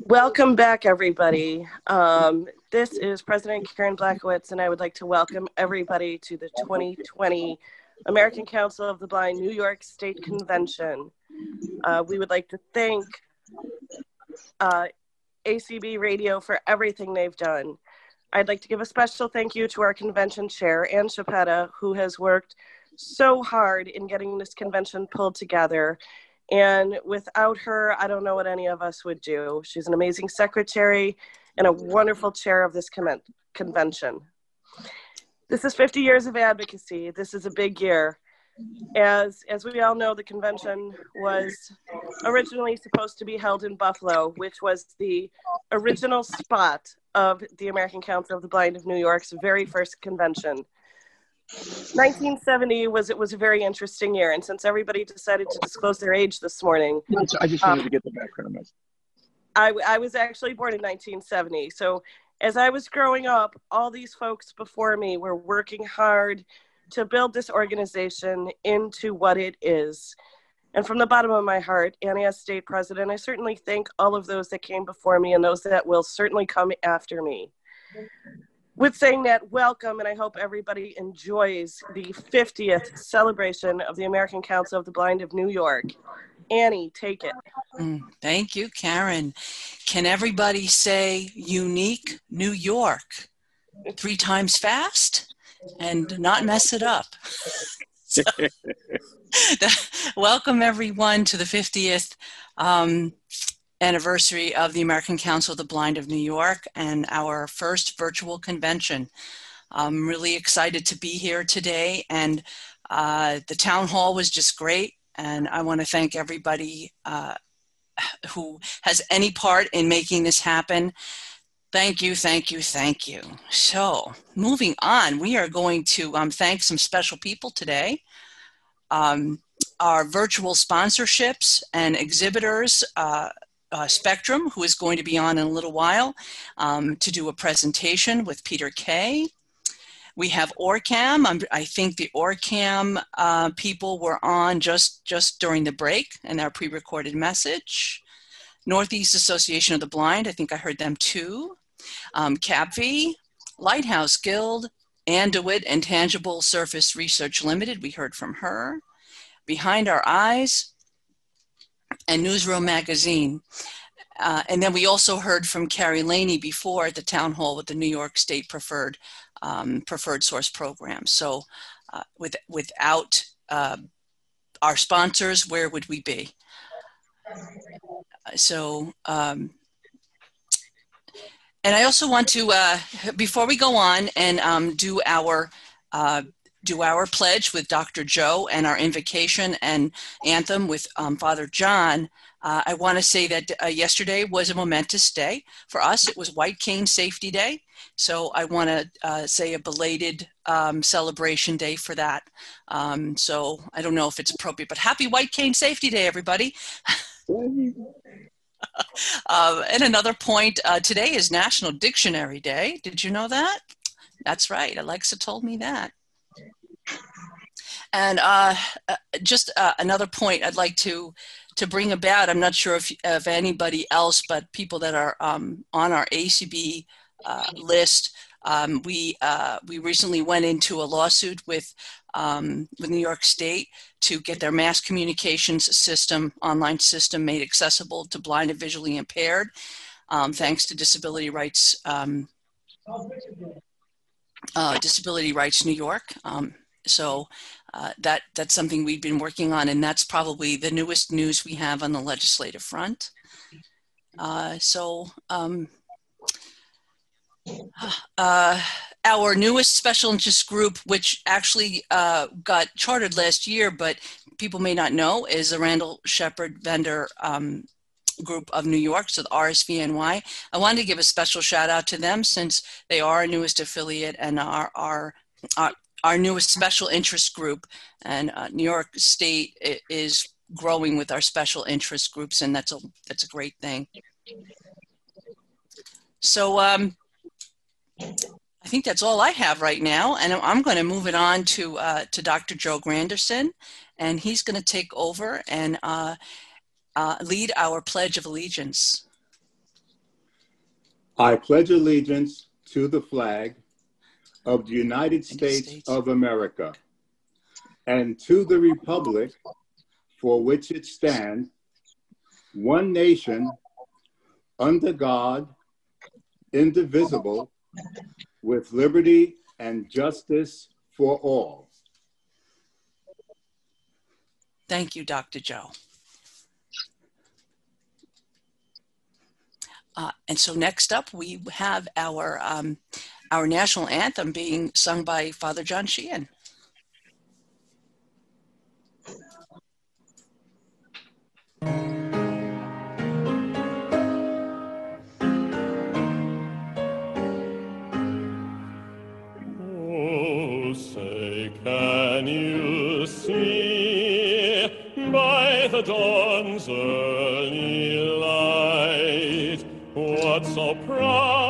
Welcome back, everybody. Um, this is President Karen Blackowitz, and I would like to welcome everybody to the 2020 American Council of the Blind New York State Convention. Uh, we would like to thank uh, ACB Radio for everything they've done. I'd like to give a special thank you to our convention chair, Ann Chiappetta, who has worked so hard in getting this convention pulled together. And without her, I don't know what any of us would do. She's an amazing secretary and a wonderful chair of this convention. This is 50 years of advocacy. This is a big year. As, as we all know, the convention was originally supposed to be held in Buffalo, which was the original spot of the American Council of the Blind of New York's very first convention. 1970 was it was a very interesting year, and since everybody decided to disclose their age this morning, I just wanted um, to get the background. I, I was actually born in 1970, so as I was growing up, all these folks before me were working hard to build this organization into what it is. And from the bottom of my heart, Annie as state president, I certainly thank all of those that came before me and those that will certainly come after me with saying that, welcome, and I hope everybody enjoys the 50th celebration of the American Council of the Blind of New York. Annie, take it. Mm, thank you, Karen. Can everybody say unique New York three times fast and not mess it up? so, welcome, everyone, to the 50th um, anniversary of the American Council of the Blind of New York and our first virtual convention. I'm really excited to be here today, and uh, the town hall was just great. And I want to thank everybody uh, who has any part in making this happen. Thank you, thank you, thank you. So, moving on, we are going to um, thank some special people today. Um, our virtual sponsorships and exhibitors. Uh, uh, Spectrum, who is going to be on in a little while um, to do a presentation with Peter Kay. We have OrCam. I'm, i think the OrCam uh, people were on just, just during the break and our pre-recorded message. Northeast Association of the Blind, I think I heard them too. Um, CAPV, Lighthouse Guild, Anduit and Tangible Surface Research Limited, we heard from her. Behind Our Eyes, and Newsroom Magazine. Uh, and then we also heard from Carrie Laney before at the town hall with the New York State Preferred um, Preferred Source Program. So uh, with, without uh, our sponsors, where would we be? So, um, and I also want to, uh, before we go on and um, do our uh, do our pledge with Dr. Joe and our invocation and anthem with um, Father John, uh, I want to say that uh, yesterday was a momentous day for us. It was White Cane Safety Day. So I want to uh, say a belated um, celebration day for that. Um, so I don't know if it's appropriate, but happy White Cane Safety Day, everybody. Uh, and another point uh, today is National Dictionary Day. Did you know that? That's right. Alexa told me that. And uh, uh, just uh, another point I'd like to to bring about. I'm not sure if if anybody else, but people that are um, on our ACB uh, list. Um, we uh, we recently went into a lawsuit with um, with New York State to get their mass communications system online system made accessible to blind and visually impaired, um, thanks to Disability Rights. Um, uh, Disability Rights New York. Um, so uh, that that's something we've been working on, and that's probably the newest news we have on the legislative front. Uh, so um, uh, our newest special interest group, which actually uh, got chartered last year, but people may not know, is the Randolph-Sheppard Vendor um, Group of New York, so the RSVNY. I wanted to give a special shout out to them since they are our newest affiliate and are our, our our newest special interest group, and uh, New York State is growing with our special interest groups, and that's a that's a great thing. So um, I think that's all I have right now, and I'm going to move it on to uh, to Dr. Joe Granderson, and he's going to take over and uh, uh, lead our Pledge of Allegiance. I pledge allegiance to the flag of the United States, of America and to the republic for which it stands, one nation, under God, indivisible, with liberty and justice for all. Thank you, Dr. Joe. Uh, and so next up, we have our um, our national anthem being sung by Father John Sheehan. Oh, say, can you see by the dawn's early light what so proudly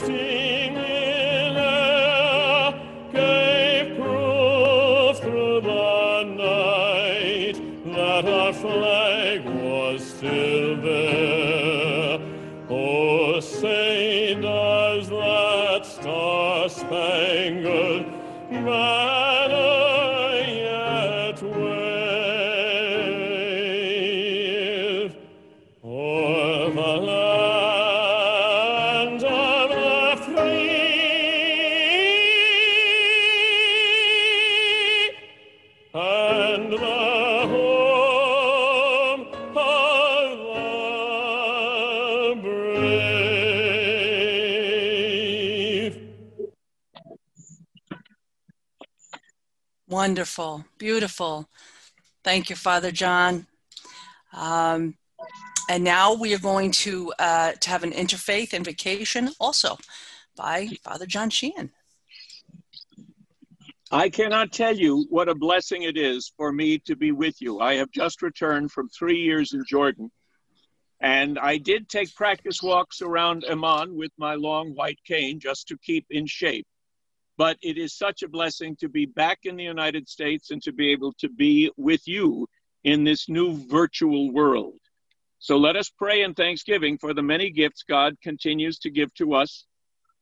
bursting Wonderful, beautiful. Thank you, Father John. Um, and now we are going to uh, to have an interfaith invocation also by Father John Sheehan. I cannot tell you what a blessing it is for me to be with you. I have just returned from three years in Jordan, and I did take practice walks around Amman with my long white cane just to keep in shape. But it is such a blessing to be back in the United States and to be able to be with you in this new virtual world. So let us pray in thanksgiving for the many gifts God continues to give to us,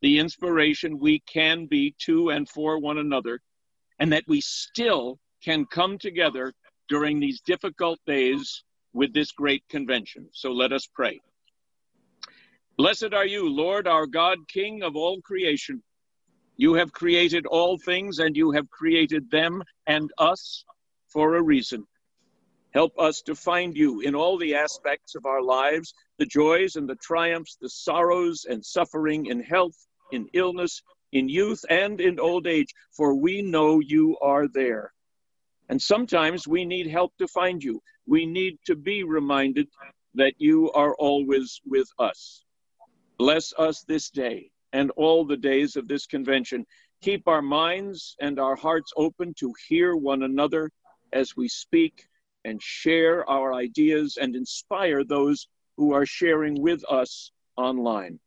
the inspiration we can be to and for one another, and that we still can come together during these difficult days with this great convention. So let us pray. Blessed are you, Lord, our God, King of all creation. You have created all things, and you have created them and us for a reason. Help us to find you in all the aspects of our lives the joys and the triumphs, the sorrows and suffering, in health, in illness, in youth, and in old age, for we know you are there. And sometimes we need help to find you. We need to be reminded that you are always with us. Bless us this day and all the days of this convention. Keep our minds and our hearts open to hear one another as we speak and share our ideas and inspire those who are sharing with us online.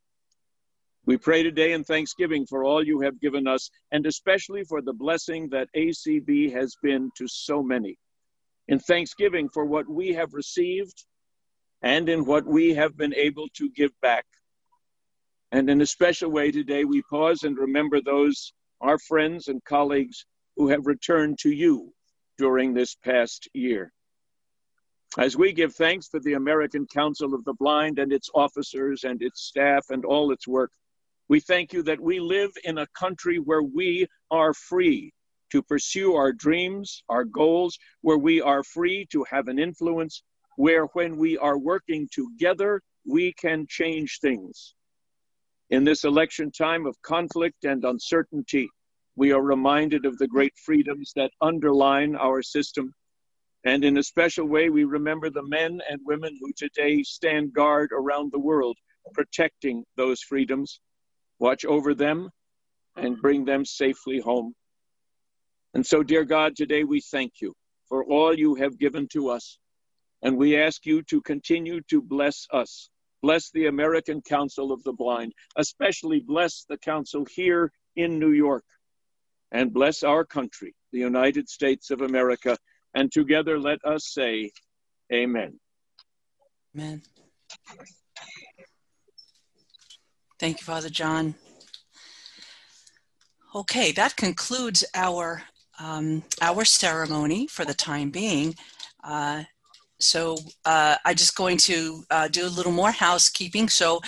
We pray today in thanksgiving for all you have given us, and especially for the blessing that ACB has been to so many. In thanksgiving for what we have received and in what we have been able to give back. And in a special way today, we pause and remember those, our friends and colleagues, who have returned to you during this past year. As we give thanks for the American Council of the Blind and its officers and its staff and all its work, we thank you that we live in a country where we are free to pursue our dreams, our goals, where we are free to have an influence, where when we are working together, we can change things. In this election time of conflict and uncertainty, we are reminded of the great freedoms that underline our system And in a special way, we remember the men and women who today stand guard around the world, protecting those freedoms. Watch over them and bring them safely home. And so, dear God, today we thank you for all you have given to us. And we ask you to continue to bless us. Bless the American Council of the Blind, especially bless the council here in New York. And bless our country, the United States of America. And together let us say, Amen. Amen. Thank you, Father John. Okay, that concludes our um, our ceremony for the time being. Uh, so uh, I'm just going to uh, do a little more housekeeping. So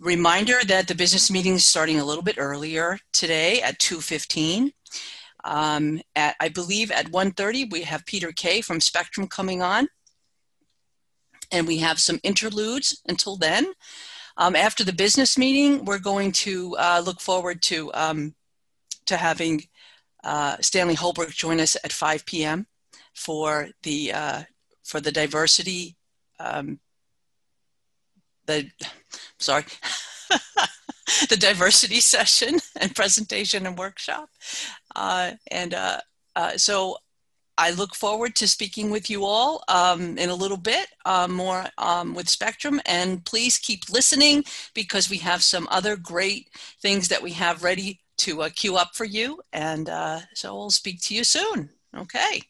reminder that the business meeting is starting a little bit earlier today at 2.15. Um, at, I believe at 1.30 we have Peter Kay from Spectrum coming on. And we have some interludes until then. Um, after the business meeting, we're going to uh, look forward to, um, to having uh, Stanley Holbrook join us at 5 p.m. for the uh, for the diversity um, the sorry the diversity session and presentation and workshop uh, and uh, uh, so I look forward to speaking with you all um, in a little bit uh, more um, with Spectrum. And please keep listening because we have some other great things that we have ready to uh, queue up for you. And uh, so we'll speak to you soon. Okay.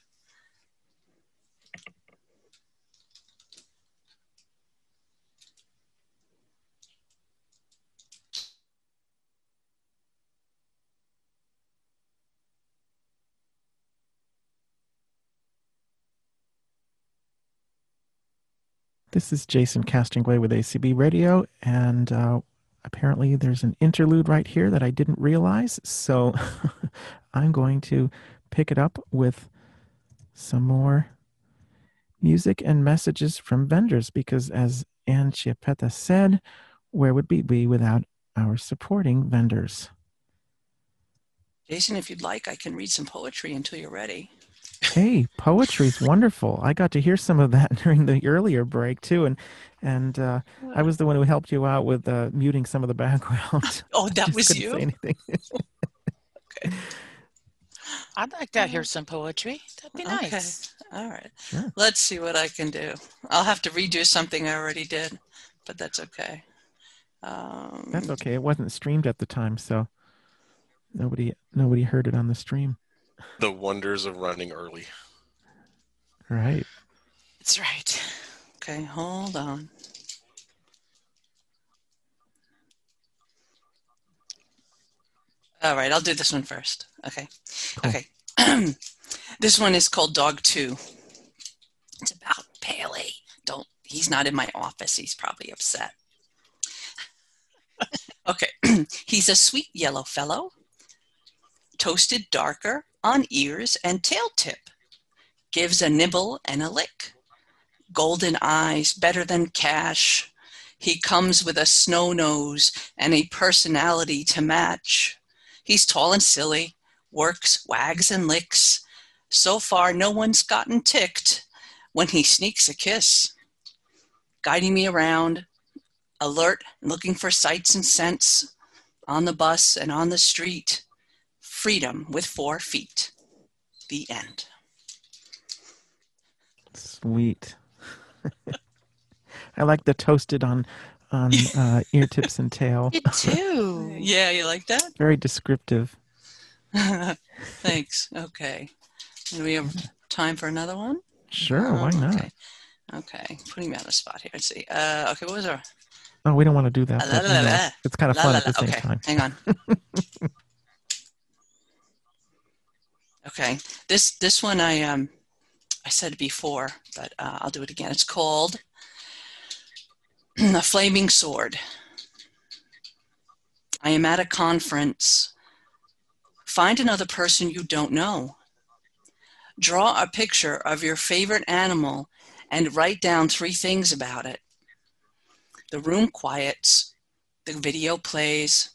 This is Jason Castonguay with ACB Radio, and uh, apparently there's an interlude right here that I didn't realize. So I'm going to pick it up with some more music and messages from vendors because, as Ann Chiappetta said, where would we be without our supporting vendors? Jason, if you'd like, I can read some poetry until you're ready. Hey, poetry's wonderful. I got to hear some of that during the earlier break too, and and uh, I was the one who helped you out with uh, muting some of the background. Oh, that Just was you. Say anything. okay. I'd like to hear some poetry. That'd be nice. Okay. nice. All right. Sure. Let's see what I can do. I'll have to redo something I already did, but that's okay. Um, That's okay. It wasn't streamed at the time, so nobody nobody heard it on the stream. The wonders of running early. Right. That's right. Okay, hold on. All right, I'll do this one first. Okay. Cool. Okay. this one is called Dog 2. It's about Paley. Don't he's not in my office. He's probably upset. okay. he's a sweet yellow fellow, toasted darker on ears and tail tip. Gives a nibble and a lick golden eyes, better than cash. He comes with a snow nose and a personality to match. He's tall and silly, works, wags, and licks. So far, no one's gotten ticked when he sneaks a kiss. Guiding me around, alert, looking for sights and scents, on the bus and on the street. Freedom with four feet. The end. Sweet. I like the toasted on on uh, ear tips and tail. You too. Yeah, you like that? Very descriptive. Thanks. Okay. Do we have time for another one? Sure, why Oh, not? Okay. Okay. Putting me on the spot here. Let's see. Uh, okay. What was our? Oh, we don't want to do that. La, but, la, you la, know, la. it's kind of La, fun la, at the same okay. time. Hang on. Okay. This this one I um I said before, but uh, I'll do it again. It's called a flaming sword. I am at a conference. Find another person you don't know. Draw a picture of your favorite animal and write down three things about it. The room quiets, the video plays,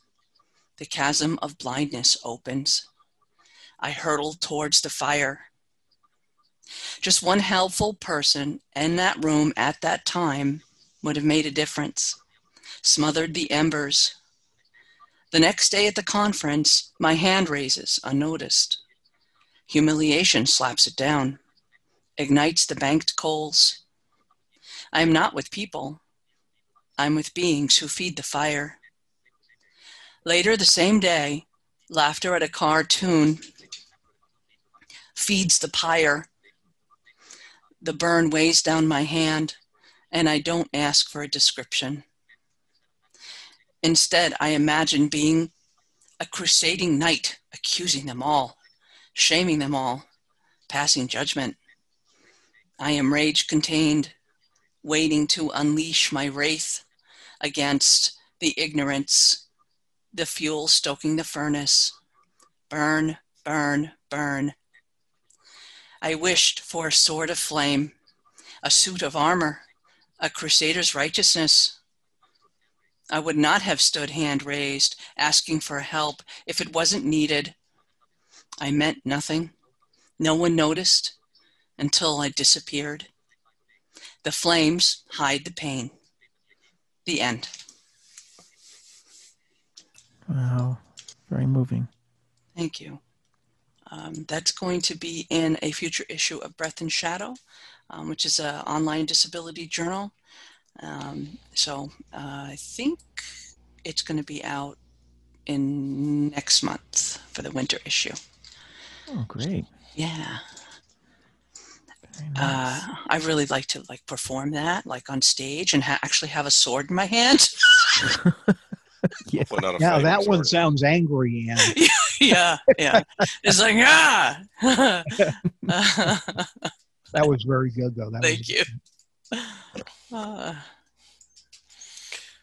the chasm of blindness opens. I hurtled towards the fire. Just one helpful person in that room at that time would have made a difference, smothered the embers. The next day at the conference, my hand raises unnoticed. Humiliation slaps it down, ignites the banked coals. I am not with people. I'm with beings who feed the fire. Later the same day, laughter at a cartoon feeds the pyre. The burn weighs down my hand, and I don't ask for a description. Instead, I imagine being a crusading knight, accusing them all, shaming them all, passing judgment. I am rage contained, waiting to unleash my wraith against the ignorance, the fuel stoking the furnace. Burn, burn, burn. I wished for a sword of flame, a suit of armor, a crusader's righteousness. I would not have stood hand raised, asking for help if it wasn't needed. I meant nothing. No one noticed until I disappeared. The flames hide the pain. The end. Wow, very moving. Thank you. Um, that's going to be in a future issue of Breath and Shadow, um, which is an online disability journal. Um, so uh, I think it's going to be out in next month for the winter issue. Oh, great. Yeah. Nice. Uh, I really like to like perform that like on stage and ha- actually have a sword in my hand. yeah. Well, not a Yeah, fighting that one sounds angry, Ann. yeah, yeah. Yeah. It's like ah. That was very good, though. That Thank was, you. Uh,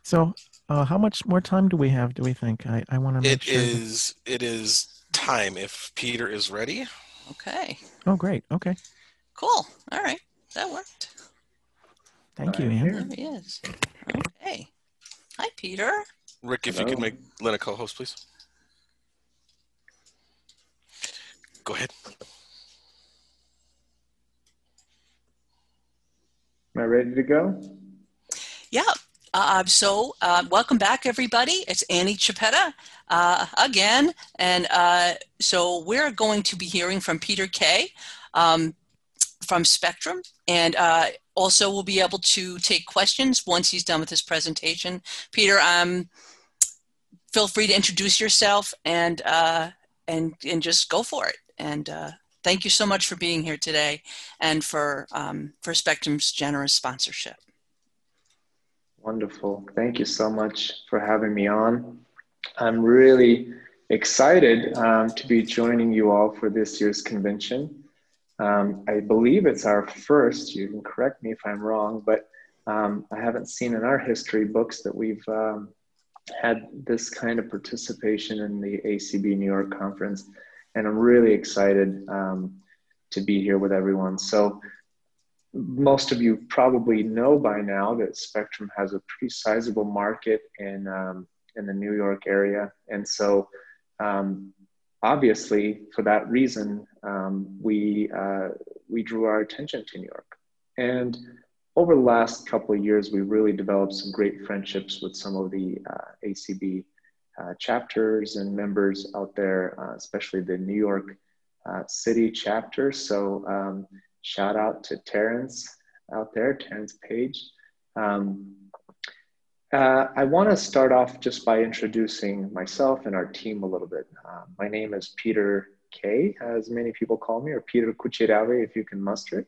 So, uh, how much more time do we have? Do we think? I, I want to make It sure. that- is. It is time. If Peter is ready, okay. Oh, great. Okay. Cool. All right. That worked. Thank you, Right Anne. There he is. Okay. Hi, Peter. Rick, if you could make Lynn a co-host, please. Go ahead. Am I ready to go? Yeah. Uh, so, uh, welcome back, everybody. It's Annie Chiappetta uh, again. And uh, so, we're going to be hearing from Peter Kay um, from Spectrum. And uh, also, we'll be able to take questions once he's done with his presentation. Peter, um, feel free to introduce yourself and, uh, and, and just go for it. And uh, thank you so much for being here today and for, um, for Spectrum's generous sponsorship. Wonderful. Thank you so much for having me on. I'm really excited um, to be joining you all for this year's convention. Um, I believe it's our first, you can correct me if I'm wrong, but um, I haven't seen in our history books that we've um, had this kind of participation in the ACB New York conference. And I'm really excited um, to be here with everyone. So, most of you probably know by now that Spectrum has a pretty sizable market in um, in the New York area, and so um, obviously for that reason um, we uh, we drew our attention to New York. And over the last couple of years, we really developed some great friendships with some of the uh, ACB uh, chapters and members out there, uh, especially the New York uh, City chapter. So um, shout out to Terrence out there, Terrence Page. Um, uh, I want to start off just by introducing myself and our team a little bit. My name is Peter K, as many people call me, or Peter Kuchirave if you can muster it.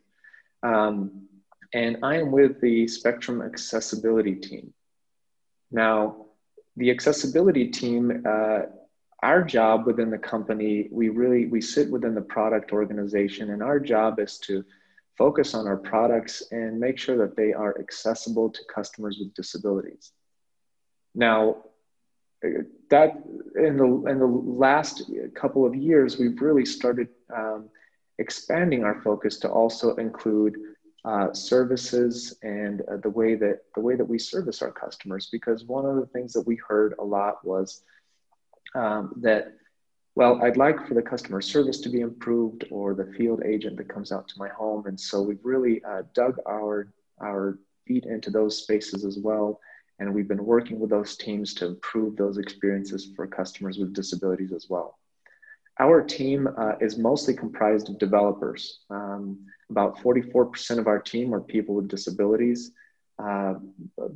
Um, and I am with the Spectrum Accessibility team. Now, the accessibility team, uh, our job within the company, we really we sit within the product organization, and our job is to focus on our products and make sure that they are accessible to customers with disabilities. Now, that in the in the last couple of years, we've really started um, expanding our focus to also include uh, services and uh, the way that the way that we service our customers. Because one of the things that we heard a lot was um, that well, I'd like for the customer service to be improved or the field agent that comes out to my home. And so we've really uh, dug our, our feet into those spaces as well. And we've been working with those teams to improve those experiences for customers with disabilities as well. Our team uh, is mostly comprised of developers. Um, about 44% of our team are people with disabilities, uh,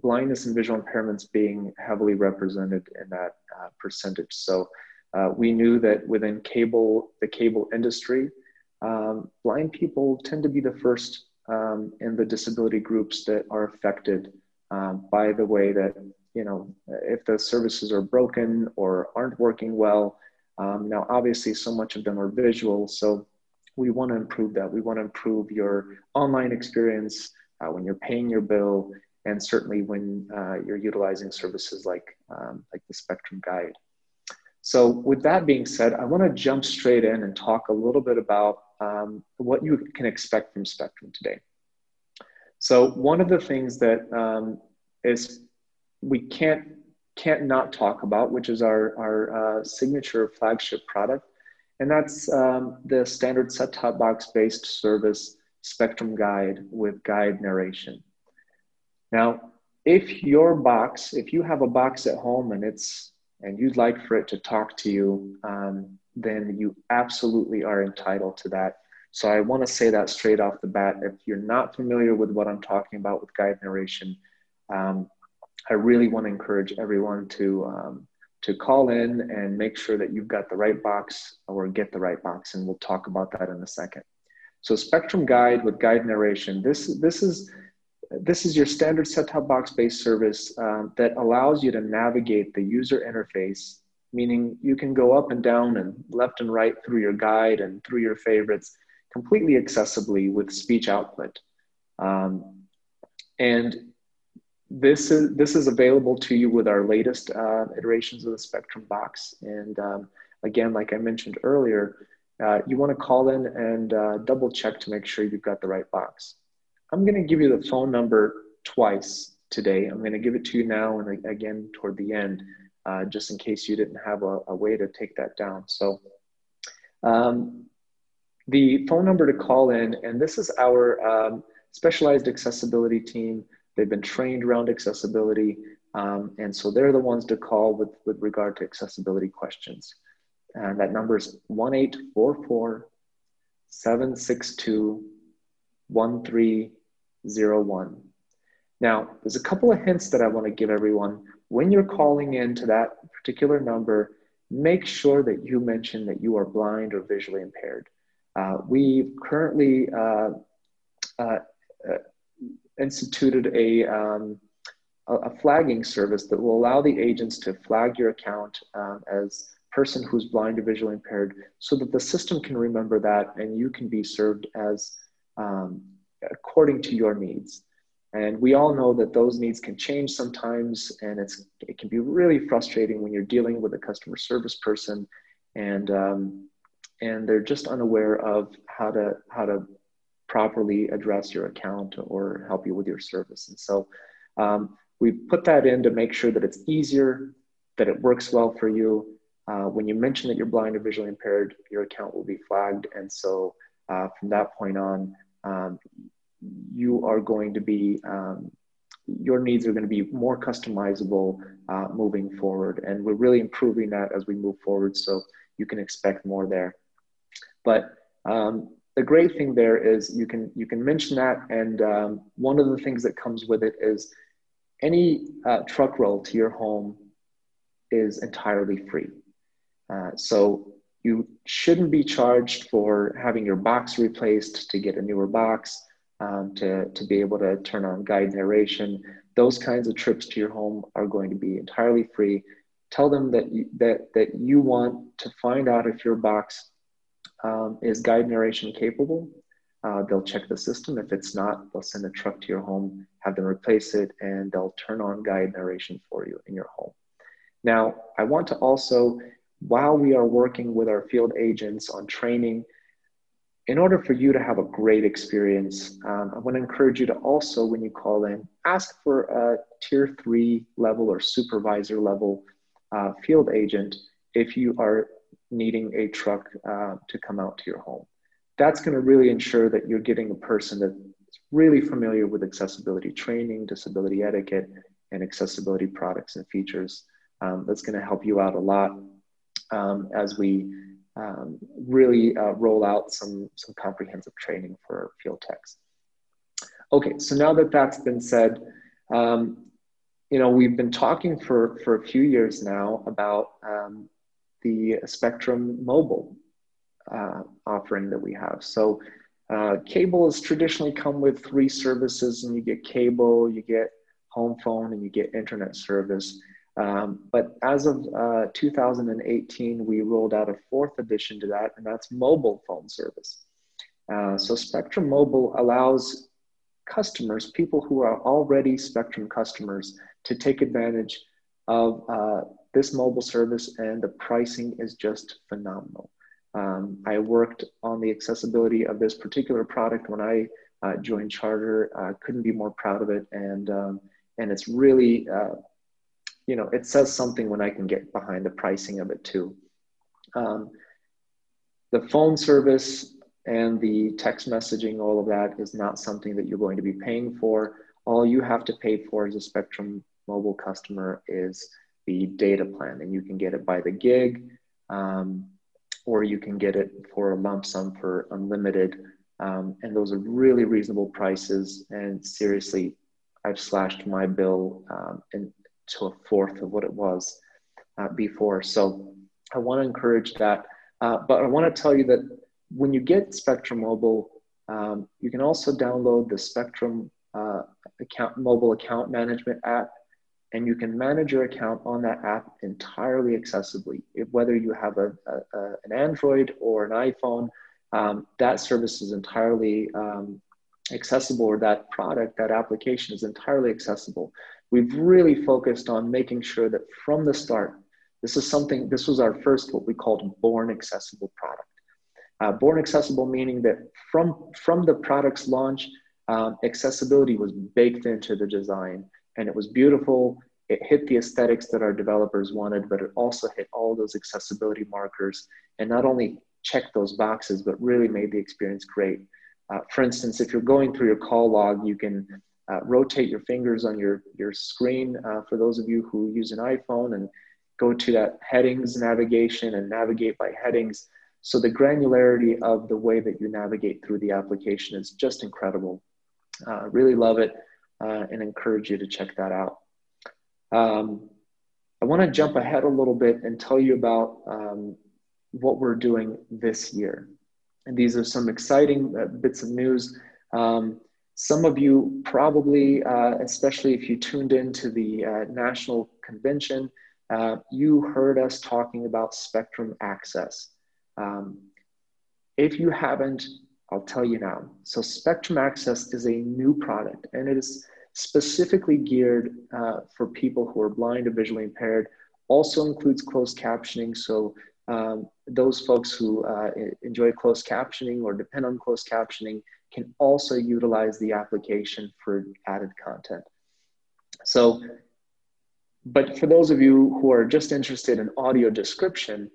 blindness and visual impairments being heavily represented in that uh, percentage. So uh, we knew that within cable, the cable industry, um, blind people tend to be the first um, in the disability groups that are affected um, by the way that, you know, if the services are broken or aren't working well. Um, now, obviously, so much of them are visual, so we want to improve that. We want to improve your online experience uh, when you're paying your bill, and certainly when uh, you're utilizing services like, um, like the Spectrum Guide. So with that being said, I want to jump straight in and talk a little bit about um, what you can expect from Spectrum today. So one of the things that um, is we can't can't not talk about, which is our our uh, signature flagship product, and that's um, the standard set-top box based service Spectrum Guide with guide narration. Now, if your box, if you have a box at home and it's and you'd like for it to talk to you, um, then you absolutely are entitled to that. So I want to say that straight off the bat. If you're not familiar with what I'm talking about with guide narration, um, I really want to encourage everyone to um, to call in and make sure that you've got the right box or get the right box, and we'll talk about that in a second. So Spectrum Guide with guide narration. This this is this is your standard set-top box-based service um, that allows you to navigate the user interface, meaning you can go up and down and left and right through your guide and through your favorites completely accessibly with speech output. Um, and this is, this is available to you with our latest uh, iterations of the Spectrum box. And um, again, like I mentioned earlier, uh, you want to call in and uh, double check to make sure you've got the right box. I'm going to give you the phone number twice today. I'm going to give it to you now and again toward the end, uh, just in case you didn't have a, a way to take that down. So um, the phone number to call in, and this is our um, specialized accessibility team. They've been trained around accessibility, um, and so they're the ones to call with, with regard to accessibility questions. And that number is 1844 762 1301. Now, there's a couple of hints that I want to give everyone. When you're calling in to that particular number, make sure that you mention that you are blind or visually impaired. Uh, we currently uh, uh, uh, instituted a, um, a, flagging service that will allow the agents to flag your account um, as person who's blind or visually impaired so that the system can remember that and you can be served as um, according to your needs. And we all know that those needs can change sometimes, and it's it can be really frustrating when you're dealing with a customer service person, and um, and they're just unaware of how to how to properly address your account or help you with your service. And so um, we put that in to make sure that it's easier, that it works well for you. Uh, when you mention that you're blind or visually impaired, your account will be flagged, and so uh, from that point on, um, you are going to be um, your needs are going to be more customizable uh, moving forward and we're really improving that as we move forward so you can expect more there but um, the great thing there is you can you can mention that and um, one of the things that comes with it is any uh, truck roll to your home is entirely free uh, so you shouldn't be charged for having your box replaced to get a newer box um, to, to be able to turn on guide narration. Those kinds of trips to your home are going to be entirely free. Tell them that you, that, that you want to find out if your box um, is guide narration capable. Uh, they'll check the system. If it's not, they'll send a truck to your home, have them replace it, and they'll turn on guide narration for you in your home. Now, I want to also, while we are working with our field agents on training in order for you to have a great experience, um, I want to encourage you to also, when you call in, ask for a tier three level or supervisor level uh, field agent if you are needing a truck uh, to come out to your home. That's going to really ensure that you're getting a person that's really familiar with accessibility training, disability etiquette, and accessibility products and features. Um, that's going to help you out a lot um, as we um, really uh, roll out some, some comprehensive training for field techs. Okay, so now that that's been said, um, you know, we've been talking for, for a few years now about um, the Spectrum Mobile uh, offering that we have. So uh, cable has traditionally come with three services and you get cable, you get home phone, and you get internet service. Um, but as of uh, 2018, we rolled out a fourth addition to that, and that's mobile phone service. Uh, so Spectrum Mobile allows customers, people who are already Spectrum customers, to take advantage of uh, this mobile service, and the pricing is just phenomenal. Um, I worked on the accessibility of this particular product when I uh, joined Charter. Uh, couldn't be more proud of it, and um, and it's really, uh, you know, it says something when I can get behind the pricing of it too. Um, the phone service and the text messaging, all of that is not something that you're going to be paying for. All you have to pay for is a Spectrum mobile customer is the data plan, and you can get it by the gig, um, or you can get it for a lump sum for unlimited. Um, and those are really reasonable prices. And seriously, I've slashed my bill um, to a fourth of what it was uh, before. So I want to encourage that. Uh, but I want to tell you that when you get Spectrum Mobile, um, you can also download the Spectrum uh, account mobile account management app, and you can manage your account on that app entirely accessibly. If, whether you have a, a, a, an Android or an iPhone, um, that service is entirely um, accessible, or that product, that application is entirely accessible. We've really focused on making sure that from the start, this is something. This was our first what we called born accessible product uh, born accessible meaning that from, from the product's launch, um, accessibility was baked into the design and it was beautiful. It hit the aesthetics that our developers wanted, but it also hit all those accessibility markers and not only checked those boxes, but really made the experience great. Uh, for instance, if you're going through your call log, you can uh, rotate your fingers on your, your screen uh, for those of you who use an iPhone and go to that headings navigation and navigate by headings. So the granularity of the way that you navigate through the application is just incredible. Uh, really love it uh, and encourage you to check that out. Um, I want to jump ahead a little bit and tell you about um, what we're doing this year. And these are some exciting uh, bits of news. Um, some of you probably, uh, especially if you tuned into the uh, national convention, uh, you heard us talking about spectrum access. Um, if you haven't, I'll tell you now. So Spectrum Access is a new product and it is specifically geared uh, for people who are blind or visually impaired. Also includes closed captioning. So um, those folks who uh, enjoy closed captioning or depend on closed captioning can also utilize the application for added content. So, but for those of you who are just interested in audio description,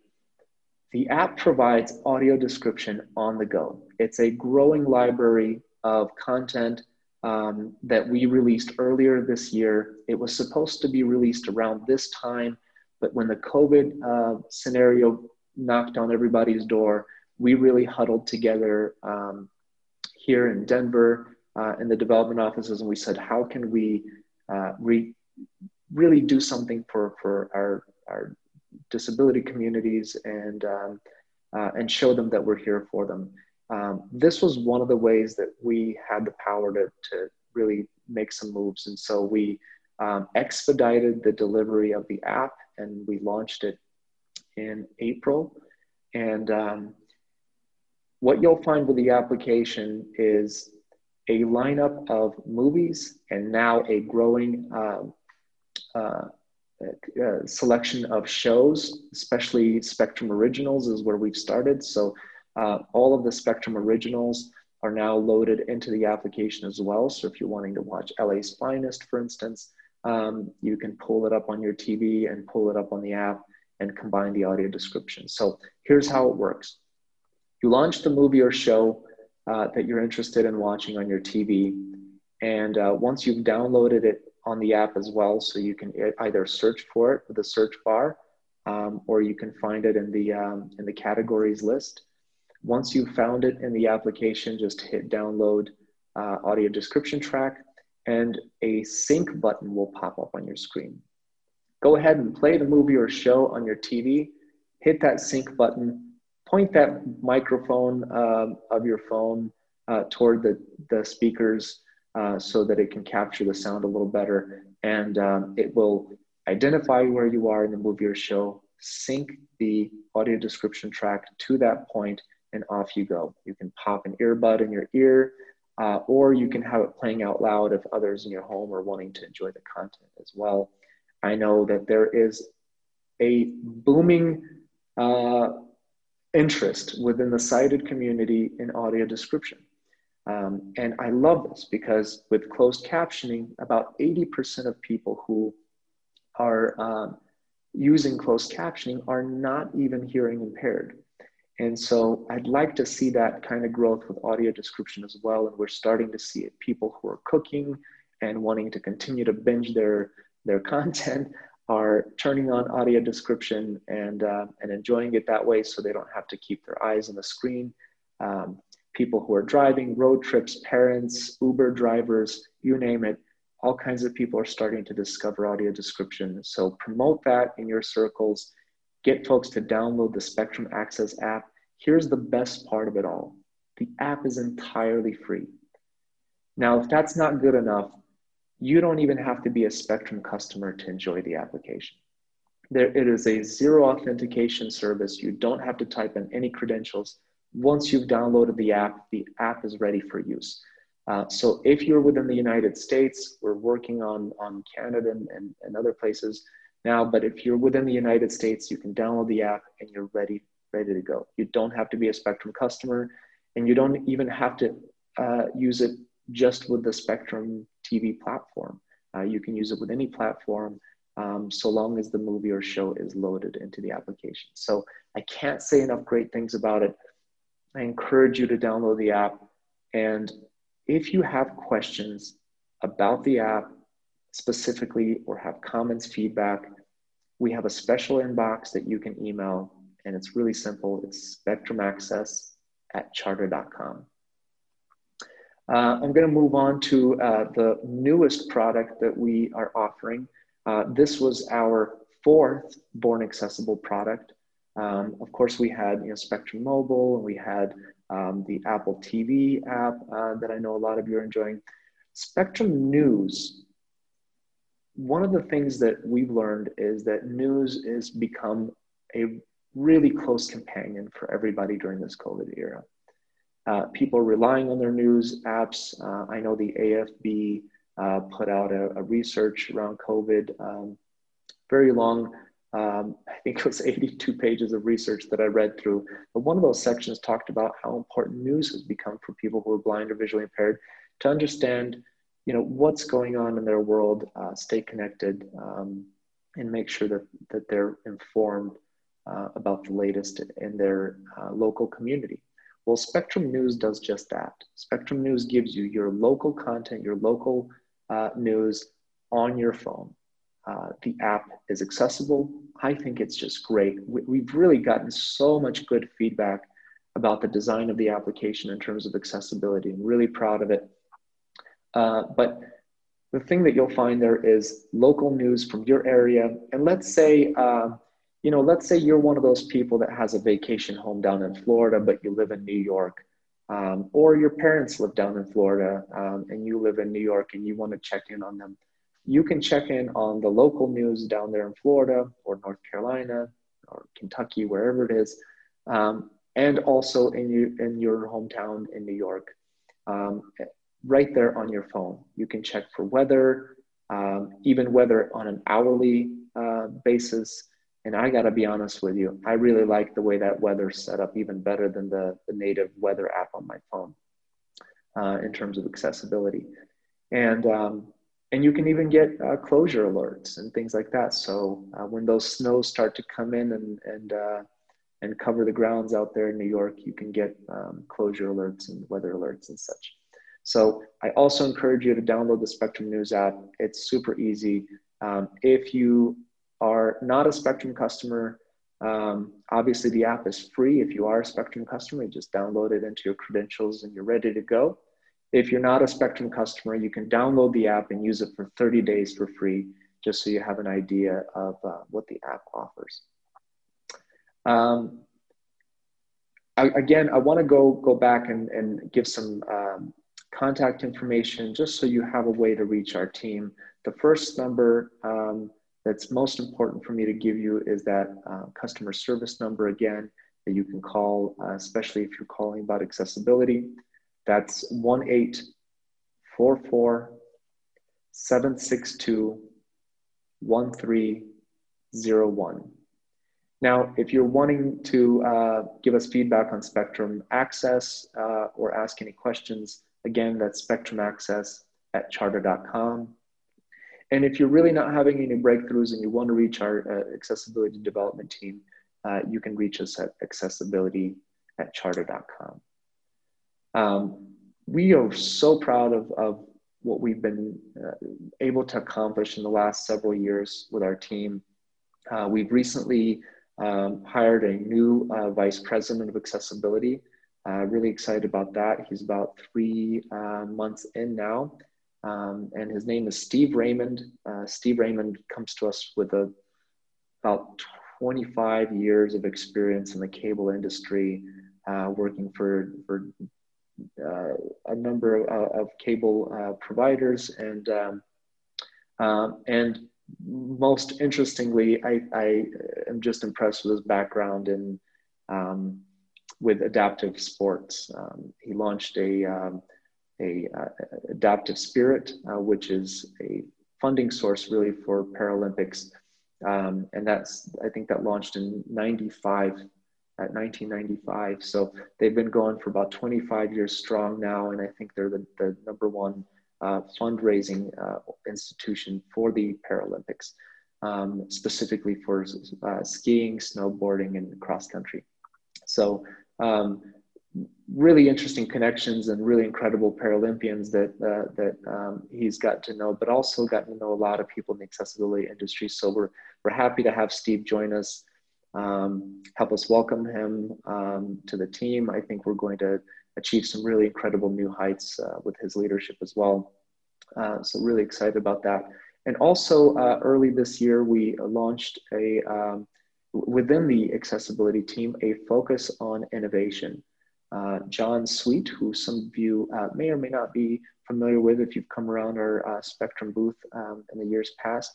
the app provides audio description on the go. It's a growing library of content um, that we released earlier this year. It was supposed to be released around this time, but when the COVID uh, scenario knocked on everybody's door, we really huddled together um, here in Denver uh, in the development offices, and we said, how can we uh, re- really do something for, for our, our disability communities and um, uh, and show them that we're here for them. Um, this was one of the ways that we had the power to, to really make some moves. And so we um, expedited the delivery of the app and we launched it in April. And um, what you'll find with the application is a lineup of movies and now a growing uh, uh, uh, selection of shows, especially Spectrum Originals is where we've started. So uh, all of the Spectrum Originals are now loaded into the application as well. So if you're wanting to watch LA's Finest, for instance, um, you can pull it up on your TV and pull it up on the app and combine the audio description. So here's how it works. You launch the movie or show uh, that you're interested in watching on your TV. And uh, once you've downloaded it on the app as well, so you can either search for it with the search bar, um, or you can find it in the, um, in the categories list. Once you've found it in the application, just hit download uh, audio description track and a sync button will pop up on your screen. Go ahead and play the movie or show on your TV, hit that sync button, point that microphone uh, of your phone uh, toward the, the speakers uh, so that it can capture the sound a little better. And um, it will identify where you are in the movie or show, sync the audio description track to that point, and off you go. You can pop an earbud in your ear, uh, or you can have it playing out loud if others in your home are wanting to enjoy the content as well. I know that there is a booming uh, interest within the sighted community in audio description. Um, and I love this because with closed captioning, about 80% of people who are um, using closed captioning are not even hearing impaired. And so I'd like to see that kind of growth with audio description as well. And we're starting to see it. People who are cooking and wanting to continue to binge their, their content are turning on audio description and, uh, and enjoying it that way so they don't have to keep their eyes on the screen. Um, people who are driving, road trips, parents, Uber drivers, you name it, all kinds of people are starting to discover audio description. So promote that in your circles, get folks to download the Spectrum Access app. Here's the best part of it all the app is entirely free. Now, if that's not good enough, you don't even have to be a Spectrum customer to enjoy the application. There, it is a zero authentication service. You don't have to type in any credentials. Once you've downloaded the app, the app is ready for use. Uh, so if you're within the United States, we're working on, on Canada and, and, and other places now, but if you're within the United States, you can download the app and you're ready, ready to go. You don't have to be a Spectrum customer and you don't even have to uh, use it just with the Spectrum TV platform. Uh, you can use it with any platform um, so long as the movie or show is loaded into the application. So I can't say enough great things about it. I encourage you to download the app. And if you have questions about the app specifically or have comments, feedback, we have a special inbox that you can email. And it's really simple. It's spectrumaccess at charter.com. Uh, I'm going to move on to uh, the newest product that we are offering. Uh, this was our fourth Born Accessible product. Um, of course, we had you know, Spectrum Mobile, and we had um, the Apple TV app uh, that I know a lot of you are enjoying. Spectrum News. One of the things that we've learned is that news has become a really close companion for everybody during this COVID era. Uh, people relying on their news apps. Uh, I know the AFB uh, put out a, a, research around COVID, um, very long. Um, I think it was 82 pages of research that I read through. But one of those sections talked about how important news has become for people who are blind or visually impaired to understand, you know, what's going on in their world, uh, stay connected, um, and make sure that, that they're informed uh, about the latest in their uh, local community. Well, Spectrum News does just that. Spectrum News gives you your local content, your local uh, news on your phone. Uh, the app is accessible. I think it's just great. We, have really gotten so much good feedback about the design of the application in terms of accessibility. I'm really proud of it. Uh, but the thing that you'll find there is local news from your area. And let's say uh, you know, let's say you're one of those people that has a vacation home down in Florida, but you live in New York, um, or your parents live down in Florida um, and you live in New York and you want to check in on them. You can check in on the local news down there in Florida or North Carolina or Kentucky, wherever it is, um, and also in, you, in your hometown in New York. Um, right there on your phone. You can check for weather, um, even weather on an hourly uh, basis. And I got to be honest with you, I really like the way that weather's set up even better than the, the native weather app on my phone uh, in terms of accessibility. And um, and you can even get uh, closure alerts and things like that. So uh, when those snows start to come in and and uh, and cover the grounds out there in New York, you can get um, closure alerts and weather alerts and such. So I also encourage you to download the Spectrum News app. It's super easy. Um, if you are not a Spectrum customer, um, obviously the app is free. If you are a Spectrum customer, you just download it into your credentials and you're ready to go. If you're not a Spectrum customer, you can download the app and use it for 30 days for free, just so you have an idea of uh, what the app offers. Um, I, again, I want to go go back and, and give some um, contact information just so you have a way to reach our team. The first number um, that's most important for me to give you is that uh, customer service number again that you can call, uh, especially if you're calling about accessibility. That's 1 844 762 1301. Now, if you're wanting to uh, give us feedback on Spectrum Access uh, or ask any questions, again, that's Spectrum Access at charter.com. And if you're really not having any breakthroughs and you want to reach our uh, accessibility development team, uh, you can reach us at accessibility at charter.com. Um, we are so proud of, of what we've been uh, able to accomplish in the last several years with our team. Uh, we've recently um, hired a new uh, vice president of accessibility. Uh, really excited about that. He's about three uh, months in now, um, and his name is Steve Raymond. Uh, Steve Raymond comes to us with a, about 25 years of experience in the cable industry, uh, working for, for uh, a number of, of cable providers and um, um and most interestingly, I, I am just impressed with his background in um, with adaptive sports. Um, he launched a um, a uh, adaptive spirit, uh, which is a funding source really for Paralympics, um, and that's I think that launched in '95. At 1995, so they've been going for about 25 years strong now, and I think they're the, the number one uh, fundraising uh, institution for the Paralympics, um, specifically for uh, skiing, snowboarding, and cross country. So, um, really interesting connections and really incredible Paralympians that uh, that um, he's got to know, but also gotten to know a lot of people in the accessibility industry. So we're we're happy to have Steve join us. Um, help us welcome him um, to the team. I think we're going to achieve some really incredible new heights uh, with his leadership as well. Uh, so really excited about that. And also uh, early this year, we launched a, um, within the accessibility team, a focus on innovation. Uh, John Sweet, who some of you uh, may or may not be familiar with if you've come around our uh, Spectrum booth um, in the years past,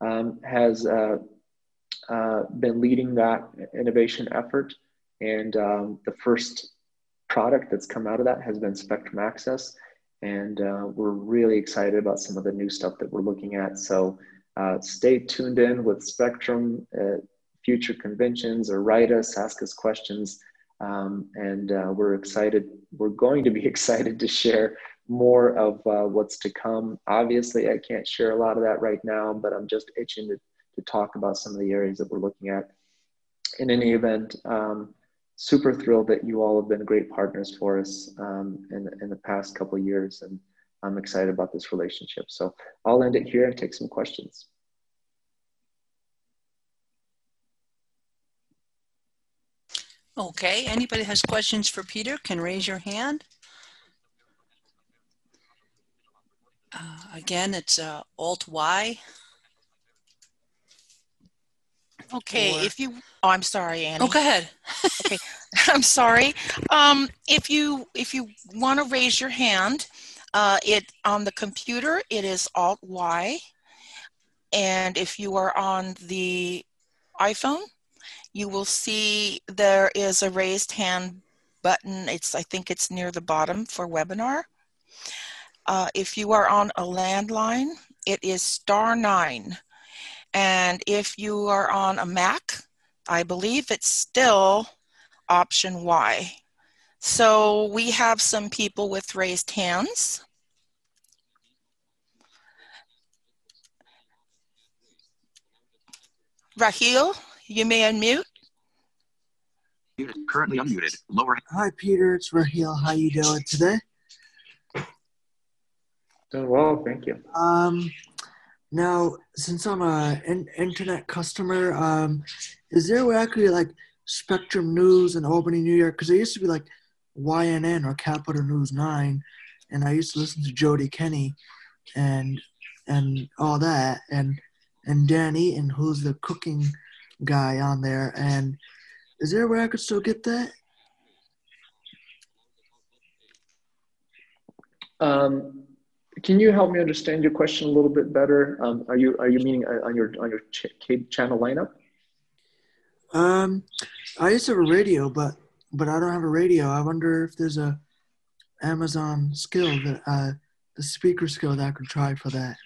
um, has been leading that innovation effort. And um, the first product that's come out of that has been Spectrum Access. And uh, we're really excited about some of the new stuff that we're looking at. So uh, stay tuned in with Spectrum, uh, future conventions, or write us, ask us questions. Um, and uh, we're excited, we're going to be excited to share more of uh, what's to come. Obviously, I can't share a lot of that right now, but I'm just itching to, to talk about some of the areas that we're looking at. In any event, um, super thrilled that you all have been great partners for us um, in, in the past couple years. And I'm excited about this relationship. So I'll end it here and take some questions. Okay, anybody has questions for Peter can raise your hand. Uh, again, it's uh, Alt-Y. Okay, or... if you, oh, I'm sorry, Annie. Oh, go ahead. okay, I'm sorry. Um, if you if you want to raise your hand, uh, it on the computer it is Alt Y, and if you are on the iPhone, you will see there is a raised hand button. It's I think it's near the bottom for webinar. Uh, if you are on a landline, it is star nine. And if you are on a Mac, I believe it's still option Y. So we have some people with raised hands. Rahil, you may unmute. Currently unmuted. Lower. Hi, Peter. It's Raheel. How you doing today? Doing well, thank you. Um, now, since I'm a in, internet customer, um, is there a way I could like Spectrum News in Albany, New York? Because it used to be like YNN or Capital News Nine, and I used to listen to Jody Kenny, and and all that, and and Dan Eaton, who's the cooking guy on there. And is there a way I could still get that? Um, can you help me understand your question a little bit better? Um, are you are you meaning on your on your ch- channel lineup? Um, I used to have a radio, but but I don't have a radio. I wonder if there's a Amazon skill that uh, the speaker skill that I could try for that.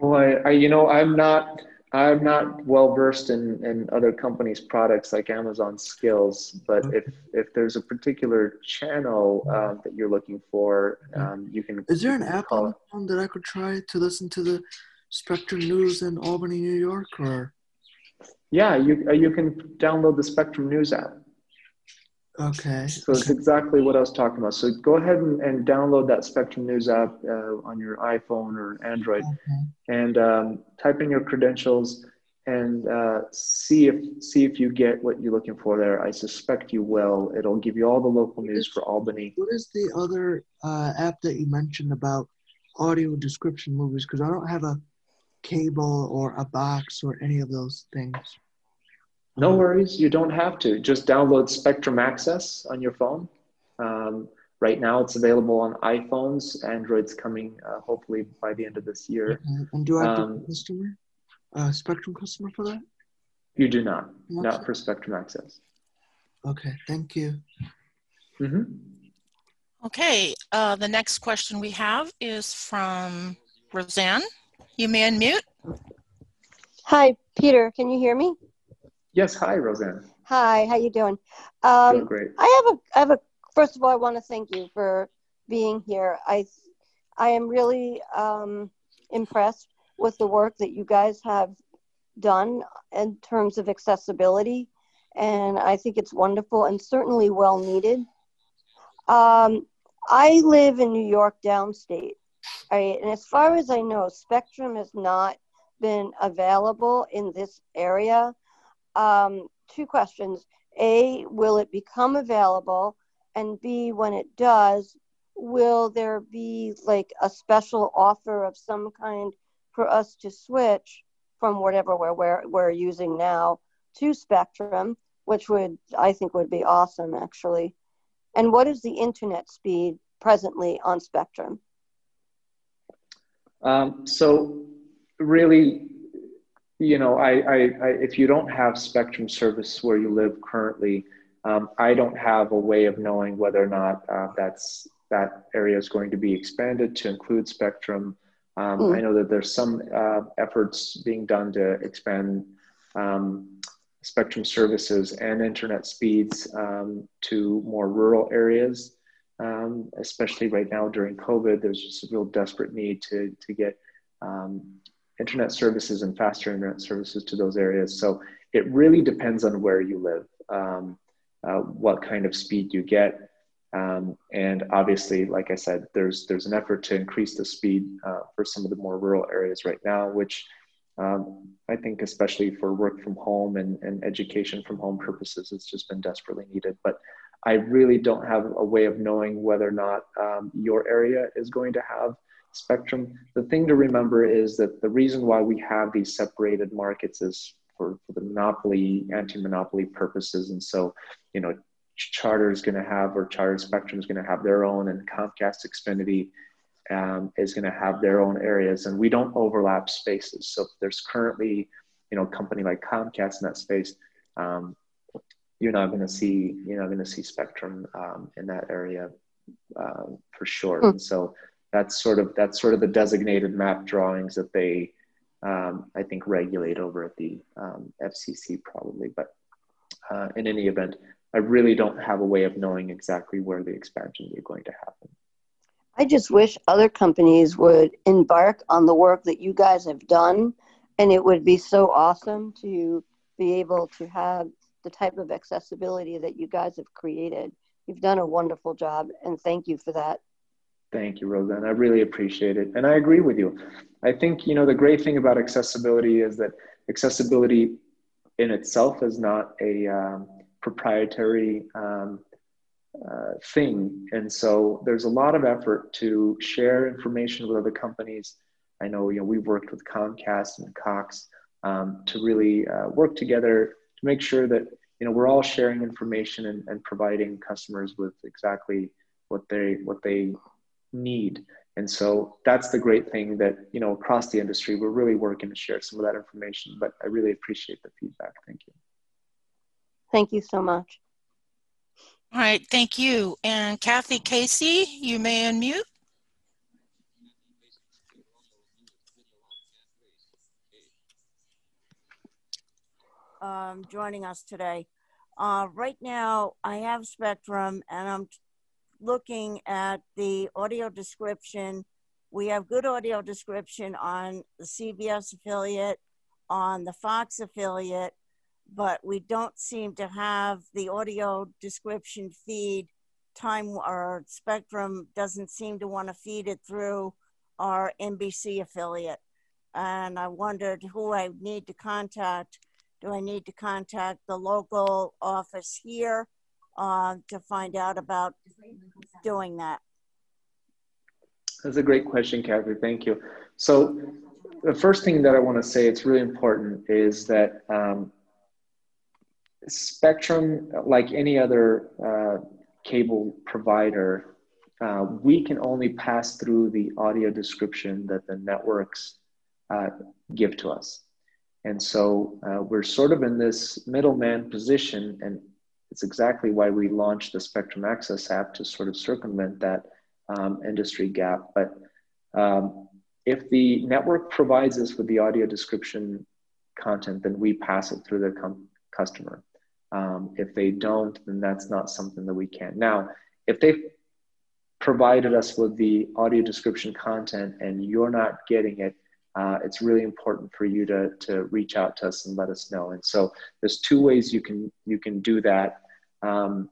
Well, I, I, you know, I'm not, I'm not well versed in, in other companies' products like Amazon Skills, but okay. if if there's a particular channel um, that you're looking for, um, you can. Is there an app on phone that I could try to listen to the Spectrum News in Albany, New York, or? Yeah, you uh, you can download the Spectrum News app. Okay. So it's exactly what I was talking about. So go ahead and, and download that Spectrum News app uh, on your iPhone or Android, okay. and um, type in your credentials and uh, see if see if you get what you're looking for there. I suspect you will. It'll give you all the local news for Albany. What is the other uh, app that you mentioned about audio description movies? Because I don't have a cable or a box or any of those things. No worries, you don't have to. Just download Spectrum Access on your phone. Um, right now, it's available on iPhones. Android's coming uh, hopefully by the end of this year. Okay. And do I have Um, a customer, uh, Spectrum customer for that? You do not, Not not so- for Spectrum Access. Okay, thank you. hmm Okay, uh, the next question we have is from Roseanne. You may unmute. Hi, Peter. Can you hear me? Yes, hi, Roseanne. Hi. How you doing? Doing Um, great. I have a. I have a. First of all, I want to thank you for being here. I, I am really um, impressed with the work that you guys have done in terms of accessibility, and I think it's wonderful and certainly well needed. Um, I live in New York, downstate, I, and as far as I know, Spectrum has not been available in this area. Um, two questions: A, will it become available? And B, when it does, will there be like a special offer of some kind for us to switch from whatever we're, we're, we're using now to Spectrum, which would, I think, would be awesome actually. And what is the internet speed presently on Spectrum? Um, so really, you know, I, I, I, if you don't have Spectrum service where you live currently, um, I don't have a way of knowing whether or not uh, that's that area is going to be expanded to include Spectrum. Um, Mm. I know that there's some uh, efforts being done to expand um, Spectrum services and internet speeds um, to more rural areas, um, especially right now during COVID. There's just a real desperate need to to get um, internet services and faster internet services to those areas. So it really depends on where you live, um, uh, what kind of speed you get. Um, and obviously, like I said, there's there's an effort to increase the speed uh, for some of the more rural areas right now, which um, I think, especially for work from home and, and education from home purposes, it's just been desperately needed. But I really don't have a way of knowing whether or not um, your area is going to have spectrum. The thing to remember is that the reason why we have these separated markets is for, for the monopoly, anti-monopoly purposes. And so, you know, Charter is going to have, or Charter Spectrum is going to have their own, and Comcast Xfinity um, is going to have their own areas, and we don't overlap spaces. So if there's currently, you know, a company like Comcast in that space, um, you're not going to see, you're not going to see Spectrum um, in that area uh, for sure. Mm. And so that's sort of that's sort of the designated map drawings that they, um, I think, regulate over at the um, FCC probably. But uh, in any event, I really don't have a way of knowing exactly where the expansions are going to happen. I just wish other companies would embark on the work that you guys have done And it would be so awesome to be able to have the type of accessibility that you guys have created. You've done a wonderful job, and thank you for that. Thank you, Roseanne. I really appreciate it. And I agree with you. I think, you know, the great thing about accessibility is that accessibility in itself is not a um, proprietary um, uh, thing. And so there's a lot of effort to share information with other companies. I know, you know, we've worked with Comcast and Cox um, to really uh, work together to make sure that, you know, we're all sharing information and, and providing customers with exactly what they, what they need. And so that's the great thing that, you know, across the industry, we're really working to share some of that information, but I really appreciate the feedback. Thank you. Thank you so much. All right, thank you. And Kathy Casey, you may unmute. Um, joining us today. Uh, right now, I have Spectrum and I'm looking at the audio description. We have good audio description on the CBS affiliate, on the Fox affiliate, but we don't seem to have the audio description feed time or spectrum doesn't seem to want to feed it through our NBC affiliate. And I wondered who I need to contact. Do I need to contact the local office here uh, to find out about doing that? That's a great question, Kathy. Thank you. So, the first thing that I want to say, it's really important, is that um, Spectrum, like any other uh, cable provider, uh, we can only pass through the audio description that the networks uh, give to us. And so uh, we're sort of in this middleman position, and it's exactly why we launched the Spectrum Access app to sort of circumvent that um, industry gap. But um, if the network provides us with the audio description content, then we pass it through the com- customer. Um, if they don't, then that's not something that we can. Now, if they provided us with the audio description content and you're not getting it, uh, it's really important for you to, to reach out to us and let us know. And so there's two ways you can you can do that um,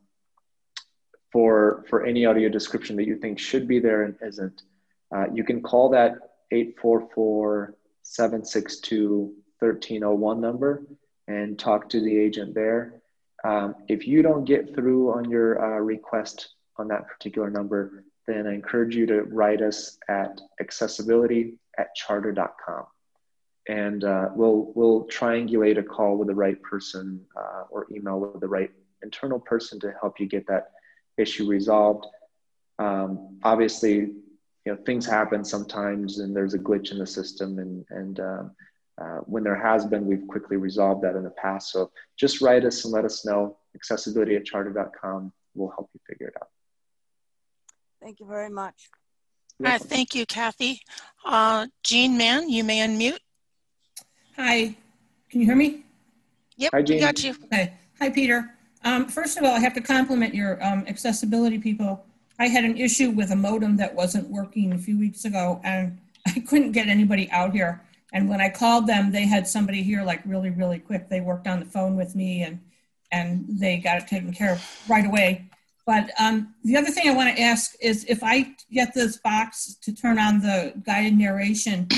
for for any audio description that you think should be there and isn't. Uh, you can call that 844-762-1301 number and talk to the agent there. Um, if you don't get through on your uh, request on that particular number, then I encourage you to write us at accessibility at charter.com. And uh, we'll, we'll triangulate a call with the right person uh, or email with the right internal person to help you get that issue resolved. Um, obviously, you know, things happen sometimes and there's a glitch in the system and, and um, uh, when there has been, we've quickly resolved that in the past. So just write us and let us know. Accessibility at charter.com will help you figure it out. Thank you very much. All right, thank you, Kathy. Uh, Jean Mann, you may unmute. Hi, can you hear me? Yep, Hi, Jean. got you. Okay. Hi, Peter. Um, first of all, I have to compliment your um, accessibility people. I had an issue with a modem that wasn't working a few weeks ago, and I couldn't get anybody out here. And when I called them, they had somebody here like really, really quick. They worked on the phone with me, and and they got it taken care of right away. But um, the other thing I want to ask is if I get this box to turn on the guided narration,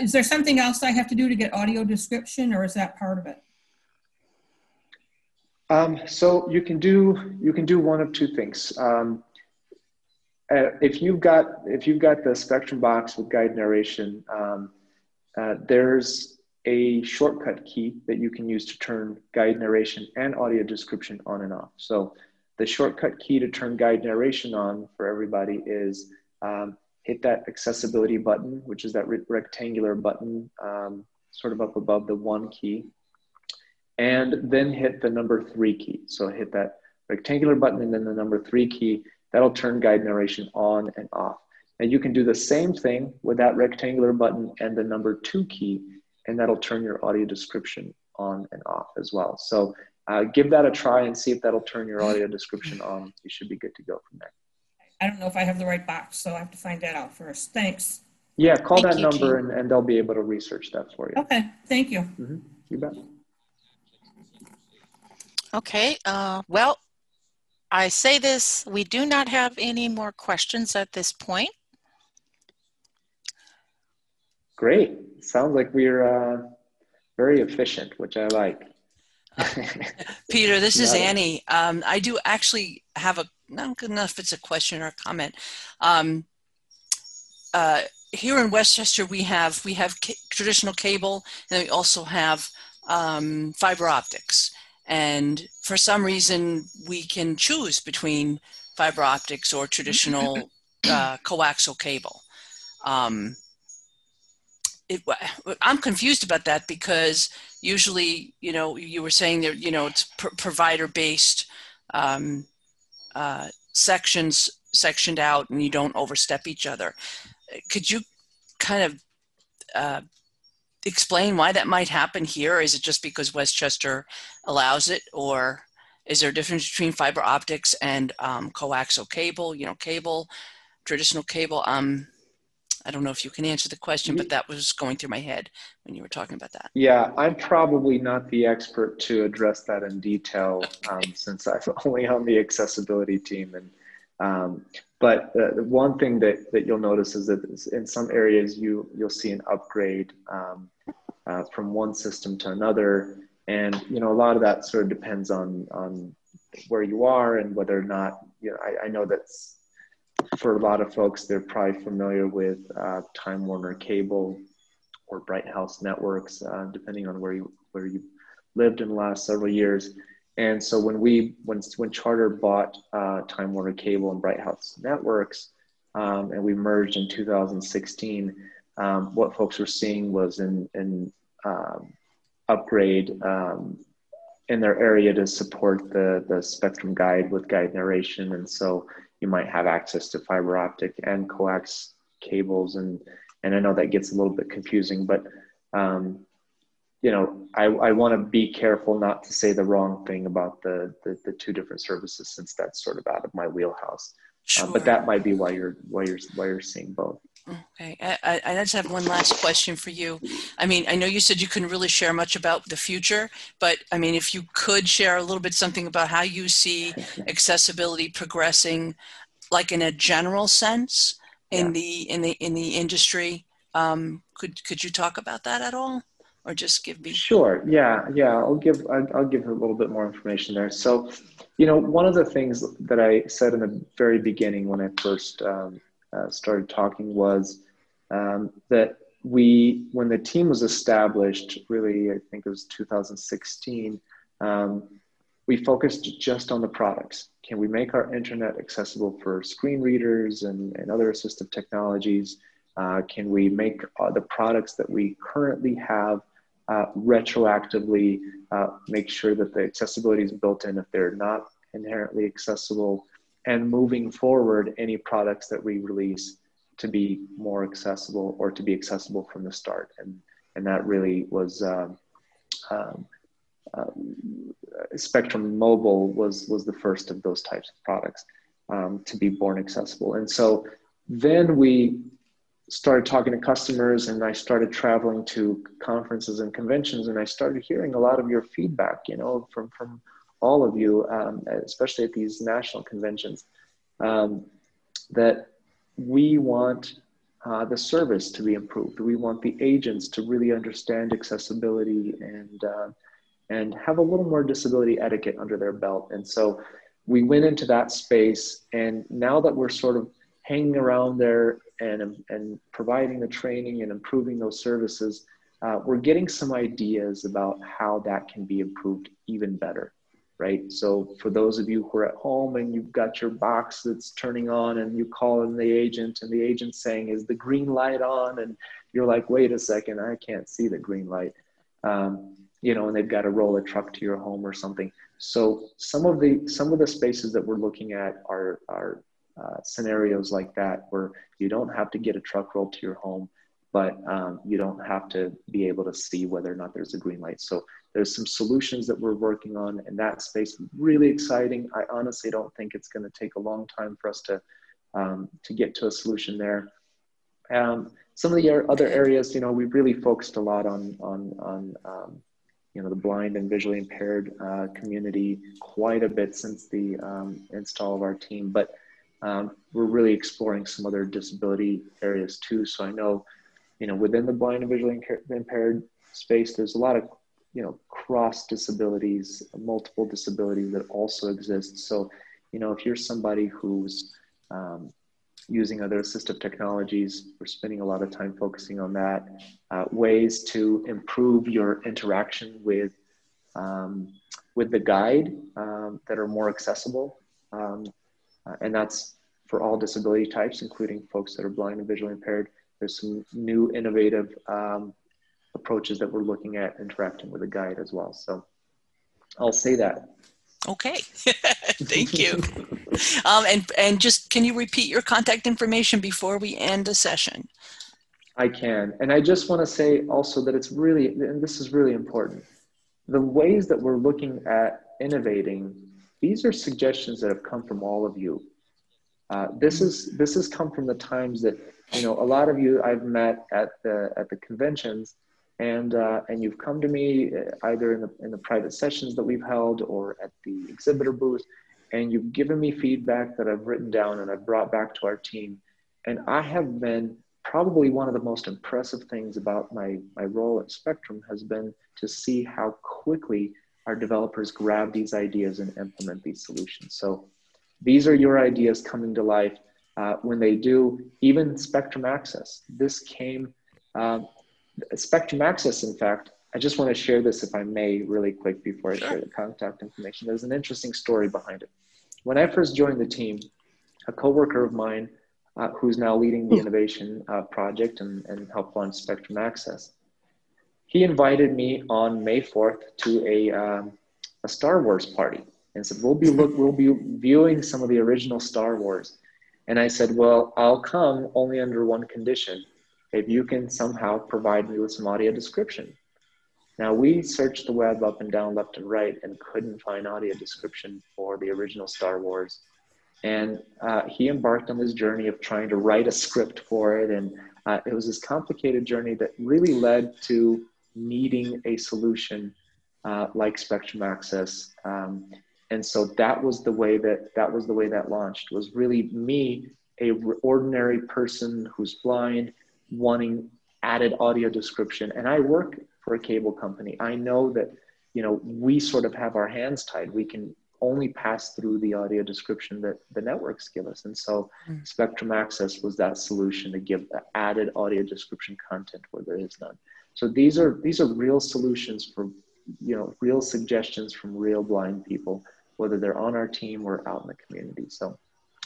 is there something else I have to do to get audio description, or is that part of it? Um, so you can do you can do one of two things. Um, uh, if you've got if you've got the Spectrum box with guide narration, um, uh, there's a shortcut key that you can use to turn guide narration and audio description on and off. So the shortcut key to turn guide narration on for everybody is um, hit that accessibility button, which is that re rectangular button um, sort of up above the one key, and then hit the number three key. So hit that rectangular button and then the number three key. That'll turn guide narration on and off. And you can do the same thing with that rectangular button and the number two key, and that'll turn your audio description on and off as well. So uh, give that a try and see if that'll turn your audio description on. You should be good to go from there. I don't know if I have the right box, so I have to find that out first. Thanks. Yeah, call Thank that you, number and, and they'll be able to research that for you. Okay, thank you. Mhm, You bet. Okay, uh, well, I say this, we do not have any more questions at this point. Great. Sounds like we're uh, very efficient, which I like. Peter, this is. Annie. Um, I do actually have a, not good enough if it's a question or a comment. Um, uh, here in Westchester, we have we have traditional cable, and we also have um, fiber optics. And for some reason, we can choose between fiber optics or traditional uh, coaxial cable. Um, it, I'm confused about that because usually, you know, you were saying that, you know, it's pr- provider based um, uh, sections sectioned out and you don't overstep each other. Could you kind of uh, explain why that might happen here? Is it just because Westchester allows it, or is there a difference between fiber optics and um, coaxial cable? You know, cable, traditional cable. Um, I don't know if you can answer the question, but that was going through my head when you were talking about that. Yeah, I'm probably not the expert to address that in detail um, since I'm only on the accessibility team. And um, but uh, one thing that, that you'll notice is that in some areas you you'll see an upgrade um, uh, from one system to another, and you know a lot of that sort of depends on on where you are and whether or not you know. I, I know that's for a lot of folks they're probably familiar with uh, Time Warner Cable or Bright House Networks, uh, depending on where you where you lived in the last several years. And so when we when when Charter bought uh, Time Warner Cable and Bright House Networks, um, and we merged in 2016, um, what folks were seeing was an, an um, upgrade um, in their area to support the the Spectrum Guide with guide narration, and so you might have access to fiber optic and coax cables, and and I know that gets a little bit confusing, but um, you know, I, I want to be careful not to say the wrong thing about the, the, the two different services since that's sort of out of my wheelhouse. Uh, but that might be why you're why you're why you're seeing both. Okay, I, I I just have one last question for you. I mean, I know you said you couldn't really share much about the future, but I mean, if you could share a little bit something about how you see accessibility progressing, like in a general sense in Yeah. the in the in the industry, um, could could you talk about that at all, or just give me? Sure. Yeah. Yeah. I'll give I'll, I'll give a little bit more information there. So, you know, one of the things that I said in the very beginning when I first um, uh, started talking was um, that we, when the team was established, really, I think it was 2016. Um, we focused just on the products. Can we make our internet accessible for screen readers and, and other assistive technologies? Uh, can we make uh, the products that we currently have uh, retroactively uh, make sure that the accessibility is built in if they're not inherently accessible? And moving forward, any products that we release to be more accessible or to be accessible from the start. And, and that really was um, um, um, Spectrum Mobile was was the first of those types of products um, to be born accessible. And so then we started talking to customers, and I started traveling to conferences and conventions, and I started hearing a lot of your feedback. You know, from from all of you, um, especially at these national conventions, um, that we want uh, the service to be improved. We want the agents to really understand accessibility and uh, and have a little more disability etiquette under their belt. And so we went into that space, and now that we're sort of hanging around there and and providing the training and improving those services, uh, we're getting some ideas about how that can be improved even better right? So for those of you who are at home and you've got your box that's turning on and you call in the agent and the agent's saying, is the green light on? And you're like, wait a second, I can't see the green light. Um, you know, and they've got to roll a truck to your home or something. So some of the some of the spaces that we're looking at are are uh, scenarios like that where you don't have to get a truck rolled to your home, but um, you don't have to be able to see whether or not there's a green light. So there's some solutions that we're working on in that space. Really exciting. I honestly don't think it's going to take a long time for us to um, to get to a solution there. Um, some of the other areas, you know, we've really focused a lot on on on um, you know the blind and visually impaired uh, community quite a bit since the um, install of our team, but um, we're really exploring some other disability areas too. So I know, you know, within the blind and visually impaired space, there's a lot of you know cross disabilities, multiple disabilities that also exist. So you know, if you're somebody who's um, using other assistive technologies. We're spending a lot of time focusing on that. Uh, ways to improve your interaction with, um, with the guide um, that are more accessible. Um, uh, and that's for all disability types, including folks that are blind and visually impaired. There's some new innovative um, approaches that we're looking at interacting with a guide as well. So I'll say that. Okay, thank you. um, and and just can you repeat your contact information before we end the session? I can, and I just want to say also that it's really, and this is really important. The ways that we're looking at innovating, these are suggestions that have come from all of you. Uh, this is this has come from the times that you know a lot of you I've met at the at the conventions and uh, and you've come to me uh, either in the in the private sessions that we've held or at the exhibitor booth, and you've given me feedback that I've written down and I've brought back to our team, and I have been probably one of the most impressive things about my my role at Spectrum has been to see how quickly our developers grab these ideas and implement these solutions. So these are your ideas coming to life. Uh, when they do, even Spectrum Access, this came um, Spectrum Access, in fact, I just want to share this, if I may, really quick before I share the contact information. There's an interesting story behind it. When I first joined the team, a coworker of mine, uh, who's now leading the hmm. innovation uh, project and, and helped launch Spectrum Access, he invited me on May 4th to a, um, a Star Wars party and said, we'll be, look, we'll be viewing some of the original Star Wars. And I said, well, I'll come only under one condition if you can somehow provide me with some audio description. Now, we searched the web up and down, left and right, and couldn't find audio description for the original Star Wars. And uh, he embarked on this journey of trying to write a script for it. And uh, it was this complicated journey that really led to needing a solution uh, like Spectrum Access. Um, and so that was the way that that was the way that launched was really me, a ordinary person who's blind, wanting added audio description. And I work for a cable company. I know that, you know, we sort of have our hands tied. We can only pass through the audio description that the networks give us. And so mm. Spectrum Access was that solution to give added audio description content where there is none. So these are these are real solutions for you know real suggestions from real blind people, whether they're on our team or out in the community. So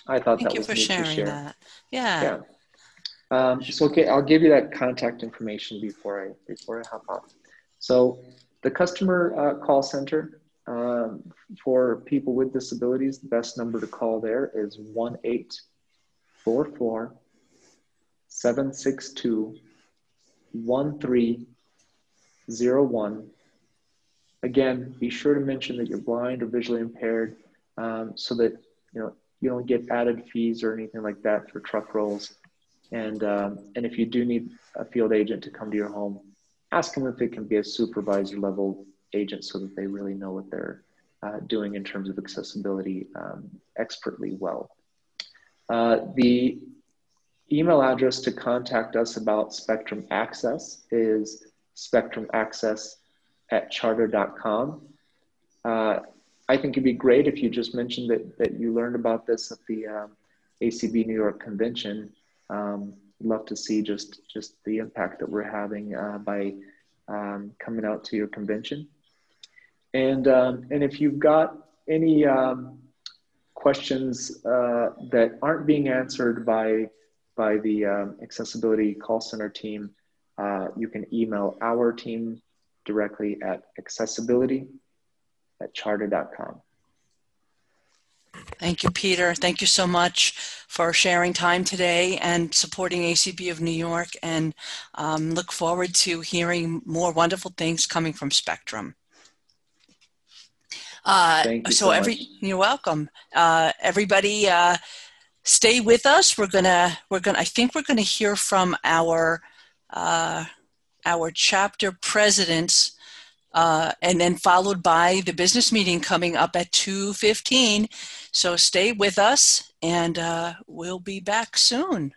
I thought Thank that was for sharing to share. that. Yeah. yeah. Um, so okay, I'll give you that contact information before I before I hop off. So the customer uh, call center um, for people with disabilities, the best number to call there is one eight four four seven six two one three zero one. Again, be sure to mention that you're blind or visually impaired, um, so that you know you don't get added fees or anything like that for truck rolls. And, um, and if you do need a field agent to come to your home, ask them if it can be a supervisor level agent so that they really know what they're uh, doing in terms of accessibility um, expertly well. Uh, the email address to contact us about Spectrum Access is spectrumaccess at charter.com. Uh, I think it'd be great if you just mentioned that, that you learned about this at the um, ACB New York convention um, love to see just just the impact that we're having uh, by um, coming out to your convention. And um, and if you've got any um, questions uh, that aren't being answered by by the um, accessibility call center team, uh, you can email our team directly at accessibility at charter.com. Thank you, Peter. Thank you so much for sharing time today and supporting ACB of New York and um, look forward to hearing more wonderful things coming from Spectrum. Uh, Thank you so, so every much. you're welcome. Uh, everybody, uh, stay with us. We're gonna we're gonna I think we're gonna hear from our uh, our chapter presidents. Uh, and then followed by the business meeting coming up at 2.15 so stay with us and uh, we'll be back soon.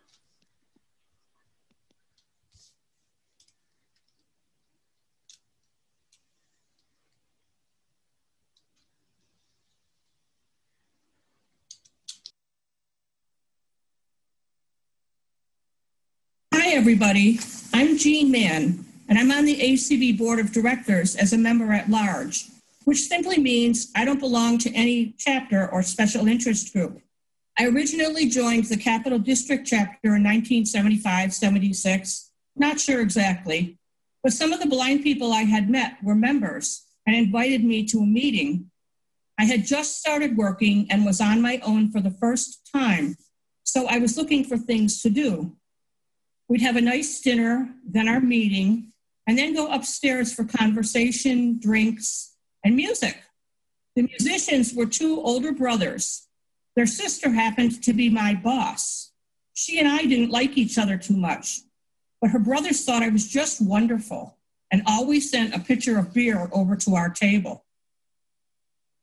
Hi, everybody. I'm Jean Mann, and I'm on the ACB Board of Directors as a member at large, which simply means I don't belong to any chapter or special interest group. I originally joined the Capital District chapter in 1975 76, not sure exactly, but some of the blind people I had met were members and invited me to a meeting. I had just started working and was on my own for the first time, so I was looking for things to do. We'd have a nice dinner, then our meeting, and then go upstairs for conversation, drinks, and music. The musicians were two older brothers. Their sister happened to be my boss. She and I didn't like each other too much, but her brothers thought I was just wonderful and always sent a pitcher of beer over to our table.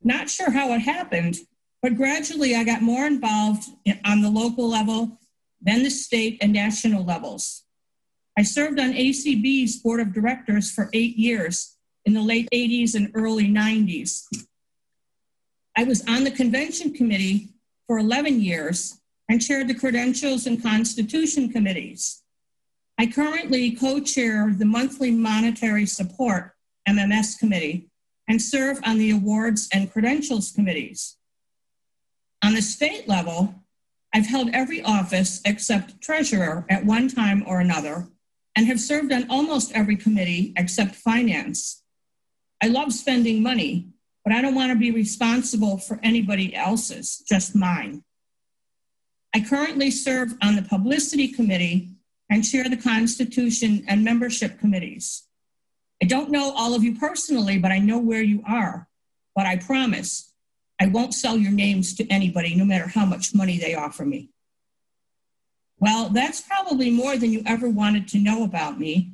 Not sure how it happened, but gradually I got more involved on the local level then the state and national levels. I served on ACB's board of directors for eight years in the late 80s and early 90s. I was on the convention committee for 11 years and chaired the credentials and constitution committees. I currently co chair the monthly monetary support MMS committee and serve on the awards and credentials committees. On the state level, I've held every office except treasurer at one time or another and have served on almost every committee except finance. I love spending money, but I don't want to be responsible for anybody else's, just mine. I currently serve on the publicity committee and chair the constitution and membership committees. I don't know all of you personally, but I know where you are. But I promise I won't sell your names to anybody, no matter how much money they offer me. Well, that's probably more than you ever wanted to know about me.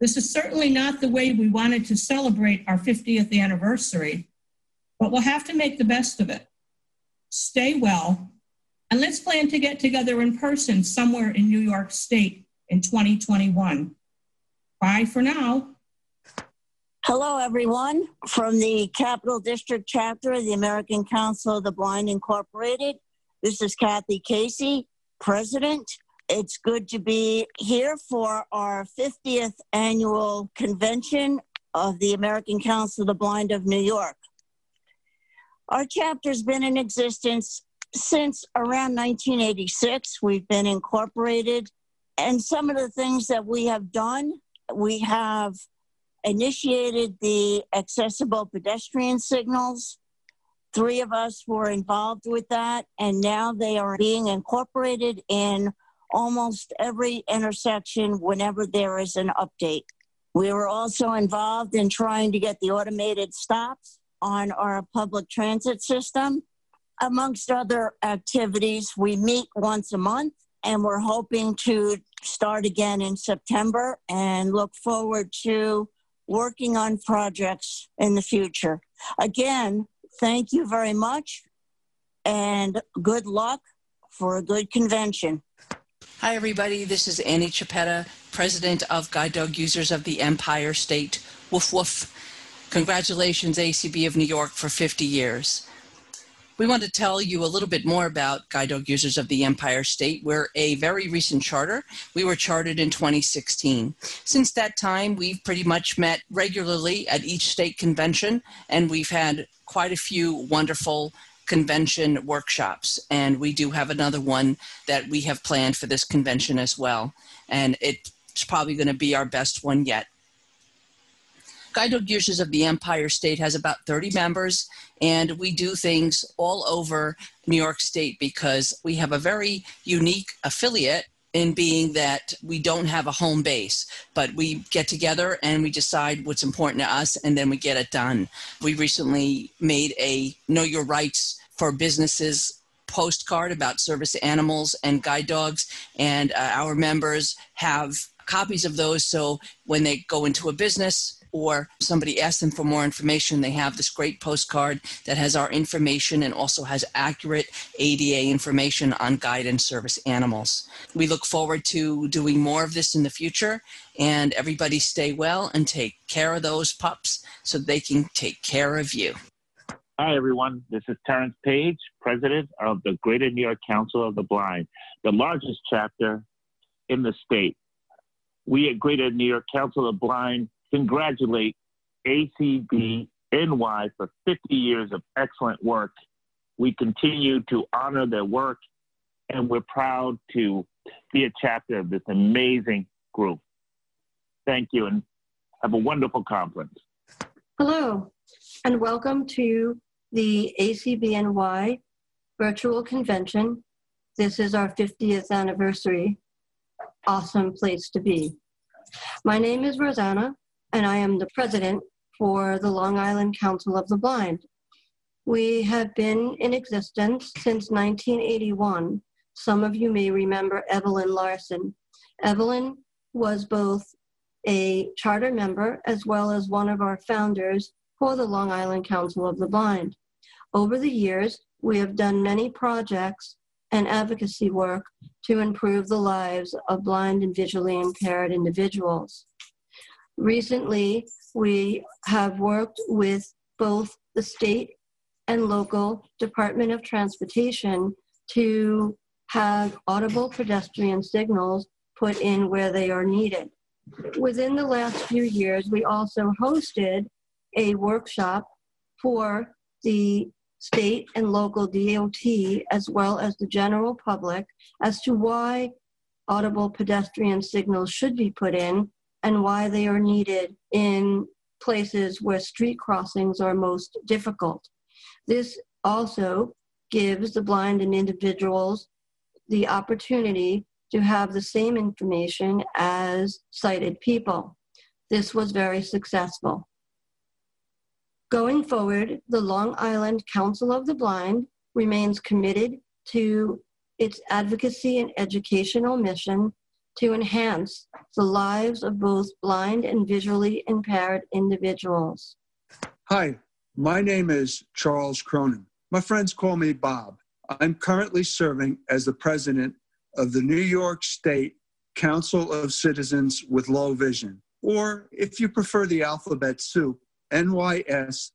This is certainly not the way we wanted to celebrate our 50th anniversary, but we'll have to make the best of it. Stay well, and let's plan to get together in person somewhere in New York State in 2021. Bye for now. Hello, everyone. From the Capital District chapter of the American Council of the Blind Incorporated, this is Kathy Casey, President. It's good to be here for our 50th annual convention of the American Council of the Blind of New York. Our chapter's been in existence since around 1986. We've been incorporated, and some of the things that we have done, we have initiated the accessible pedestrian signals. Three of us were involved with that, and now they are being incorporated in almost every intersection whenever there is an update. We were also involved in trying to get the automated stops on our public transit system. Amongst other activities, we meet once a month and we're hoping to start again in September and look forward to working on projects in the future. Again, thank you very much and good luck for a good convention. Hi, everybody. This is Annie Chiappetta, president of Guide Dog Users of the Empire State. Woof woof. Congratulations, ACB of New York, for 50 years. We want to tell you a little bit more about Guide Dog Users of the Empire State. We're a very recent charter. We were chartered in 2016. Since that time, we've pretty much met regularly at each state convention, and we've had quite a few wonderful convention workshops. And we do have another one that we have planned for this convention as well. And it's probably going to be our best one yet. Guide Users of the Empire State has about 30 members, and we do things all over New York State because we have a very unique affiliate in being that we don't have a home base, but we get together and we decide what's important to us and then we get it done. We recently made a Know Your Rights for Businesses postcard about service animals and guide dogs, and uh, our members have copies of those. So when they go into a business, or somebody asks them for more information, they have this great postcard that has our information and also has accurate ADA information on guide and service animals. We look forward to doing more of this in the future, and everybody stay well and take care of those pups so they can take care of you. Hi, everyone. This is Terrence Page, president of the Greater New York Council of the Blind, the largest chapter in the state. We at Greater New York Council of the Blind congratulate ACB NY for 50 years of excellent work. We continue to honor their work, and we're proud to be a chapter of this amazing group. Thank you, and have a wonderful conference. Hello, and welcome to the ACBNY virtual convention. This is our 50th anniversary. Awesome place to be. My name is Rosanna, and I am the president for the Long Island Council of the Blind. We have been in existence since 1981. Some of you may remember Evelyn Larson. Evelyn was both a charter member as well as one of our founders for the Long Island Council of the Blind. Over the years, we have done many projects and advocacy work to improve the lives of blind and visually impaired individuals. Recently, we have worked with both the state and local Department of Transportation to have audible pedestrian signals put in where they are needed. Within the last few years, we also hosted a workshop for the state and local DOT, as well as the general public, as to why audible pedestrian signals should be put in and why they are needed in places where street crossings are most difficult. This also gives the blind and individuals the opportunity to have the same information as sighted people. This was very successful. Going forward, the Long Island Council of the Blind remains committed to its advocacy and educational mission to enhance the lives of both blind and visually impaired individuals. Hi, my name is Charles Cronin. My friends call me Bob. I'm currently serving as the president of the New York State Council of Citizens with Low Vision, or if you prefer the alphabet soup, NYSCCLV.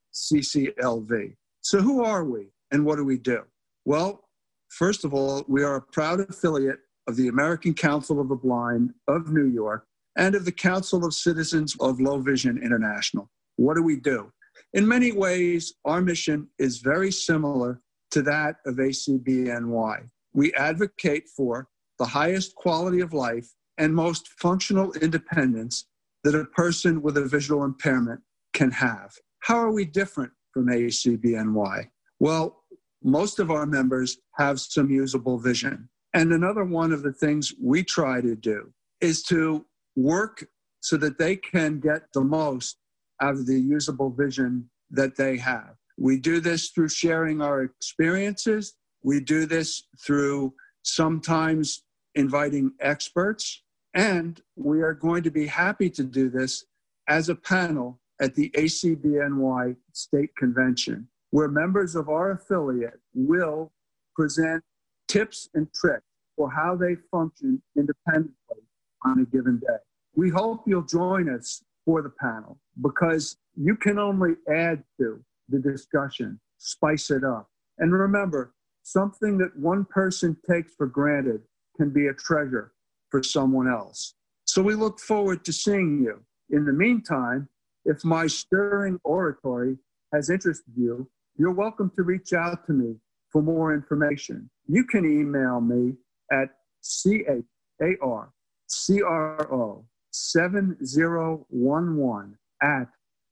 So, who are we and what do we do? Well, first of all, we are a proud affiliate of the American Council of the Blind of New York and of the Council of Citizens of Low Vision International. What do we do? In many ways, our mission is very similar to that of ACBNY. We advocate for the highest quality of life and most functional independence that a person with a visual impairment can have. How are we different from ACBNY? Well, most of our members have some usable vision. And another one of the things we try to do is to work so that they can get the most out of the usable vision that they have. We do this through sharing our experiences. We do this through sometimes inviting experts. And we are going to be happy to do this as a panel at the ACBNY State Convention, where members of our affiliate will present tips and tricks for how they function independently on a given day. We hope you'll join us for the panel because you can only add to the discussion, spice it up. And remember, something that one person takes for granted can be a treasure for someone else. So we look forward to seeing you. In the meantime, if my stirring oratory has interested you, you're welcome to reach out to me for more information. You can email me at C-H-A-R C-R-O 7011 at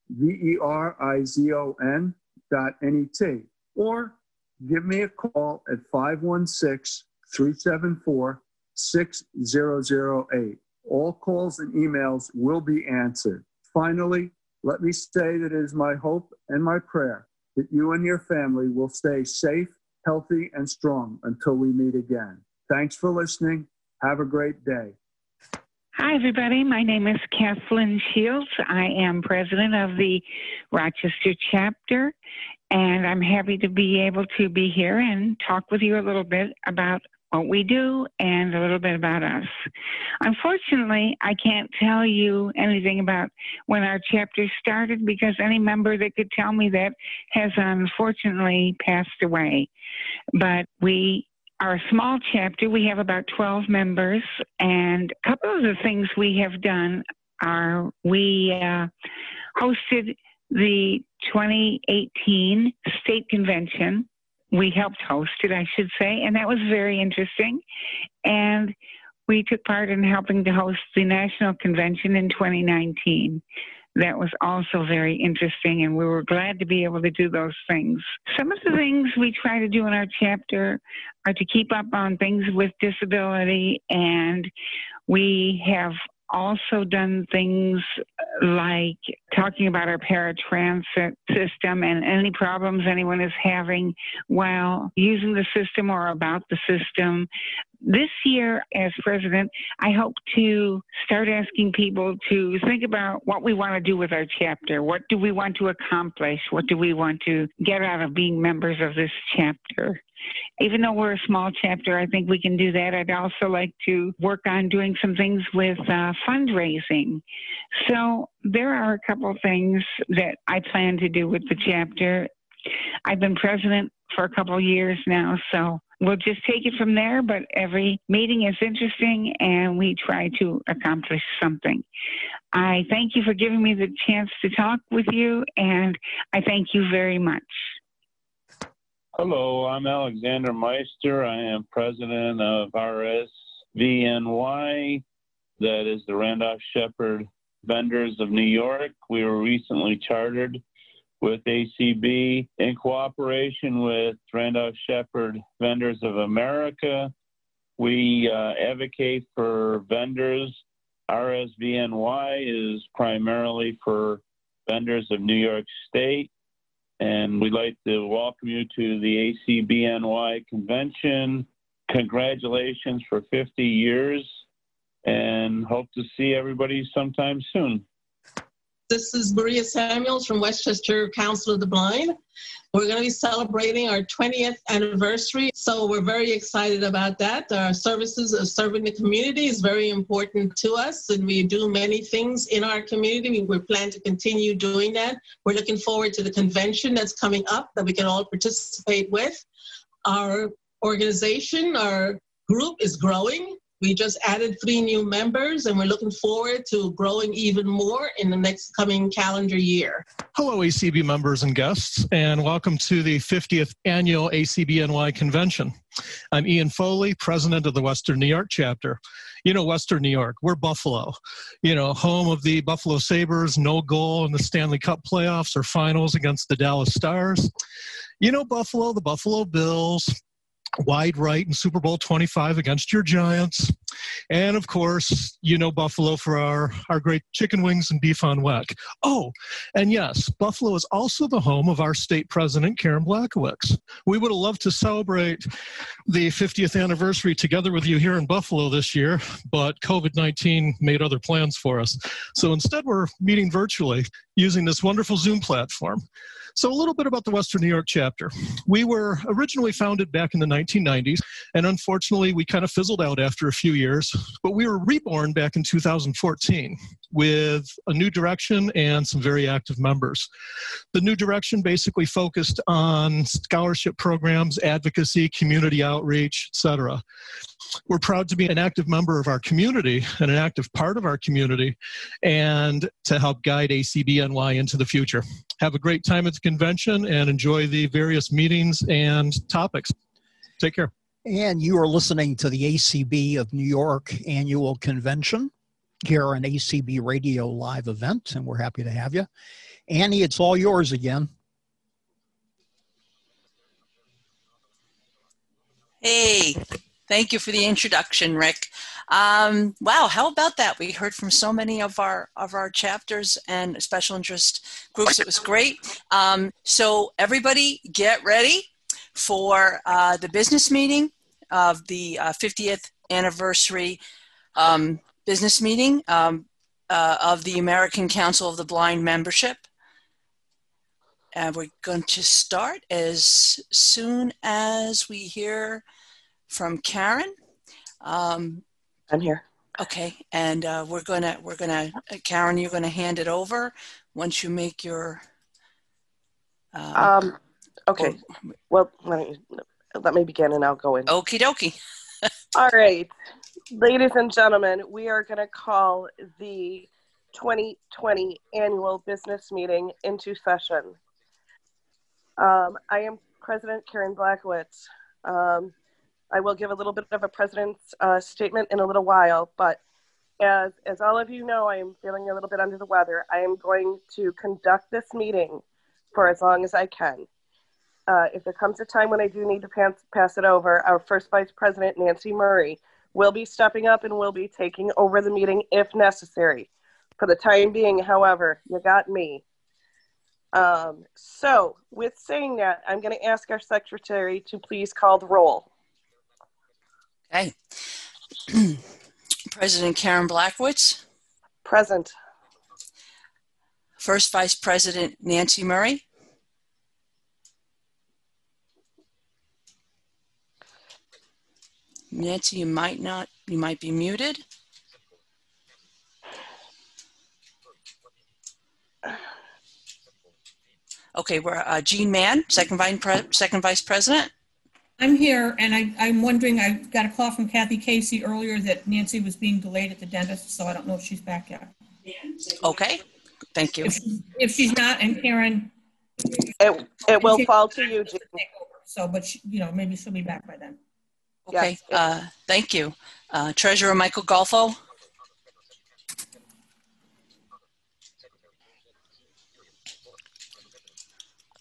V-E-R-I-Z-O-N dot N-E-T or give me a call at 516-374-6008. All calls and emails will be answered. Finally, let me say that it is my hope and my prayer that you and your family will stay safe healthy, and strong until we meet again. Thanks for listening. Have a great day. Hi, everybody. My name is Kathleen Shields. I am president of the Rochester chapter, and I'm happy to be able to be here and talk with you a little bit about what we do and a little bit about us. Unfortunately, I can't tell you anything about when our chapter started because any member that could tell me that has unfortunately passed away. But we are a small chapter. We have about 12 members, and a couple of the things we have done are we uh, hosted the 2018 state convention we helped host it, I should say, and that was very interesting. And we took part in helping to host the national convention in 2019. That was also very interesting, and we were glad to be able to do those things. Some of the things we try to do in our chapter are to keep up on things with disability, and we have also done things like talking about our paratransit system and any problems anyone is having while using the system or about the system. This year, as president, I hope to start asking people to think about what we want to do with our chapter. What do we want to accomplish? What do we want to get out of being members of this chapter? even though we're a small chapter, I think we can do that. I'd also like to work on doing some things with uh, fundraising. So there are a couple things that I plan to do with the chapter. I've been president for a couple of years now, so we'll just take it from there. But every meeting is interesting and we try to accomplish something. I thank you for giving me the chance to talk with you, and I thank you very much. Hello, I'm Alexander Meister. I am president of RSVNY, that is the Randolph Sheppard Vendors of New York. We were recently chartered with ACB in cooperation with Randolph Sheppard Vendors of America. We uh, advocate for vendors. RSVNY is primarily for vendors of New York State and we'd like to welcome you to the ACBNY convention. Congratulations for 50 years and hope to see everybody sometime soon. This is Maria Samuels from Westchester Council of the Blind. We're going to be celebrating our 20th anniversary, so we're very excited about that. Our services of serving the community is very important to us, and we do many things in our community. We plan to continue doing that. We're looking forward to the convention that's coming up that we can all participate with. Our organization, our group is growing. We just added three new members, and we're looking forward to growing even more in the next coming calendar year. Hello, ACB members and guests, and welcome to the 50th annual ACBNY convention. I'm Ian Foley, president of the Western New York chapter. You know, Western New York, we're Buffalo, you know, home of the Buffalo Sabres, no goal in the Stanley Cup playoffs or finals against the Dallas Stars. You know, Buffalo, the Buffalo Bills, wide right in Super Bowl 25 against your Giants. And of course, you know Buffalo for our, our great chicken wings and beef on weck. Oh, and yes, Buffalo is also the home of our state president, Karen Blackowitz. We would have loved to celebrate the 50th anniversary together with you here in Buffalo this year, but COVID 19 made other plans for us. So instead, we're meeting virtually using this wonderful Zoom platform. So, a little bit about the Western New York chapter. We were originally founded back in the 1990s, and unfortunately, we kind of fizzled out after a few years, but we were reborn back in 2014 with a new direction and some very active members. The new direction basically focused on scholarship programs, advocacy, community outreach, etc. We're proud to be an active member of our community and an active part of our community and to help guide ACBNY into the future. Have a great time at the convention and enjoy the various meetings and topics. Take care. And you are listening to the ACB of New York annual convention here on ACB Radio live event, and we're happy to have you. Annie, it's all yours again. Hey, thank you for the introduction, Rick. Um, wow, how about that? We heard from so many of our of our chapters and special interest groups. It was great. Um, so everybody, get ready for uh, the business meeting of the uh, 50th anniversary um, business meeting um, uh, of the American Council of the Blind membership. And we're going to start as soon as we hear from Karen. Um, I'm here. Okay, and uh, we're gonna we're gonna Karen, you're gonna hand it over once you make your. Uh, Um, okay. Well, let me, let me begin and I'll go in. Okie dokie. All right. Ladies and gentlemen, we are to call the 2020 annual business meeting into session. Um, I am President Karen Blackowitz. Um, I will give a little bit of a president's uh, statement in a little while, but as, as all of you know, I am feeling a little bit under the weather. I am going to conduct this meeting for as long as I can. Uh, if there comes a time when I do need to pass, pass it over, our first vice president, Nancy Murray, will be stepping up and will be taking over the meeting if necessary. For the time being, however, you got me. Um, so, with saying that, I'm going to ask our secretary to please call the roll. Okay. President Karen Blackowitz, Present. First Vice President Nancy Murray, Nancy, you might not, you might be muted. Okay, we're uh, Jean Mann, second vice, second vice president. I'm here, and I, I'm wondering, I got a call from Kathy Casey earlier that Nancy was being delayed at the dentist, so I don't know if she's back yet. Okay, thank you. If, if she's not, and Karen. It, it will fall to you, Jean. So, but, she- you know, maybe she'll be back by then. Okay, uh, thank you. Uh, Treasurer Michael Golfo,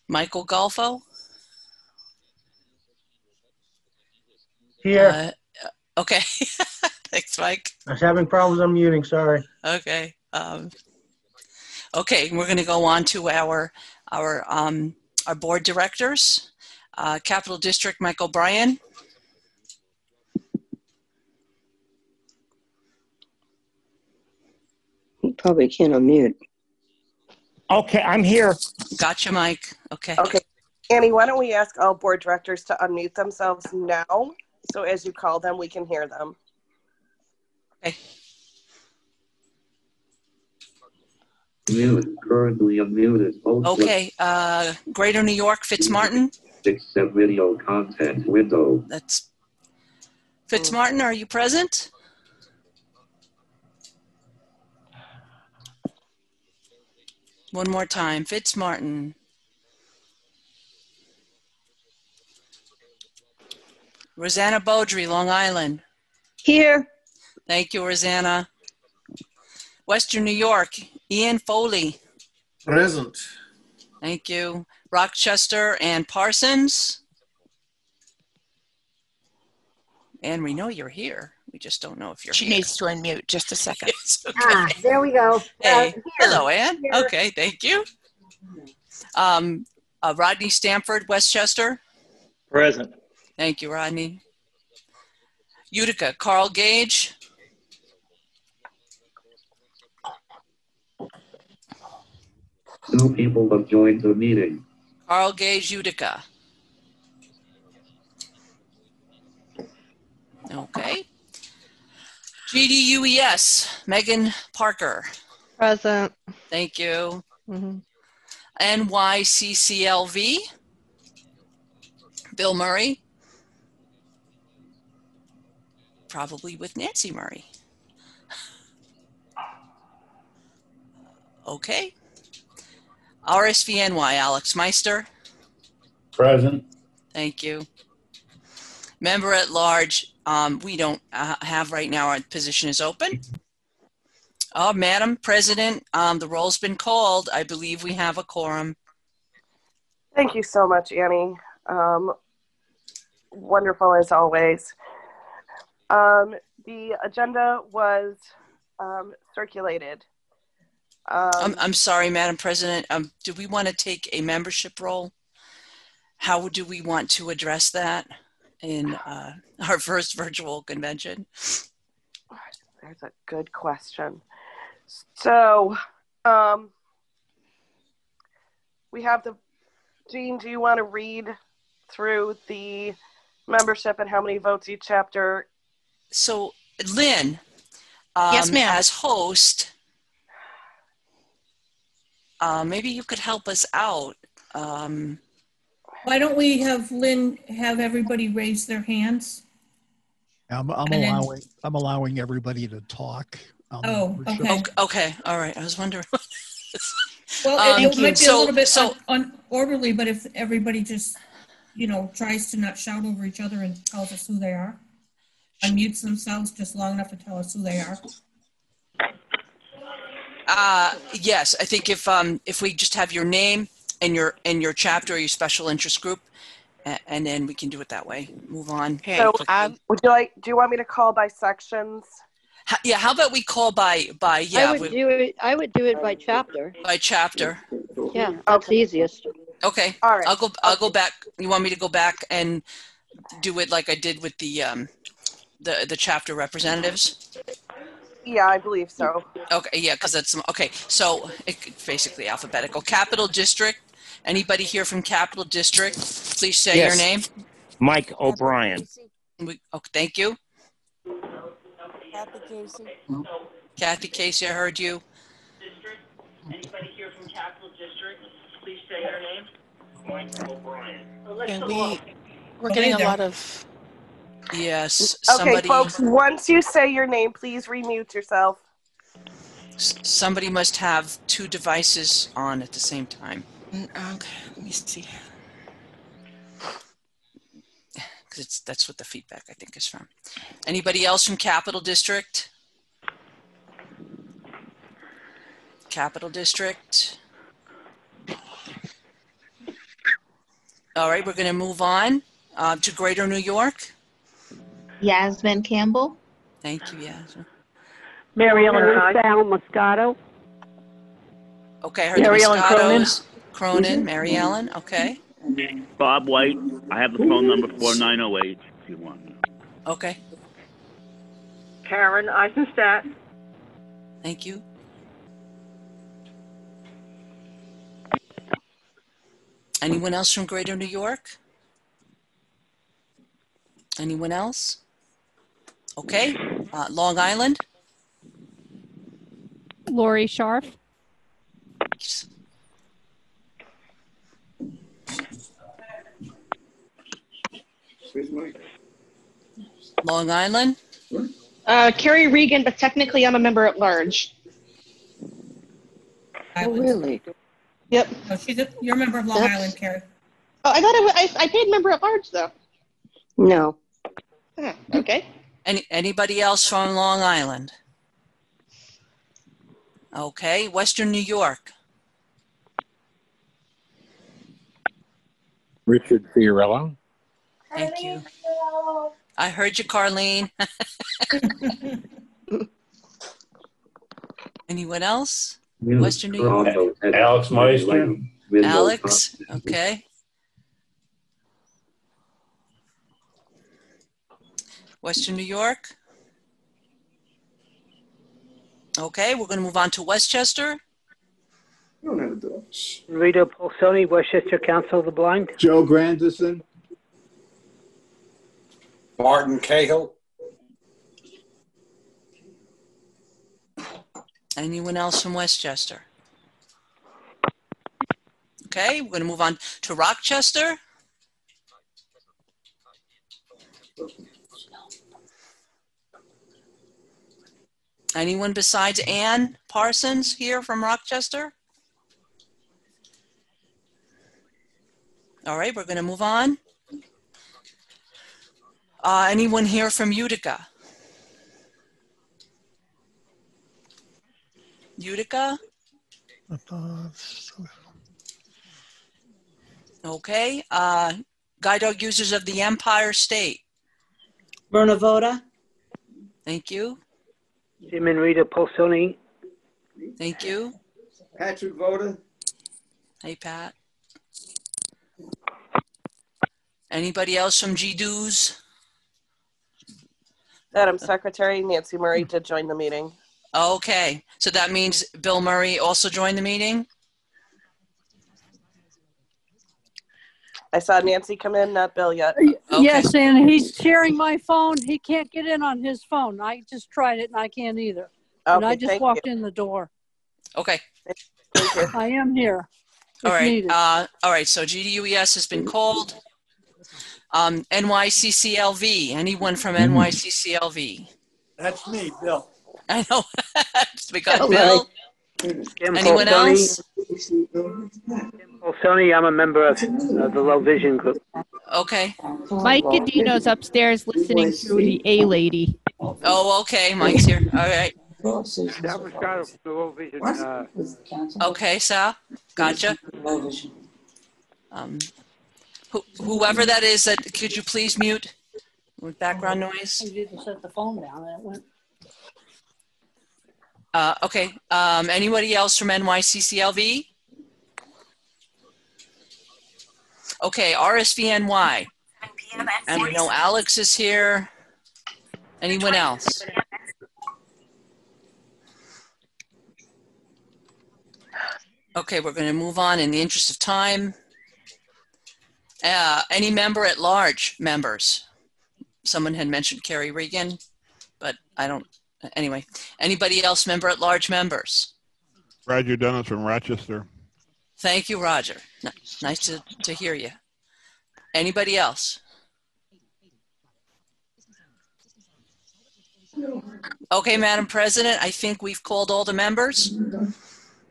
Michael Golfo. Here. Uh, okay, thanks, Mike. I was having problems unmuting, sorry. Okay. Um, okay, we're going to go on to our our um, our board directors. Uh, Capital District, Michael Bryan. You probably can't unmute. Okay, I'm here. Gotcha, Mike. Okay. Okay. Annie, why don't we ask all board directors to unmute themselves now? So as you call them, we can hear them. Okay. Mute, currently unmuted. Both Okay. Uh, Greater New York, Fitzmartin. Accept video content window. That's Fitzmartin. Are you present? One more time, Fitzmartin. Rosanna Beaudry, Long Island. Here. Thank you, Rosanna. Western New York, Ian Foley. Present. Thank you. Rochester and Parsons. And we know you're here. We just don't know if you're She here. needs to unmute just a second. Yes, okay. Ah, there we go. Hey, Uh, hello, Ann. Here. Okay, thank you. Um, uh, Rodney Stanford, Westchester. Present. Thank you, Rodney. Utica, Carl Gage. Two people have joined the meeting. Carl Gage, Utica. Okay. GDUES, E Megan Parker. Present. Thank you. Mm -hmm. NYCCLV, Bill Murray. Probably with Nancy Murray. Okay. RSVNY, Alex Meister. Present. Thank you. Member at large, um, we don't uh, have right now, our position is open. Oh, Madam President, um, the roll's been called. I believe we have a quorum. Thank you so much, Annie. Um, wonderful as always. Um, the agenda was um, circulated. Um, I'm, I'm sorry, Madam President. Um, do we want to take a membership roll? how do we want to address that in uh, our first virtual convention? There's a good question. So, um, we have the, Jean, do you want to read through the membership and how many votes each chapter? So, Lynn, um, Yes, ma'am. as host, uh, maybe you could help us out. Um, Why don't we have Lynn have everybody raise their hands? I'm, I'm And then- allowing, I'm allowing everybody to talk. Um, Oh, we're sure- okay. okay, okay, all right. I was wondering. Well, Um, it, it might be so- a little bit so- un- unorderly, but if everybody just, you know, tries to not shout over each other and tells us who they are, unmutes themselves just long enough to tell us who they are. Uh, yes, I think if um, if we just have your name and your and your chapter or your special interest group, a- and then we can do it that way. Move on. So, would you like, do you want me to call by sections? H- yeah, how about we call by by yeah I would we- do it. I would do it by chapter. by chapter. Yeah, that's easiest. Okay. All right. I'll go. I'll go back. You want me to go back and do it like I did with the um, the the chapter representatives? Yeah, I believe so. Okay. Yeah, because that's okay. So it, basically alphabetical. Capital District. Anybody here from Capital District? Please say your name. Mike O'Brien. We, oh, thank you. Kathy Casey. Kathy Casey, I heard you. Anybody here from Capital District? Please say your name. Mike O'Brien. Yeah, we, we're getting a lot of, Yes. Okay, folks, once you say your name, please remute yourself. s- Somebody must have two devices on at the same time. Okay, let me see. because it's that's what the feedback I think is from. Anybody else from Capital District? Capital District. All right, we're going to move on uh, to Greater New York. Yasmin Campbell. Thank you, Yasmin. Mary Ellen Mary Sal Moscato. Okay, I heard Mary the Ellen Cronin. Moscatos. Cronin, mm-hmm. Mary Ellen. Okay, Bob White. I have the phone number 4908 if you want. okay, Karen Eisenstadt. thank you. Anyone else from Greater New York? Anyone else? Okay, uh, Long Island. Lori Sharf. Long Island. Uh, Carrie Regan, but technically I'm a member at large. Oh, really? Yep. Oh, she's a, you're a member of Long That's- Island, Carrie. Oh, I thought it was, I, I paid member at large though. No. Huh, okay. Any anybody else from Long Island? Okay, Western New York. Richard Fiorello. Thank you. I heard you, Carlene. Anyone else? Western New York. Alex Meister. Alex. Okay. Western New York. Okay, we're going to move on to Westchester. Rita Polsoni, Westchester Council of the Blind. Joe Grandison. Martin Cahill. Anyone else from Westchester? Okay, we're going to move on to Rochester. Anyone besides Ann Parsons here from Rochester? All right, we're going to move on. Uh, anyone here from Utica? Utica? Okay. Uh, guide dog users of the Empire State. Verna Voda. Thank you. Jim and Rita Pulsoni. Thank you. Patrick Voda. Hey, Pat. Anybody else from GDUs? Madam Secretary, Nancy Murray did join the meeting. Okay, so that means Bill Murray also joined the meeting? I saw Nancy come in, not Bill yet. Yes, and he's sharing my phone. He can't get in on his phone. I just tried it and I can't either. and I just walked you. in the door. Okay. I am here. All if right. needed. Uh, all right. So GDUES has been called. Um, NYCCLV. Anyone from NYCCLV? That's me, Bill. I know. we got Hello. Bill. Kim Anyone Falsoni. else? Sony, I'm a member of uh, the Low Vision Group. Okay. Mike Adino's upstairs listening to the A lady. Oh, okay. Mike's here. All right. That was part of the Low Vision. Uh, Okay, Sal. Gotcha. Um, who, whoever that is, that could you please mute with background noise? You didn't set the phone down and it went. Uh, okay. Um, anybody else from NYCCLV? Okay, RSVNY. And we know Alex is here. Anyone else? Okay, we're going to move on in the interest of time. Uh, any member at large members? Someone had mentioned Carrie Regan, but I don't, anyway. Anybody else member at large members? Roger Dennis from Rochester. Thank you, Roger. Nice to, to hear you. Anybody else? Okay, Madam President, I think we've called all the members.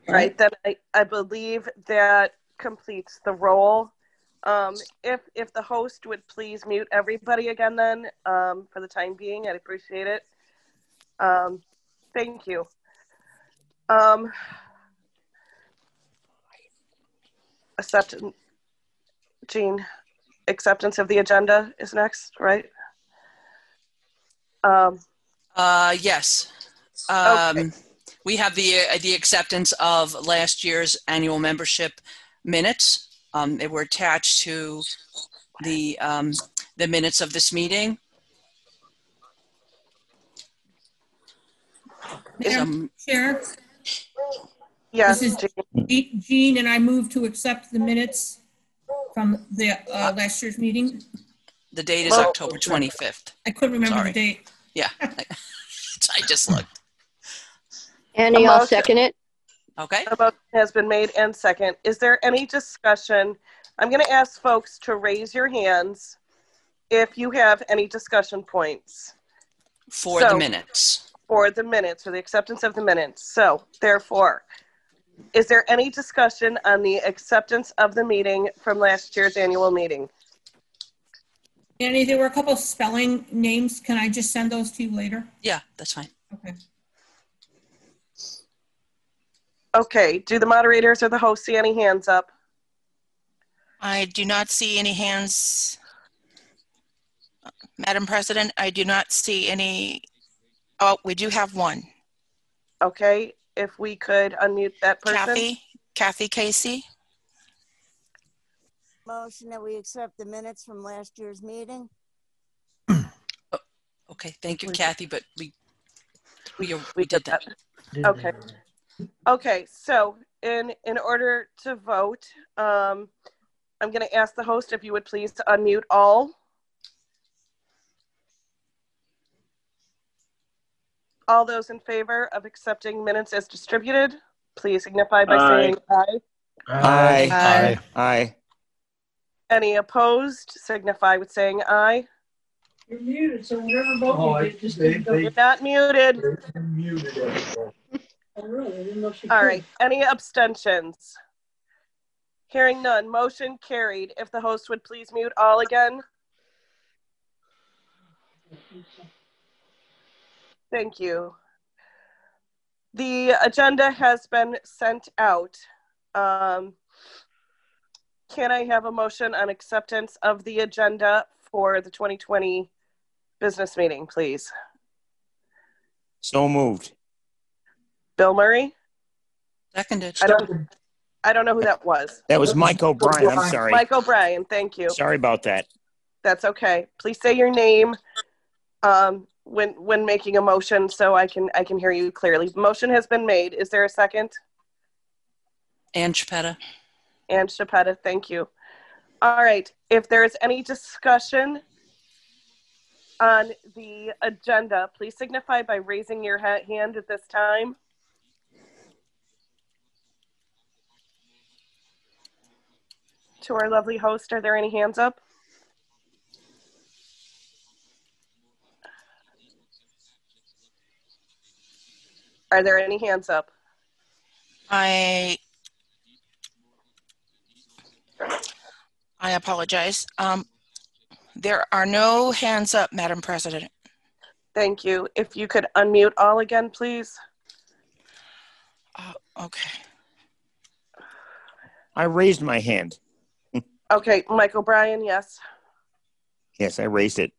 Right, then I, I believe that completes the roll. Um, if, if the host would please mute everybody again then, um, for the time being, I'd appreciate it. Um, thank you. Um, accept, Jean, acceptance of the agenda is next, right? Um, Uh, yes. Um, we have the, uh, the acceptance of last year's annual membership minutes. Um, they were attached to the, um, the minutes of this meeting. Madam Chair? Yes, This is Je- Jean, and I move to accept the minutes from the uh, last year's meeting. The date is Well- October 25th. I couldn't remember Sorry. the date. Yeah. I just looked. Annie, A I'll motion- second it. Okay. A motion has been made and second. Is there any discussion? I'm going to ask folks to raise your hands if you have any discussion points For the So- minutes. For the minutes or the acceptance of the minutes. So, therefore, is there any discussion on the acceptance of the meeting from last year's annual meeting? Annie, there were a couple of spelling names. Can I just send those to you later? Yeah, that's fine. Okay. Okay, do the moderators or the host see any hands up? I do not see any hands. Madam President, I do not see any. Oh, we do have one. Okay, if we could unmute that person. Kathy, Kathy Casey. Motion that we accept the minutes from last year's meeting. Okay, thank you, Kathy, but we, we, we did that. Okay. Okay, so in, in order to vote, um, I'm going to ask the host if you would please unmute all. All those in favor of accepting minutes as distributed, please signify by Aye. saying aye. Aye. Aye. Aye. Any opposed, signify with saying aye. You're muted, so whatever vote Oh, you did, just didn't go. You're not muted. Oh, really? I didn't know she All could. right, any abstentions? Hearing none, motion carried. If the host would please mute all again. Thank you. The agenda has been sent out. Um, Can I have a motion on acceptance of the agenda for the 2020 business meeting, please? So moved. Bill Murray? Seconded. I don't, I don't know who that was. That was Mike O'Brien. I'm sorry. Mike O'Brien, thank you. Sorry about that. That's okay. Please say your name um, when when making a motion so I can I can hear you clearly. Motion has been made. Is there a second? Ann Chiappetta. Ann Chiappetta, thank you. All right. If there is any discussion on the agenda, please signify by raising your ha- hand at this time. To our lovely host, are there any hands up? Are there any hands up? I I apologize. Um, there are no hands up, Madam President. Thank you. If you could unmute all again, please. Uh, okay. I raised my hand. Okay, Mike O'Brien, yes. Yes, I raised it.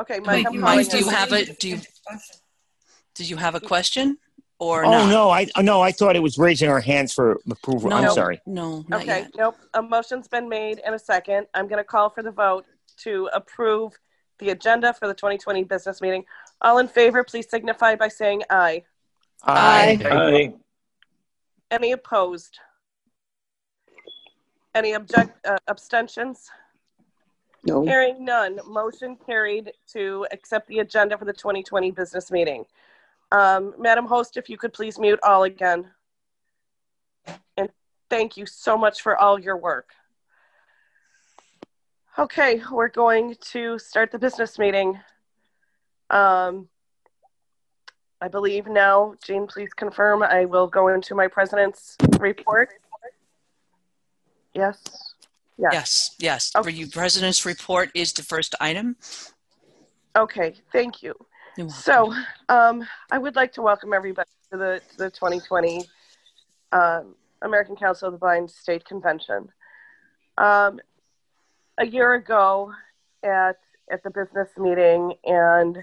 Okay, Mike, Mike, I'm Mike, do you you. have a do you did you have a question or oh not? no, I no, I thought it was raising our hands for approval. I'm sorry. No, not Okay, yet. nope. A motion's been made and a second. I'm going to call for the vote to approve the agenda for the 2020 business meeting. All in favor, please signify by saying aye. Aye. Aye. Any opposed? Any object, uh, abstentions? No. Hearing none, motion carried to accept the agenda for the 2020 business meeting. Um, Madam Host, if you could please mute all again. And thank you so much for all your work. Okay, we're going to start the business meeting. Um, I believe now, Jean, please confirm, I will go into my president's report. Yes? Yes. Yes, yes. For you, President's report is the first item. Okay, thank you. So, um, I would like to welcome everybody to the to the 2020 um, American Council of the Blind State Convention. Um, a year ago, at at the business meeting, and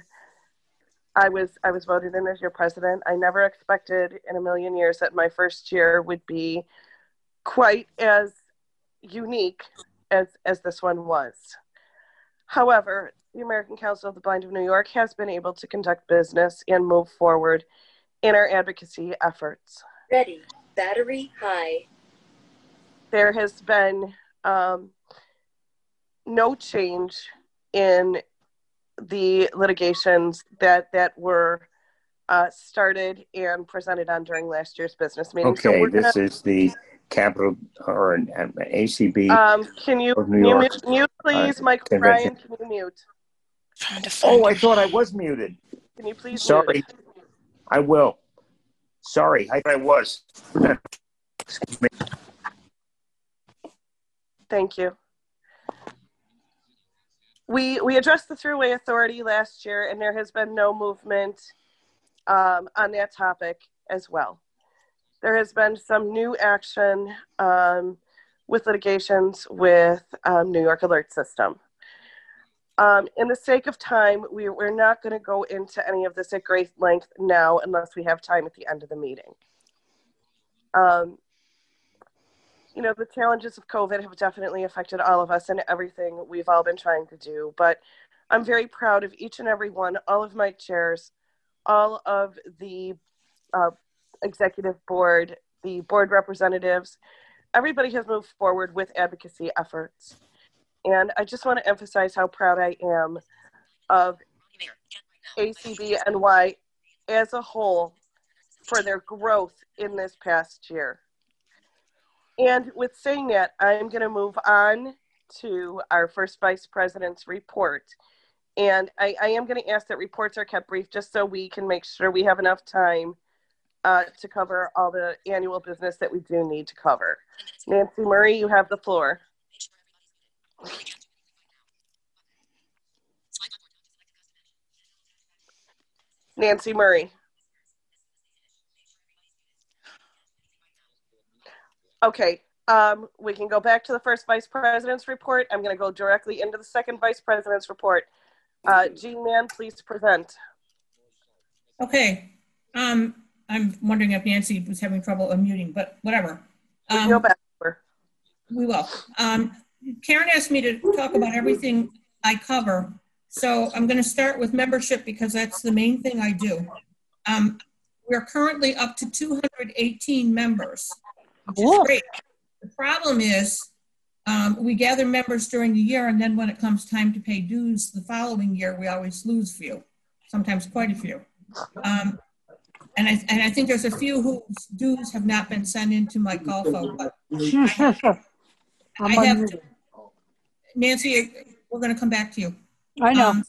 I was I was voted in as your president. I never expected in a million years that my first year would be quite as unique as as this one was. However, the American Council of the Blind of New York has been able to conduct business and move forward in our advocacy efforts. Ready. Battery high. There has been um, no change in the litigations that that were uh, started and presented on during last year's business meeting. Okay, we're this gonna- is the capital or an, an ACB. Um, can you, of New you York, mute, mute, please, uh, Michael convention. Bryan? Can you mute? Oh, I thought I was muted. Can you please Sorry. mute? I will. Sorry, I thought I was. Excuse me. Thank you. We we addressed the Thruway Authority last year, and there has been no movement um, on that topic as well. There has been some new action um, with litigations with um, New York Alert System. Um, in the sake of time, we, we're not going to go into any of this at great length now unless we have time at the end of the meeting. Um, you know, the challenges of COVID have definitely affected all of us and everything we've all been trying to do. But I'm very proud of each and every one, all of my chairs, all of the uh, executive board, the board representatives. Everybody has moved forward with advocacy efforts. And I just want to emphasize how proud I am of ACBNY as a whole for their growth in this past year. And with saying that, I'm going to move on to our first vice president's report. And I, I am going to ask that reports are kept brief just so we can make sure we have enough time uh, to cover all the annual business that we do need to cover. Nancy Murray, you have the floor. Nancy Murray. Okay, um, we can go back to the first vice president's report. I'm going to go directly into the second vice president's report. Uh, Jean Mann, please present. Okay. Um, I'm wondering if Nancy was having trouble unmuting, but whatever. We Um, go back. We will. Um, Karen asked me to talk about everything I cover. So I'm going to start with membership because that's the main thing I do. Um, we're currently up to 218 members, which is great. The problem is um, we gather members during the year, and then when it comes time to pay dues the following year, we always lose a few, sometimes quite a few. Um, and I, and I think there's a few whose dues have not been sent into Mike Golfo, but I have, Nancy, we're going to come back to you. I know. Um,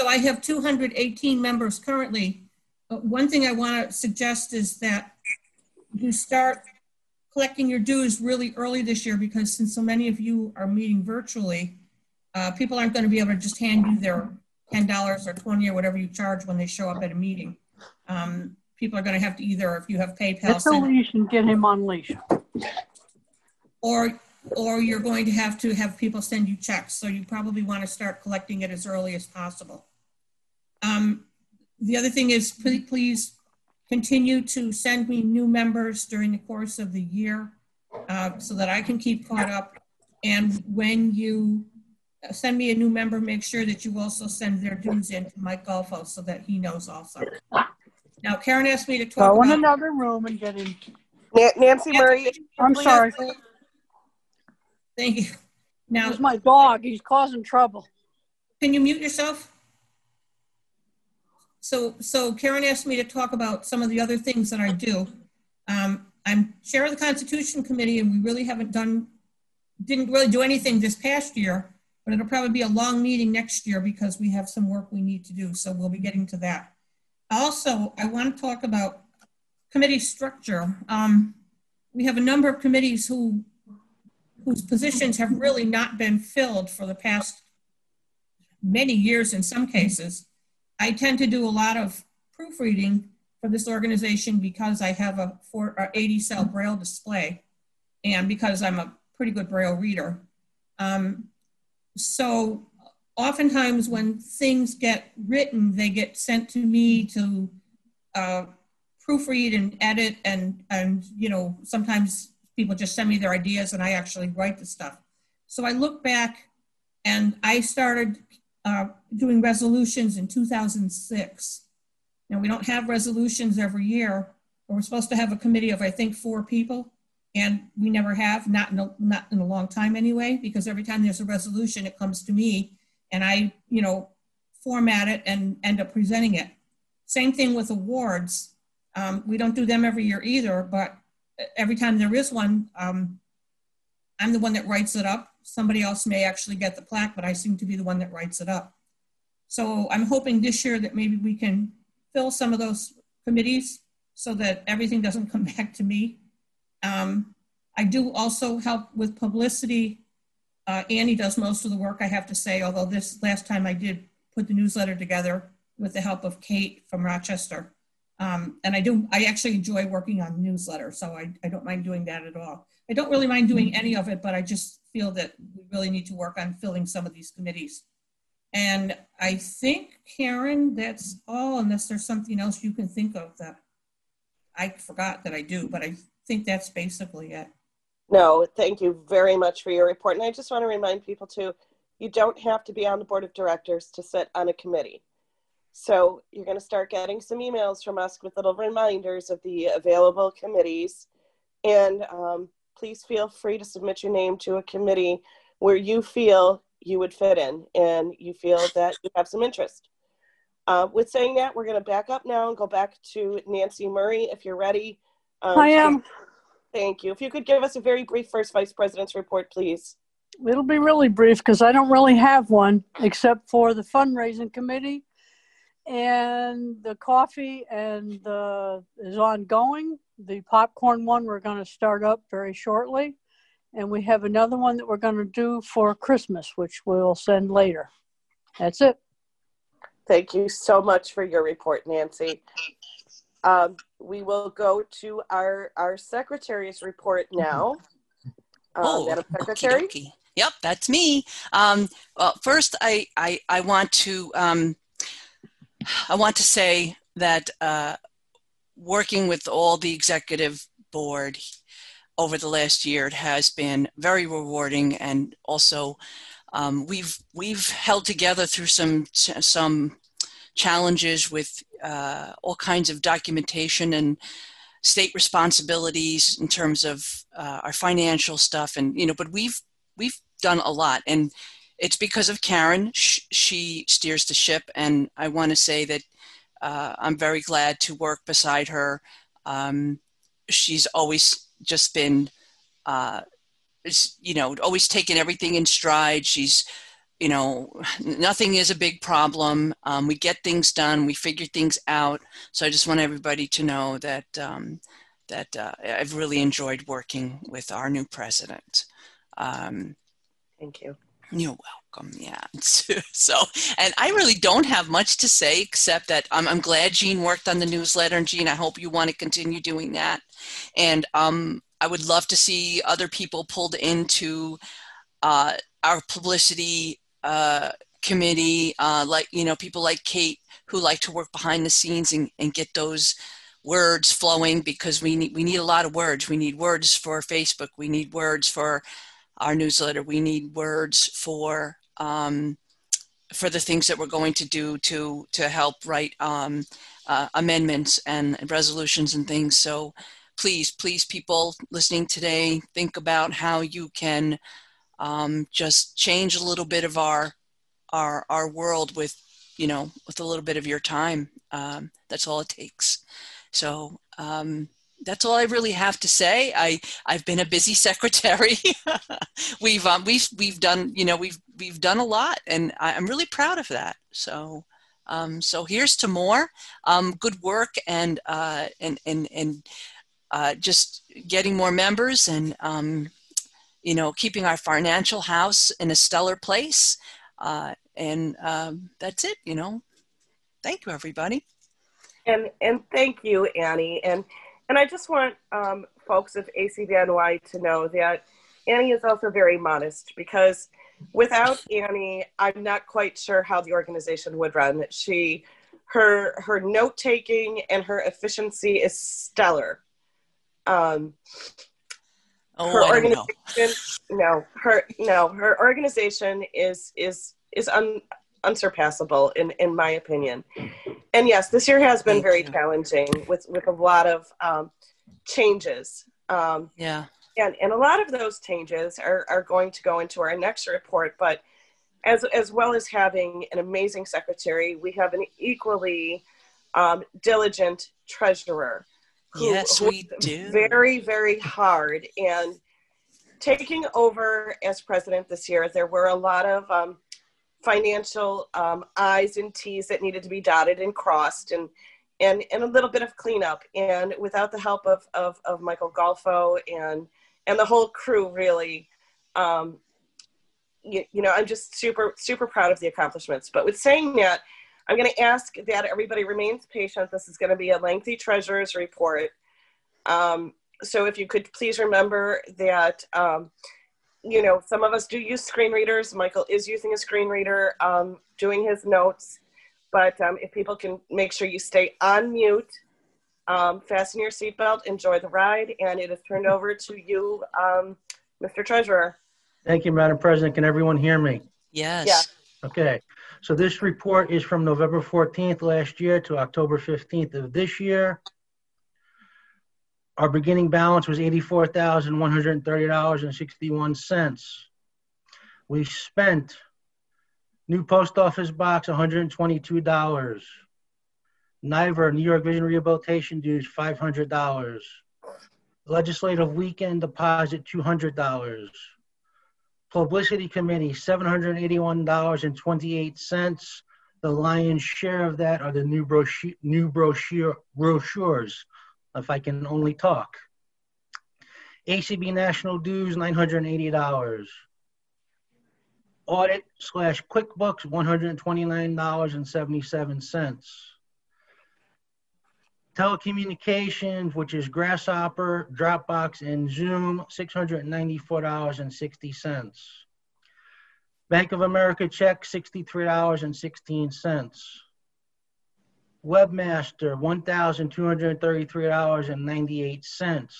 so I have 218 members currently. But one thing I want to suggest is that you start collecting your dues really early this year because since so many of you are meeting virtually, uh, people aren't going to be able to just hand you their $10 or 20 or whatever you charge when they show up at a meeting. Um, people are going to have to either, if you have PayPal, Get the send- leash and get him on leash. or or you're going to have to have people send you checks. So you probably want to start collecting it as early as possible. Um, the other thing is please, please continue to send me new members during the course of the year uh, so that I can keep caught up. And when you send me a new member, make sure that you also send their dues in to Mike Golfo so that he knows also. Now, Karen asked me to talk Go in about another room and get in. Na- Nancy Murray. I'm please- sorry. Thank you. Now, It's my dog. He's causing trouble. Can you mute yourself? So, so Karen asked me to talk about some of the other things that I do. Um, I'm chair of the Constitution Committee, and we really haven't done, didn't really do anything this past year, but it'll probably be a long meeting next year because we have some work we need to do. So we'll be getting to that. Also, I want to talk about committee structure. Um, we have a number of committees who whose positions have really not been filled for the past many years in some cases. I tend to do a lot of proofreading for this organization because I have a, four, a 80 cell braille display and because I'm a pretty good braille reader. Um, so oftentimes when things get written, they get sent to me to uh, proofread and edit and, and, you know, sometimes people just send me their ideas and I actually write the stuff. So I look back and I started uh, doing resolutions in 2006. Now we don't have resolutions every year, but we're supposed to have a committee of I think four people, and we never have, not in a, not in a long time anyway, because every time there's a resolution, it comes to me, and I you know format it and end up presenting it. Same thing with awards. Um, we don't do them every year either, but every time there is one, um, I'm the one that writes it up. Somebody else may actually get the plaque, but I seem to be the one that writes it up. So I'm hoping this year that maybe we can fill some of those committees so that everything doesn't come back to me. Um, I do also help with publicity. Uh, Annie does most of the work, I have to say, although this last time I did put the newsletter together with the help of Kate from Rochester. Um, and I do, I actually enjoy working on newsletter, so I, I don't mind doing that at all. I don't really mind doing any of it, but I just feel that we really need to work on filling some of these committees. And I think, Karen, that's all, unless there's something else you can think of that I forgot that I do, but I think that's basically it. No, thank you very much for your report. And I just want to remind people too, you don't have to be on the board of directors to sit on a committee. So you're going to start getting some emails from us with little reminders of the available committees. And um, please feel free to submit your name to a committee where you feel you would fit in and you feel that you have some interest. Uh, with saying that, we're going to back up now and go back to Nancy Murray if you're ready. Um, I am. Thank you. If you could give us a very brief First Vice President's report, please. It'll be really brief because I don't really have one except for the fundraising committee and the coffee and the is ongoing. The popcorn one we're going to start up very shortly, and we have another one that we're going to do for Christmas, which we'll send later. That's it. Thank you so much for your report, Nancy. Um, we will go to our our secretary's report now. Uh, Oh, Madam Secretary. okey-dokey. Yep, that's me. Um, well, first, I, I, I want to um, I want to say that uh, working with all the executive board, over the last year. It has been very rewarding, and also um, we've we've held together through some some challenges with uh, all kinds of documentation and state responsibilities in terms of uh, our financial stuff, and you know, but we've we've done a lot, and it's because of Karen. She steers the ship, and I want to say that uh, I'm very glad to work beside her. Um, she's always just been, uh, you know, always taken everything in stride. She's, you know, nothing is a big problem. Um, we get things done. We figure things out. So I just want everybody to know that um, that uh, I've really enjoyed working with our new president. Um, Thank you. You're welcome. Yeah. so, and I really don't have much to say except that I'm, I'm glad Jean worked on the newsletter. And Jean, I hope you want to continue doing that. And um, I would love to see other people pulled into uh, our publicity uh, committee, uh, like, you know, people like Kate who like to work behind the scenes and, and get those words flowing because we need, we need a lot of words. We need words for Facebook. We need words for our newsletter. We need words for um, for the things that we're going to do to to help write um, uh, amendments and resolutions and things. So please, please, people listening today, think about how you can um, just change a little bit of our our our world with you know with a little bit of your time. Um, that's all it takes. So um, that's all I really have to say. I I've been a busy secretary. we've um, we've we've done you know we've we've done a lot, and I, am really proud of that. So um, so here's to more um, good work and uh, and and and uh, just getting more members and um, you know keeping our financial house in a stellar place. Uh, and um, that's it. You know, thank you everybody. And and thank you Annie and and I just want um, folks of ACBNY to know that Annie is also very modest because without Annie, I'm not quite sure how the organization would run. She, her, her note taking and her efficiency is stellar. Um, oh, her I organization, no, her, no, her organization is is is un, unsurpassable in in my opinion. And yes, this year has been Thank very you. challenging with with a lot of um, changes. Um, Yeah. and and a lot of those changes are are going to go into our next report. But as as well as having an amazing secretary, we have an equally um, diligent treasurer. who- Yes, we do. Very very hard and taking over as president this year, there were a lot of um, financial um, I's and T's that needed to be dotted and crossed and and, and a little bit of cleanup. And without the help of, of, of Michael Golfo and and the whole crew really um, you, you know, I'm just super, super proud of the accomplishments. But with saying that, I'm going to ask that everybody remains patient. This is going to be a lengthy treasurer's report. Um, so if you could please remember that, um, you know, some of us do use screen readers. Michael is using a screen reader, um, doing his notes. But um, if people can make sure you stay on mute, um, fasten your seatbelt, enjoy the ride, and it is turned over to you, um, Mr. Treasurer. Thank you, Madam President. Can everyone hear me? Yes. Yeah. Okay. So this report is from November 14th last year to October 15th of this year. Our beginning balance was $84,130.61. We spent new post office box, $122. NIVER, New York Vision Rehabilitation dues, $500. Legislative weekend deposit, $200. Publicity Committee, $781.28. The lion's share of that are the new brochure, new brochure, brochures, if I can only talk. ACB National Dues, $980. Audit slash QuickBooks, $129.77. Telecommunications, which is Grasshopper, Dropbox, and Zoom, $694.60. Bank of America check, $63.16. Webmaster, $1,233.98.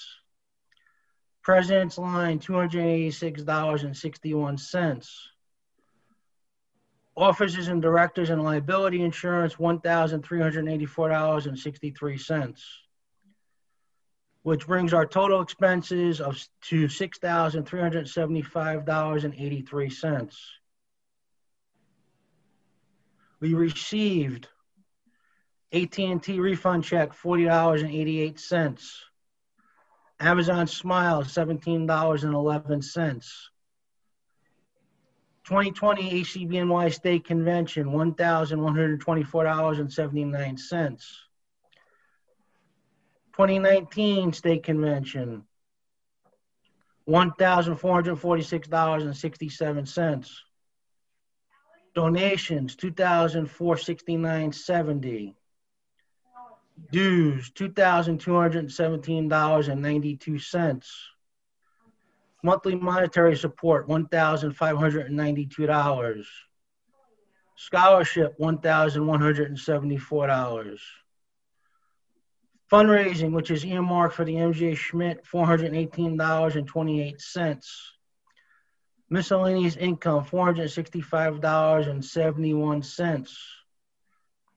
President's line, $286.61. Officers and directors and liability insurance, $1,384.63. Which brings our total expenses of, to $6,375.83. We received AT&T refund check, $40.88. Amazon Smile, $17.11. 2020 ACBNY State Convention, $1,124.79. 2019 State Convention, $1,446.67. Donations, $2,469.70. Dues, $2,217.92. Monthly monetary support, $1,592. Scholarship, $1,174. Fundraising, which is earmarked for the MJ Schmidt, $418.28. Miscellaneous income, $465.71.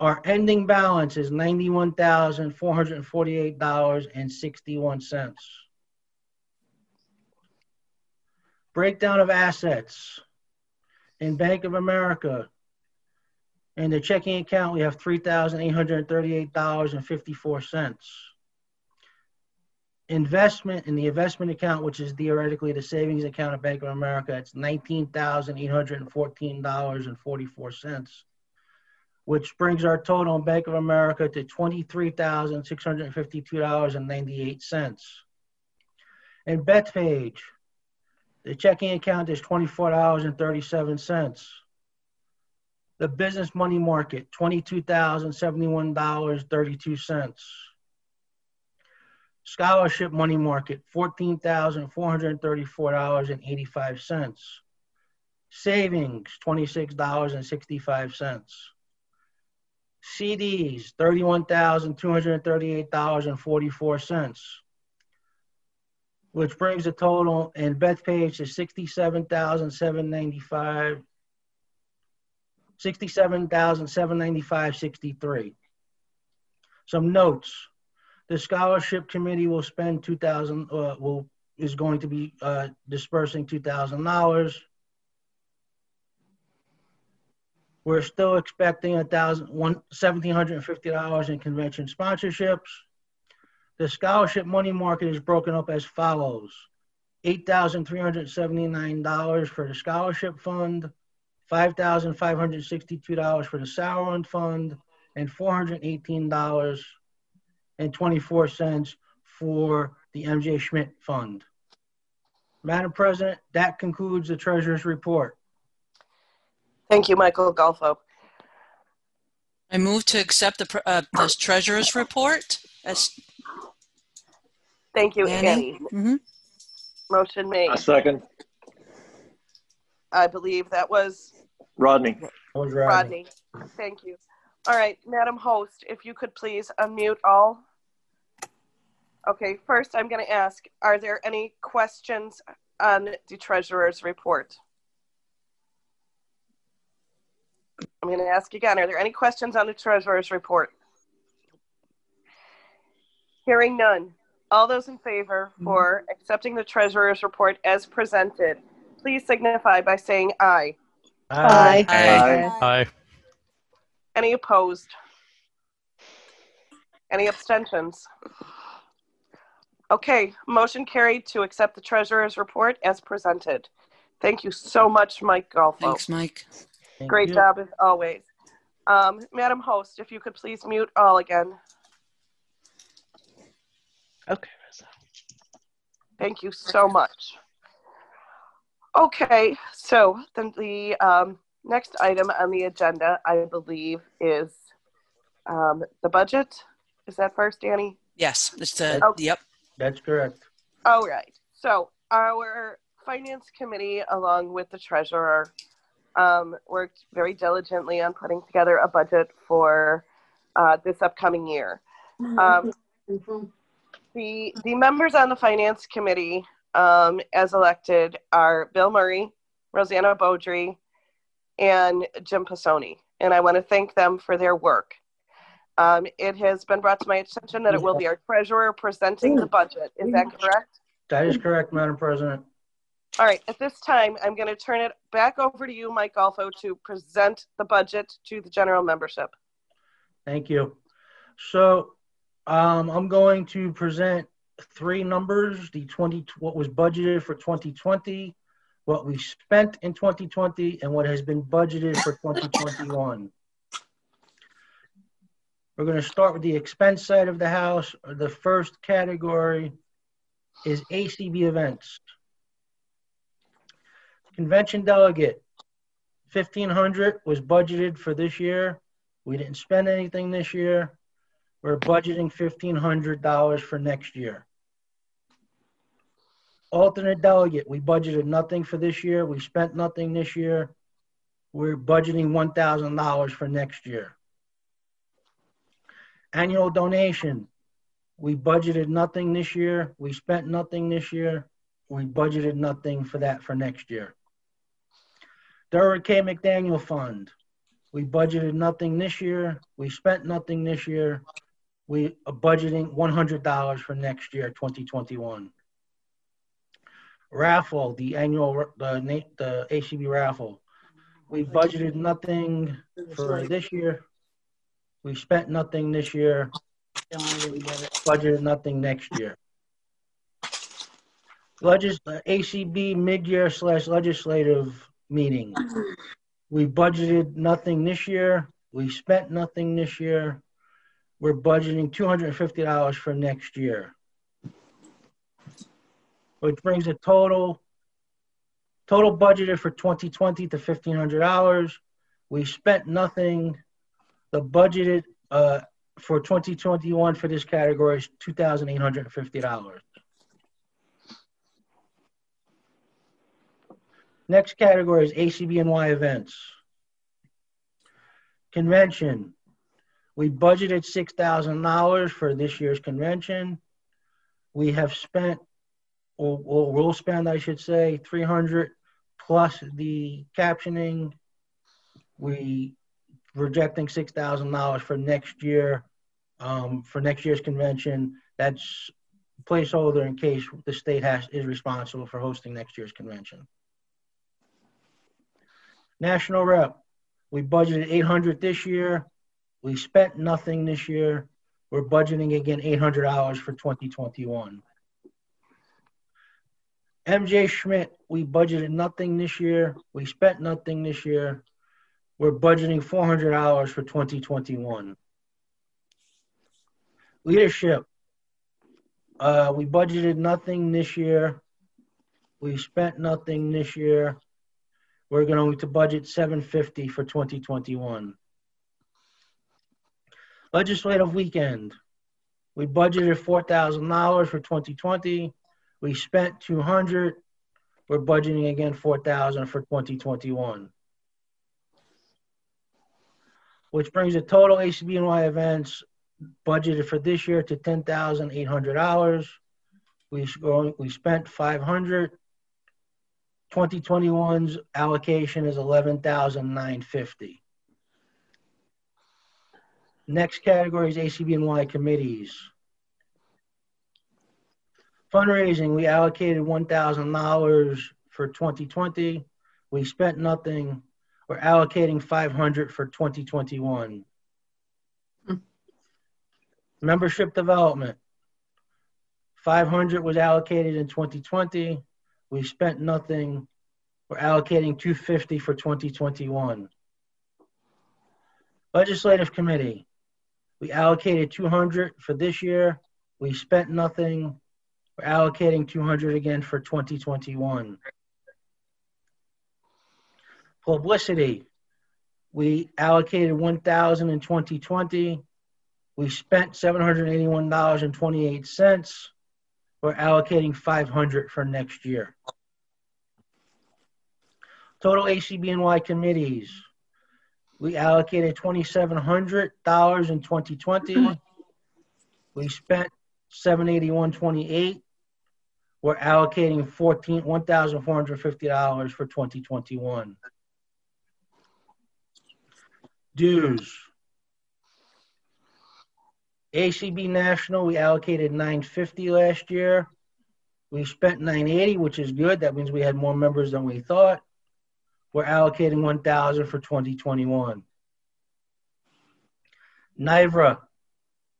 Our ending balance is $91,448.61. Breakdown of assets. In Bank of America, in the checking account, we have $3,838.54. Investment in the investment account, which is theoretically the savings account of Bank of America, it's $19,814.44 which brings our total in Bank of America to $23,652.98. In Bethpage, the checking account is $24.37. The business money market, $22,071.32. Scholarship money market, $14,434.85. Savings, $26.65. CDs, $31,238.44, which brings the total in Bethpage to $67,795, $67,795.63. Some notes. The scholarship committee will spend 2000 uh, will is going to be uh, dispersing $2,000. We're still expecting a thousand one seventeen hundred and fifty dollars in convention sponsorships. The scholarship money market is broken up as follows: eight thousand three hundred seventy-nine dollars for the scholarship fund, five thousand five hundred sixty-two dollars for the Sauerland fund, and four hundred eighteen dollars and twenty-four cents for the MJ Schmidt fund. Madam President, that concludes the treasurer's report. Thank you, Michael Golfo. I move to accept the, uh, the treasurer's report as Thank you, Annie? Annie. Mhm. Motion made. A second. I believe that was Rodney. Rodney. Thank you. All right, Madam Host, if you could please unmute all. Okay, first I'm going to ask, are there any questions on the treasurer's report? I'm going to ask again, are there any questions on the treasurer's report? Hearing none. All those in favor mm-hmm. for accepting the treasurer's report as presented, please signify by saying aye. Aye. Aye. Aye. Any opposed? Any abstentions? Okay, motion carried to accept the treasurer's report as presented. Thank you so much, Mike Golfo. Thanks, Mike. Great you. job as always. Um, Madam Host, if you could please mute all again. Okay. Thank you so much. Okay, so then the um, next item on the agenda, I believe, is um, the budget. Is that first, Danny? Yes, it's the, Oh. yep. That's correct. All right. So our finance committee, along with the treasurer, um, worked very diligently on putting together a budget for uh, this upcoming year. Um, the the members on the finance committee, um, as elected, are Bill Murray, Rosanna Beaudry, and Jim Pisoni, and I want to thank them for their work. Um, it has been brought to my attention that it will be our treasurer presenting the budget. Is that correct? That is correct, Madam President. All right, at this time, I'm going to turn it back over to you, Mike Golfo, to present the budget to the general membership. Thank you. So um, I'm going to present three numbers, the 20, what was budgeted for 2020, what we spent in 2020, and what has been budgeted for 2021. We're going to start with the expense side of the house. The first category is ACB events. Convention delegate, 1500 was budgeted for this year. We didn't spend anything this year. We're budgeting $1,500 for next year. Alternate delegate, we budgeted nothing for this year. We spent nothing this year. We're budgeting $1,000 for next year. Annual donation, we budgeted nothing this year. We spent nothing this year. We budgeted nothing for that for next year. Durward K. McDaniel Fund, we budgeted nothing this year. We spent nothing this year. We are budgeting $100 for next year, 2021. Raffle, the annual, the, the ACB raffle. We budgeted nothing for this year. We spent nothing this year. Budgeted nothing next year. Legis, uh, ACB mid-year slash legislative meeting. We budgeted nothing this year. We spent nothing this year. We're budgeting $250 for next year. Which brings a total, total budgeted for 2020 to $1,500. We spent nothing. The budgeted uh, for 2021 for this category is $2,850. Next category is ACBNY events. Convention. We budgeted $6,000 for this year's convention. We have spent, or, or will spend, I should say, 300 plus the captioning. We projecting $6,000 for next year, um, for next year's convention. That's placeholder in case the state has, is responsible for hosting next year's convention. National rep, we budgeted 800 this year. We spent nothing this year. We're budgeting again $800 for 2021. MJ Schmidt, we budgeted nothing this year. We spent nothing this year. We're budgeting $400 for 2021. Leadership, uh, we budgeted nothing this year. We spent nothing this year. We're going to budget 750 for 2021. Legislative weekend. We budgeted $4,000 for 2020. We spent 200. We're budgeting again 4,000 for 2021. Which brings the total ACBNY events budgeted for this year to $10,800. We we spent 500. 2021's allocation is 11,950. Next category is ACBNY committees. Fundraising, we allocated $1,000 for 2020. We spent nothing. We're allocating 500 for 2021. Membership development. 500 was allocated in 2020. We spent nothing. We're allocating 250 for 2021. Legislative committee. We allocated 200 for this year. We spent nothing. We're allocating 200 again for 2021. Publicity. We allocated 1,000 in 2020. We spent $781.28. We're allocating 500 for next year. Total ACBNY committees. We allocated $2,700 in 2020. We spent 781.28. We're allocating 14 $1,450 for 2021. Dues. ACB National, we allocated 950 last year. We spent 980, which is good. That means we had more members than we thought. We're allocating 1,000 for 2021. NIVRA,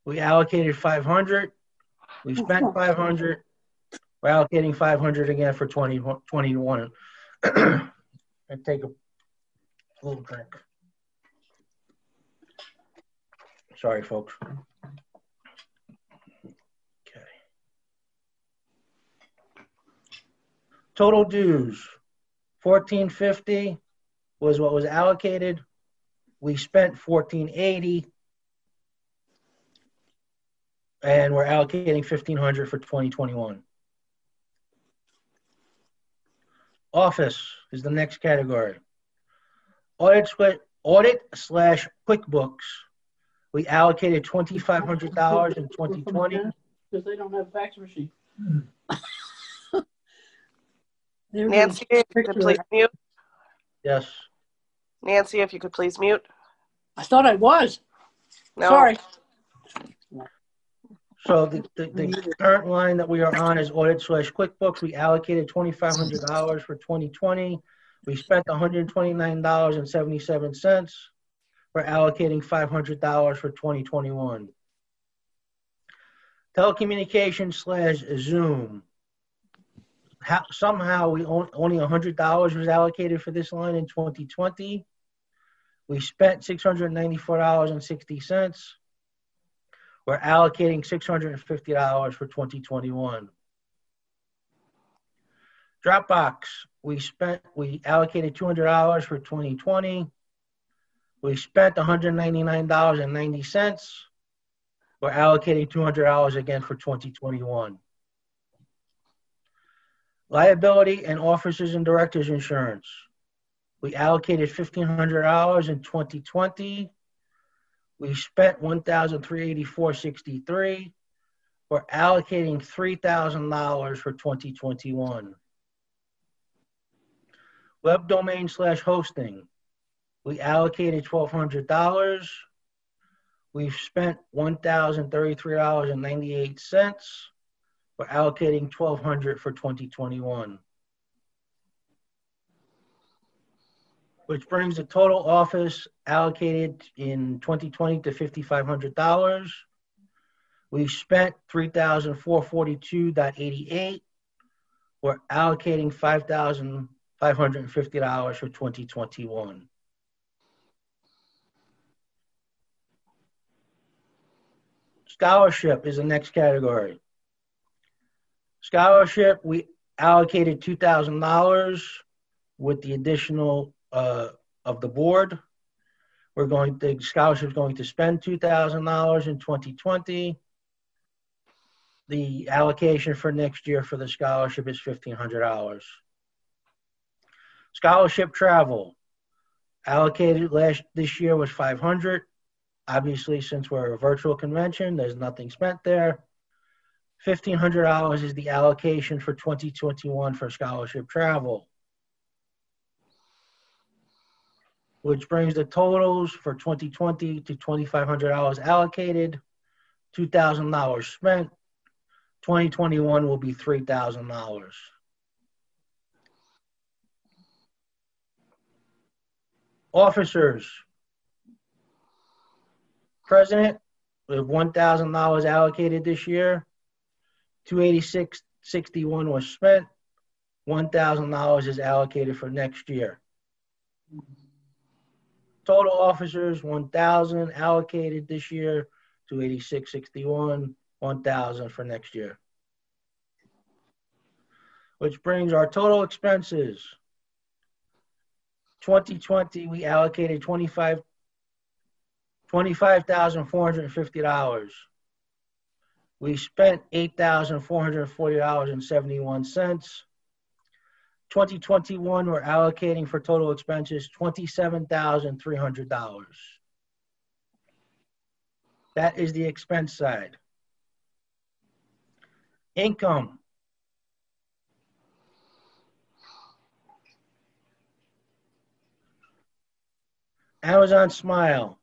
we allocated 500. We spent 500. We're allocating 500 again for 2021. I take a little drink. Sorry, folks. Total dues, 1450 was what was allocated. We spent 1480 and we're allocating 1500 for 2021. Office is the next category. Audit, audit slash QuickBooks. We allocated $2,500 in 2020. Because they don't have a fax machine. Nancy, if you could please mute. Yes. Nancy, if you could please mute. I thought I was. No. Sorry. So the, the, the current line that we are on is audit slash QuickBooks. We allocated twenty-five hundred dollars for twenty twenty. We spent one hundred twenty-nine dollars and seventy-seven cents. We're allocating five hundred dollars for twenty twenty-one. Telecommunications slash Zoom. How, somehow we on, only hundred dollars was allocated for this line in twenty twenty. We spent six hundred ninety-four dollars and sixty cents. We're allocating $650 for 2021. Dropbox, we spent, we allocated $200 for 2020. We spent $199.90. We're allocating $200 again for 2021. Liability and officers and directors insurance. We allocated $1,500 in 2020. We spent one thousand three eighty four sixty three. We're allocating three thousand dollars for twenty twenty one. Web domain slash hosting. We allocated twelve hundred dollars. We've spent one thousand thirty three dollars and ninety eight cents. We're allocating twelve hundred for twenty twenty one. which brings the total office allocated in 2020 to $5,500. We spent 3,442.88. We're allocating $5,550 for 2021. Scholarship is the next category. Scholarship, we allocated $2,000 with the additional uh, of the board. We're going, the scholarship is going to spend $2,000 in 2020. The allocation for next year for the scholarship is $1,500. Scholarship travel allocated last this year was 500. Obviously, since we're a virtual convention, there's nothing spent there. $1,500 is the allocation for 2021 for scholarship travel. which brings the totals for 2020 to $2,500 allocated, $2,000 spent. 2021 will be $3,000. Officers. President, we have $1,000 allocated this year. 286.61 was spent. $1,000 is allocated for next year. Total officers, 1,000 allocated this year to 8661, 1,000 for next year. Which brings our total expenses 2020, we allocated 25 $25,450. We spent $8,440.71. 2021, we're allocating for total expenses $27,300. That is the expense side. Income. Amazon Smile.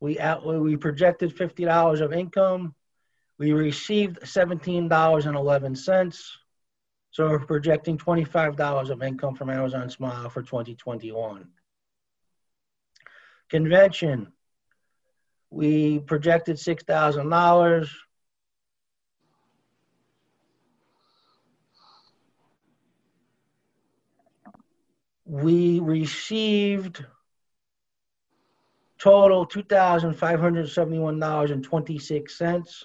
We out, we projected fifty dollars of income. We received seventeen dollars and eleven cents. So we're projecting twenty-five dollars of income from Amazon Smile for 2021. Convention. We projected six thousand dollars. We received total $2,571.26,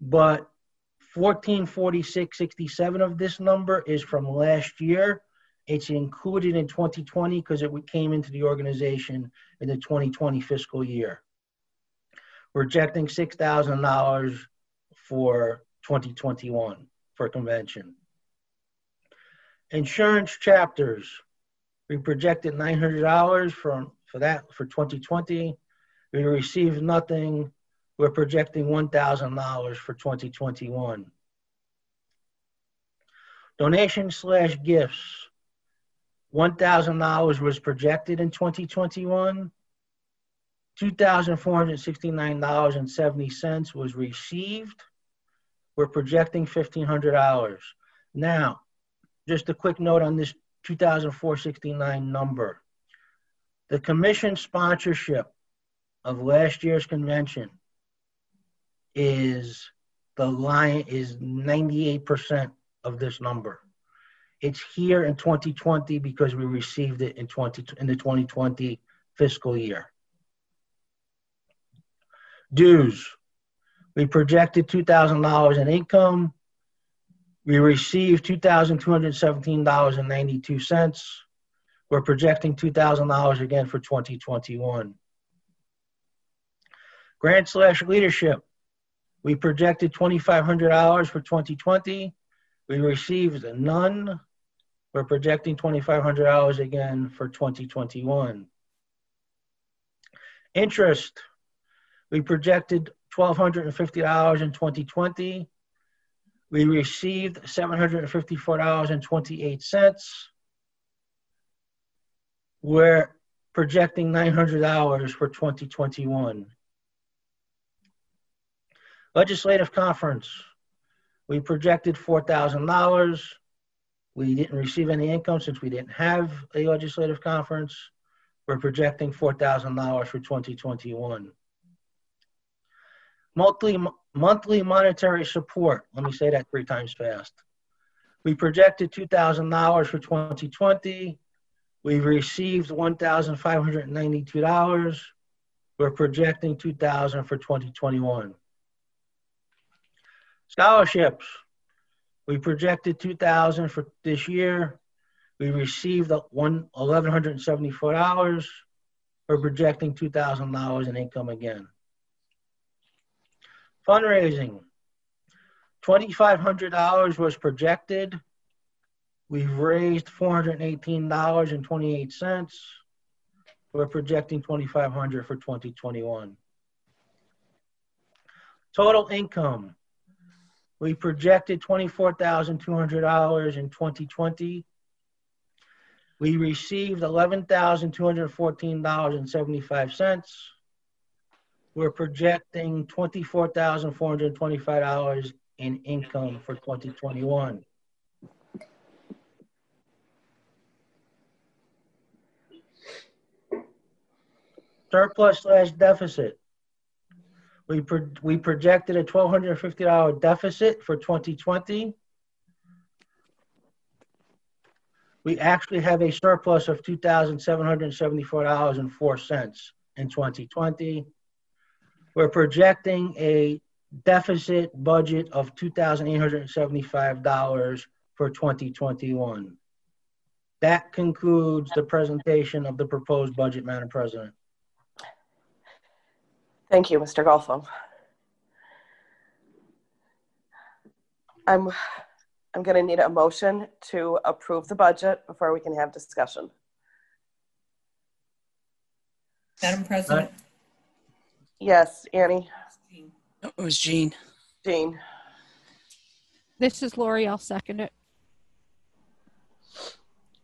but 1446.67 of this number is from last year. It's included in 2020 because it came into the organization in the 2020 fiscal year. We're projecting $6,000 for 2021 for convention. Insurance chapters, we projected $900 from for that for 2020. We received nothing. We're projecting $1,000 for 2021. Donations slash gifts. $1,000 was projected in 2021. $2,469.70 was received. We're projecting $1,500. Now, just a quick note on this 2,469 number. The commission sponsorship of last year's convention is the line is 98% of this number. It's here in 2020 because we received it in 20 in the 2020 fiscal year. Dues. We projected $2,000 in income. We received $2,217.92. We're projecting $2,000 again for 2021. Grant slash leadership. We projected $2,500 for 2020. We received none. We're projecting $2,500 again for 2021. Interest. We projected $1,250 in 2020. We received $754.28. We're projecting $900 for 2021. Legislative conference. We projected $4,000. We didn't receive any income since we didn't have a legislative conference. We're projecting $4,000 for 2021. Monthly, monthly monetary support. Let me say that three times fast. We projected $2,000 for 2020. We've received $1,592. We're projecting 2000 for 2021. Scholarships. We projected 2000 for this year. We received one $1,174. We're projecting $2,000 in income again. Fundraising. $2,500 was projected. We've raised $418.28. We're projecting 2,500 for 2021. Total income. We projected $24,200 in 2020. We received $11,214.75. We're projecting $24,425 in income for 2021. surplus slash deficit. We, pro- we projected a $1,250 deficit for 2020. We actually have a surplus of $2,774.04 in 2020. We're projecting a deficit budget of $2,875 for 2021. That concludes the presentation of the proposed budget, Madam President. Thank you, Mr. Golfo. I'm, I'm going to need a motion to approve the budget before we can have discussion. Madam President, Yes, Annie, It was Jean. Jean. This is Lori. I'll second it.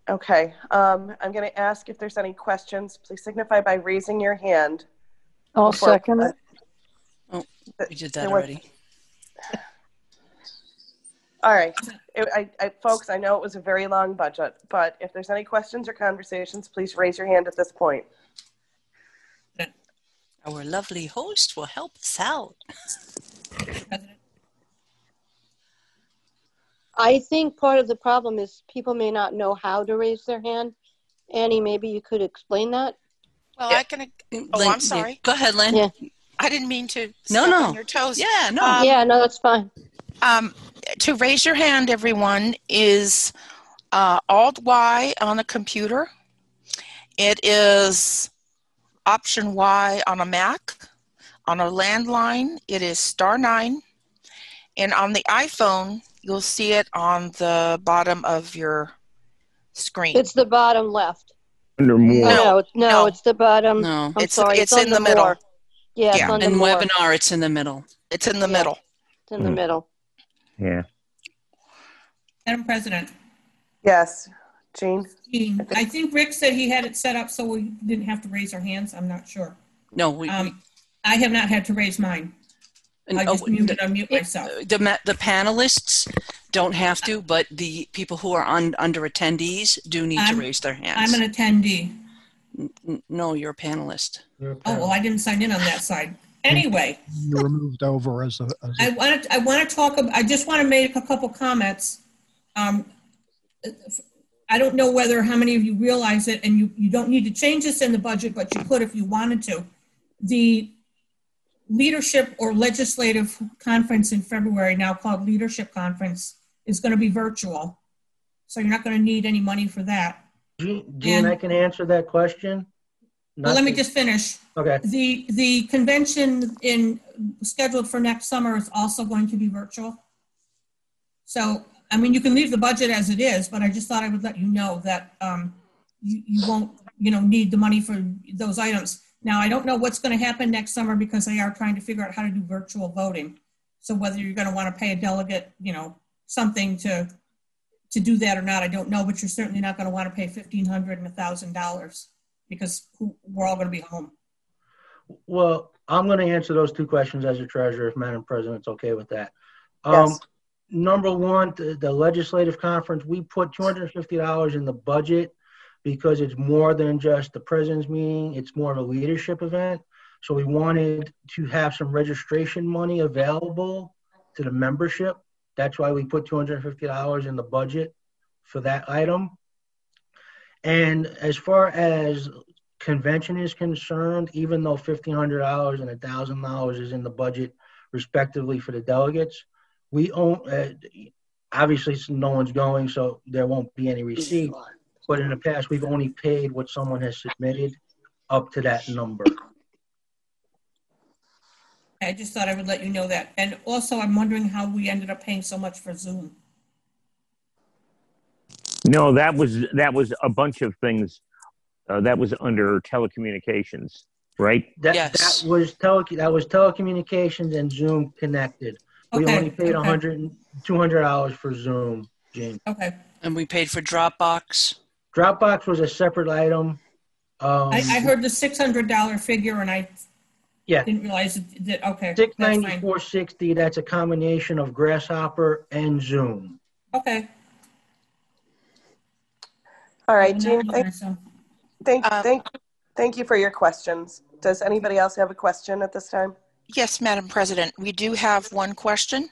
Okay, um, I'm going to ask if there's any questions. Please signify by raising your hand. I'll Before- second it. Oh, we did that already. All right, It- I, I, folks, I know it was a very long budget, but if there's any questions or conversations, please raise your hand at this point. Our lovely host will help us out. I think part of the problem is people may not know how to raise their hand. Annie, maybe you could explain that? Well, I can. Oh, Lynn, I'm sorry. Go ahead, Lynn. Yeah. I didn't mean to No, step no. on your toes. Yeah, no. Um, yeah, no, that's fine. Um, to raise your hand, everyone, is uh, Alt Y on a computer. It is Option Y on a Mac. On a landline, it is star nine. And on the iPhone, you'll see it on the bottom of your screen. It's the bottom left. Under Oh, more. no, it's, no, it's the bottom. No. I'm It's- sorry. it's on in the middle. more. Yeah, it's Yeah. In more. webinar, it's in the middle. It's in the Yeah. middle. It's in the Hmm. middle. Yeah. Madam President, Yes, Jean? Jean, I think Rick said he had it set up so we didn't have to raise our hands. I'm not sure. No, we, Um, I have not had to raise mine. we- I just oh, muted, unmute myself. the ma- the panelists don't have to, but the people who are on under attendees do need to I'm- raise their hands. I'm an attendee. N- no, you're a panelist. Oh, well, I didn't sign in on that side. Anyway, You were moved over as a, as I a, want to, I want to talk, ab- I just want to make a couple comments. Um, I don't know whether, how many of you realize it, and you, you don't need to change this in the budget, but you could if you wanted to. The leadership or legislative conference in February, now called Leadership Conference, is going to be virtual. So you're not going to need any money for that. Jean, Jean, And- I can answer that question. Well, let me just finish. Okay. The, the convention in, scheduled for next summer is also going to be virtual. So, I mean, you can leave the budget as it is, but I just thought I would let you know that um, you, you won't, you know, need the money for those items. Now, I don't know what's going to happen next summer because they are trying to figure out how to do virtual voting. So whether you're going to want to pay a delegate, you know, something to, to do that or not, I don't know, but you're certainly not going to want to pay fifteen hundred and a thousand dollars because who- we're all going to be home. Well, I'm going to answer those two questions as a treasurer, if Madam President's okay with that. Um, Yes. Number one, the the legislative conference, we put $250 in the budget because it's more than just the president's meeting. It's more of a leadership event. So we wanted to have some registration money available to the membership. That's why we put $250 in the budget for that item. And as far as convention is concerned, even though fifteen hundred dollars and thousand dollars is in the budget respectively for the delegates, we own. Uh, obviously, no one's going, so there won't be any receipt. But in the past, we've only paid what someone has submitted up to that number. I just thought I would let you know that. And also, I'm wondering how we ended up paying so much for Zoom. No, that was that was a bunch of things. Uh, that was under telecommunications, right? That, Yes. that was tele, that was telecommunications and Zoom connected. We Okay, only paid okay. a hundred and two hundred dollars for Zoom, Jean. Okay. And we paid for Dropbox. Dropbox was a separate item. Um, I, I heard the six hundred dollar figure and I Yeah. didn't realize that- that, okay, Six that's fine. four sixty. That's a combination of Grasshopper and Zoom. Okay. All right, I'm Jean, thank, so- thank, um, thank, thank you for your questions. Does anybody else have a question at this time? Yes, Madam President, we do have one question.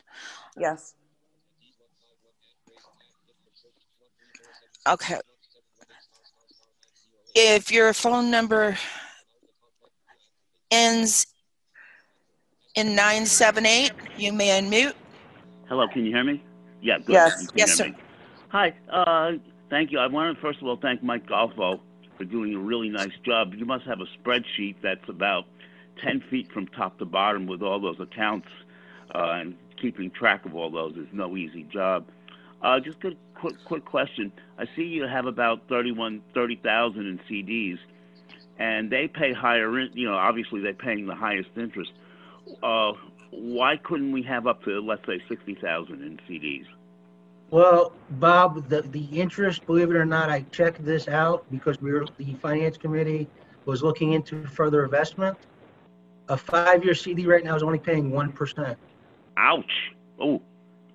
Yes. Okay. If your phone number ends in 978, you may unmute. Hello, can you hear me? Yeah, good. Yes. Yes, sir. me. Hi, uh, thank you. I want to first of all thank Mike Golfo for doing a really nice job. You must have a spreadsheet that's about 10 feet from top to bottom with all those accounts, uh, and keeping track of all those is no easy job. Uh, just a quick, quick question. I see you have about 31, 30,000 in CDs, and they pay higher, in, you know, obviously they're paying the highest interest. Uh, why couldn't we have up to, let's say, 60,000 in CDs? Well, Bob, the, the interest, believe it or not, I checked this out because we were, the finance committee was looking into further investment. A five-year CD right now is only paying one percent. Ouch. Oh,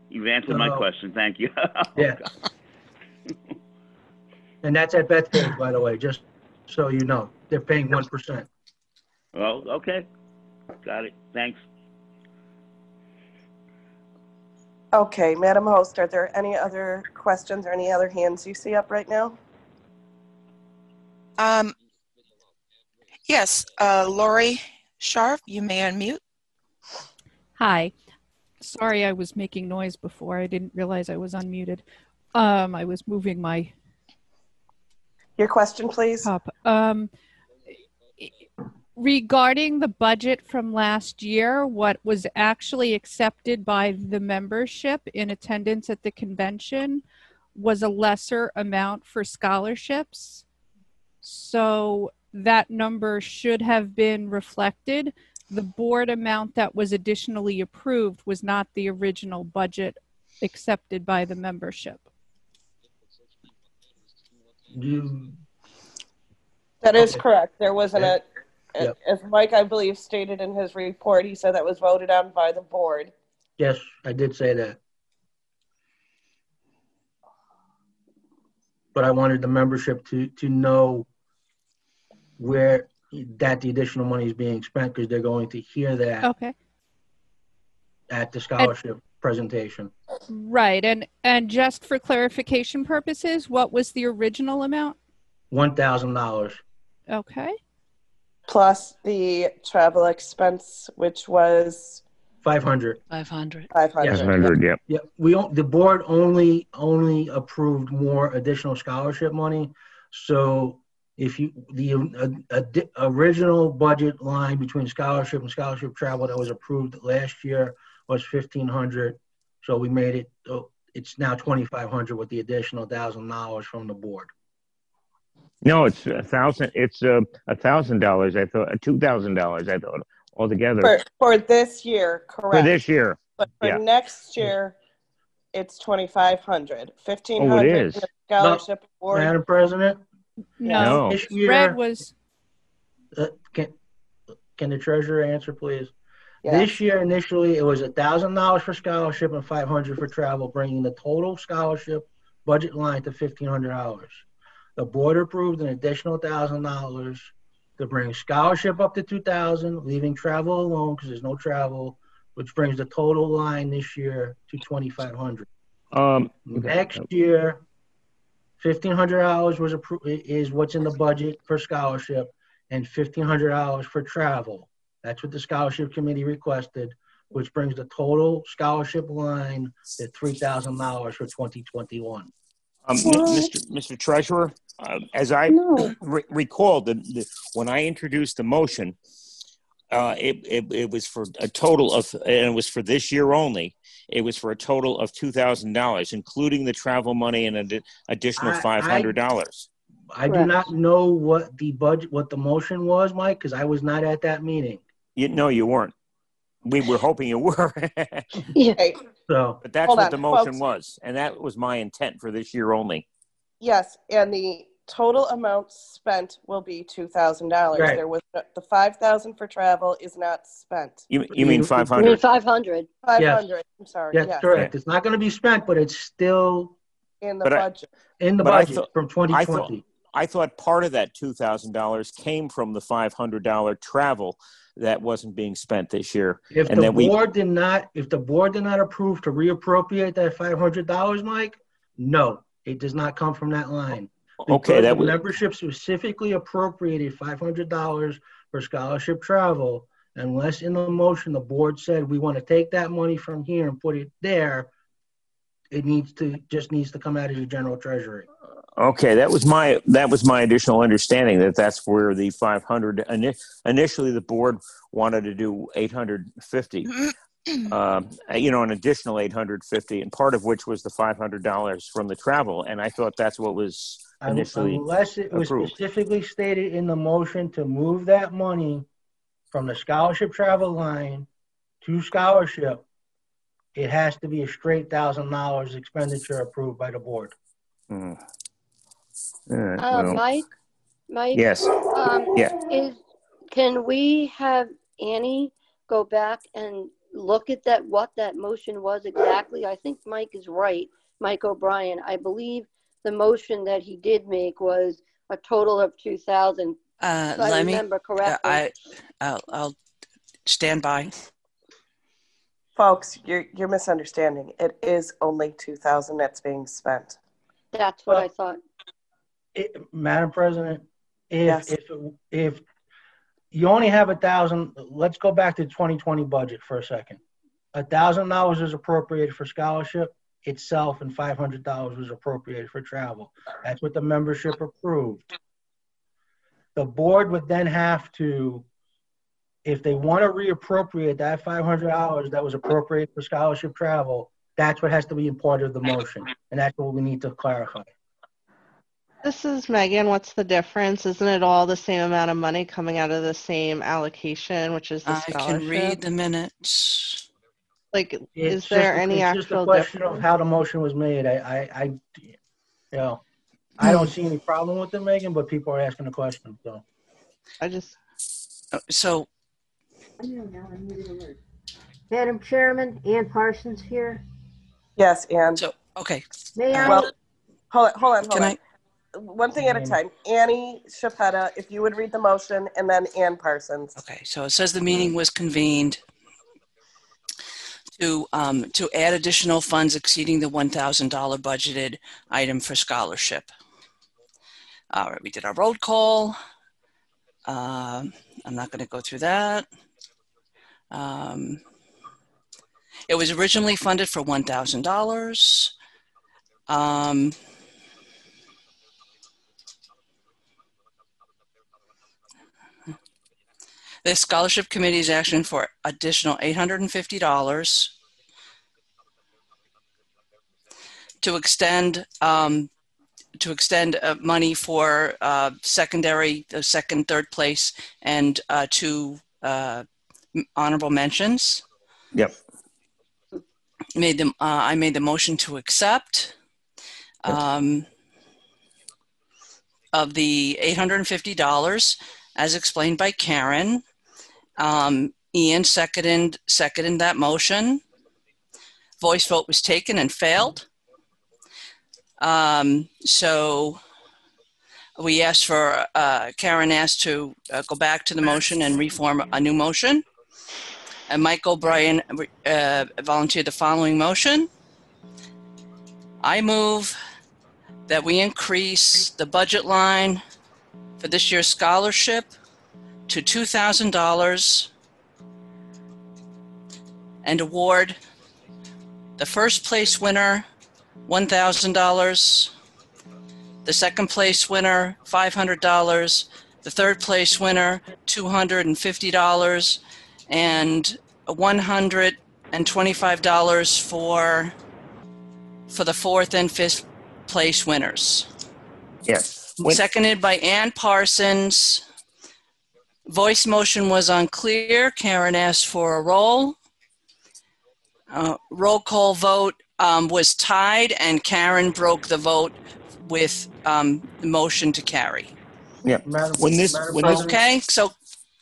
you've answered my Uh, question. Thank you. Yeah. And that's at Bethpage, by the way, just so you know, they're paying one percent. Well, okay. Got it. Thanks. Okay, Madam Host, are there any other questions or any other hands you see up right now? Um, yes, uh, Lori Sharp, you may unmute. Hi. Sorry, I was making noise before. I didn't realize I was unmuted. Um, I was moving my Your question, please. cup. Um, regarding the budget from last year, what was actually accepted by the membership in attendance at the convention was a lesser amount for scholarships. So that number should have been reflected. The board amount that was additionally approved was not the original budget accepted by the membership. You, That is correct. There wasn't a, Yep. as Mike, I believe, stated in his report, he said that was voted on by the board. yes, I did say that. But I wanted the membership to, to know where that the additional money is being spent because they're going to hear that Okay. at the scholarship presentation. Right. And and just for clarification purposes, what was the original amount? One thousand dollars. Okay. Plus the travel expense, which was Five hundred. 500. 500. Yes. 500, yep. Yeah, we, don't- the board only, only approved more additional scholarship money. So if you, the uh, uh, original budget line between scholarship and scholarship travel that was approved last year was fifteen hundred. So we made it, uh, it's now twenty-five hundred with the additional thousand dollars from the board. No, it's a thousand, it's uh, a thousand dollars, I thought, two thousand dollars, I thought, altogether. For, for this year, Correct For this year. But for yeah. next year, it's 2,500. 1,500 Oh, it is. in the scholarship award. Madam President? No. This year- Red was Uh, Can, can the treasurer answer, please? Yes. This year initially, it was a thousand dollars for scholarship and five hundred for travel, bringing the total scholarship budget line to fifteen hundred dollars. The board approved an additional thousand dollars to bring scholarship up to two thousand, leaving travel alone because there's no travel, which brings the total line this year to twenty-five hundred. Um, Next year, fifteen hundred dollars was appro- is what's in the budget for scholarship, and fifteen hundred dollars for travel. That's what the scholarship committee requested, which brings the total scholarship line to three thousand dollars for twenty twenty-one. Um, Mr. Mr. Treasurer, uh, as I re- recall, the, the, when I introduced the motion, uh, it, it, it was for a total of, and it was for this year only. It was for a total of two thousand dollars, including the travel money and an additional I- I- five hundred dollars. I do not know what the budget, what the motion was, Mike, because I was not at that meeting. You no, you weren't. We were hoping you were. Okay. So, but that's Hold what on, the motion folks. was, and that was my intent for this year only. Yes, and the total amount spent will be $2,000. Right. There was, the 5,000 for travel is not spent. You, you mean five I mean, hundred? five hundred. 500, I'm sorry, That's yes, correct. It's not going to be spent, but it's still in the But I- budget. in the budget thought- from I twenty thought. I thought part of that two thousand dollars came from the five hundred dollar travel that wasn't being spent this year, If and the that we. board did not, if the board did not approve to reappropriate that five hundred dollars, Mike, no, it does not come from that line. Okay, that the was membership specifically appropriated five hundred dollars for scholarship travel. Unless in the motion, the board said, we want to take that money from here and put it there. It needs to, just needs to come out of the general treasury. Okay, that was my that was my additional understanding that that's where the 500 initially the board wanted to do 850 um, you know an additional 850 and part of which was the $500 from the travel and I thought that's what was initially Unless it was approved. specifically stated in the motion to move that money from the scholarship travel line to scholarship, it has to be a straight thousand dollars expenditure approved by the board. All right, Uh, well, Mike, Mike? Yes. Um, Yeah. Is, can we have Annie go back and look at that, what that motion was exactly? I think Mike is right, Mike O'Brien. I believe the motion that he did make was a total of two thousand. Uh, If I let me, remember uh, correctly. I, I'll, I'll stand by. Folks, you're, you're misunderstanding. It is only 2,000 that's being spent. That's what I thought. It, Madam President, if, Yes. if, if you only have a thousand, let's go back to the 2020 budget for a second. A thousand dollars is appropriated for scholarship itself and five hundred dollars was appropriated for travel. That's what the membership approved. The board would then have to, if they want to reappropriate that five hundred dollars that was appropriated for scholarship travel, that's what has to be a part of the motion. And that's what we need to clarify. This is Megan. What's the difference? Isn't it all the same amount of money coming out of the same allocation, which is the I scholarship? can read the minutes. Like, It's is there just- any it's just a actual question difference? of how the motion was made. I, I, I, you know, I don't see any problem with it, Megan, but people are asking the question, so. I just. So, Madam Chairman, Ann Parsons here. Yes, and so okay. May I? Well, hold on, hold on, hold Can on. One thing at a time. Annie Chiappetta, if you would read the motion, and then Ann Parsons. Okay, so it says the meeting was convened to, um, to add additional funds exceeding the $1,000 budgeted item for scholarship. All right, we did our roll call. Um, I'm not going to go through that. Um, it was originally funded for $1,000. Um, the scholarship committee is asking for additional $850 to extend um, to extend uh, money for uh, secondary, uh, second, third place, and uh, two uh, honorable mentions. Yep. Made them. Uh, I made the motion to accept. Um, of the $850 as explained by Karen. Um, Ian seconded, seconded that motion. Voice vote was taken and failed. Um, so we asked for, uh, Karen asked to uh, go back to the motion and reform a new motion. And Mike O'Brien uh, volunteered the following motion. I move that we increase the budget line for this year's scholarship to $2,000 and award the first place winner $1,000, the second place winner $500, the third place winner $250, and $125 for for the fourth and fifth place winners. Yes. When- Seconded by Ann Parsons. Voice motion was unclear. Karen asked for a roll. Uh, roll call vote um, was tied, and Karen broke the vote with um, the motion to carry. Yeah. When this, when this, Okay, so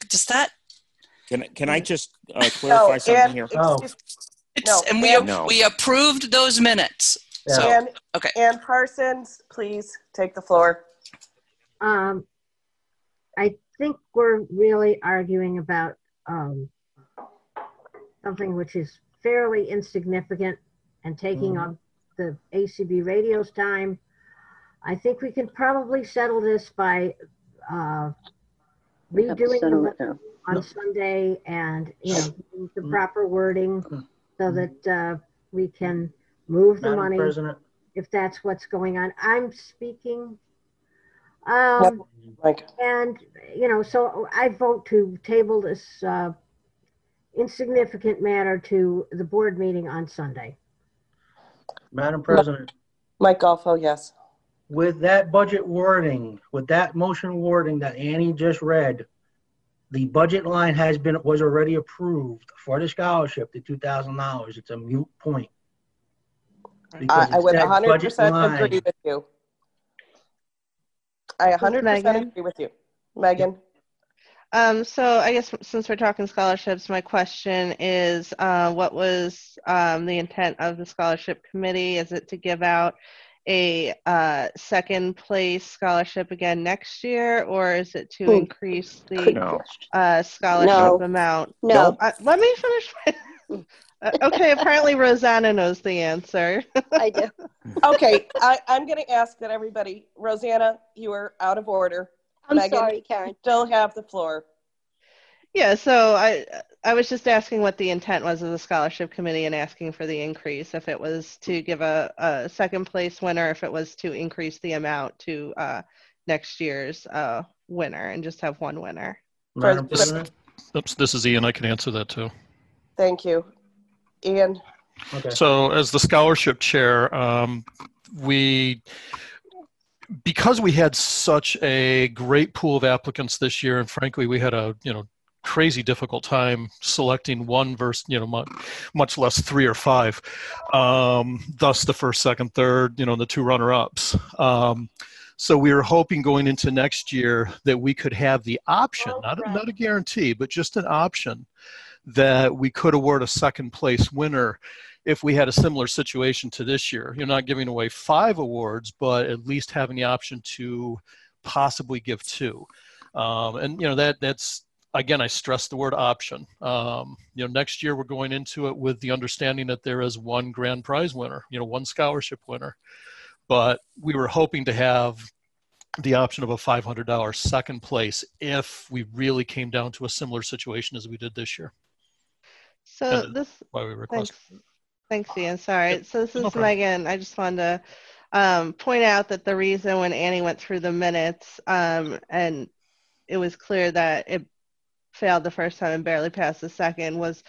does that? Can, I- can I just uh, clarify something Ann, here? excuse- It's, and we Ann- No. we approved those minutes. So Ann, okay. Ann Parsons, please take the floor. Um, I think we're really arguing about um, something which is fairly insignificant and taking Mhm. up the ACB radio's time. I think we can probably settle this by uh, We have to redoing settle the it now. on Sunday and, you know, the proper wording so that uh, we can move the Madam money President, if that's what's going on. I'm speaking. Um, Mike. and, you know, so I vote to table this uh, insignificant matter to the board meeting on Sunday. Madam President, Mike Golfo, yes. with that budget wording, with that motion wording that Annie just read, the budget line has been, was already approved for the scholarship, the two thousand dollars. It's a mute point. I, I would one hundred percent agree with you. I hundred percent agree with you. Megan? Um, so I guess since we're talking scholarships, my question is, uh, what was um, the intent of the scholarship committee? Is it to give out a uh, second place scholarship again next year, or is it to Hmm. increase the No. uh, scholarship No. amount? No. Uh, let me finish. My... Uh, okay, apparently Rosanna knows the answer. I do. Okay, I, I'm gonna ask that everybody, Rosanna, you are out of order. I'm Megan, sorry, Karen. you Still have the floor. Yeah, so I I was just asking what the intent was of the scholarship committee and asking for the increase, if it was to give a, a second place winner, if it was to increase the amount to uh, next year's uh, winner and just have one winner. Madam Pres- President? Oops, this is Ian. I can answer that too. Thank you. Ian? Okay. So, as the scholarship chair, um, we because we had such a great pool of applicants this year, and frankly, we had a you know crazy difficult time selecting one versus you know much, much less three or five. Um, thus, the first, second, third, you know, the two runner-ups. Um, so we were hoping going into next year that we could have the option, not a, not a guarantee, but just an option that we could award a second place winner if we had a similar situation to this year. You're not giving away five awards, but at least having the option to possibly give two. Um, and you know that that's again, I stress the word option. Um, you know, next year we're going into it with the understanding that there is one grand prize winner, you know, one scholarship winner. But we were hoping to have the option of a $500 second place if we really came down to a similar situation as we did this year. So And this why we request. Thanks, thanks, Ian. Sorry. So this is No. Megan. I just wanted to um, point out that the reason when Annie went through the minutes um, and it was clear that it failed the first time and barely passed the second was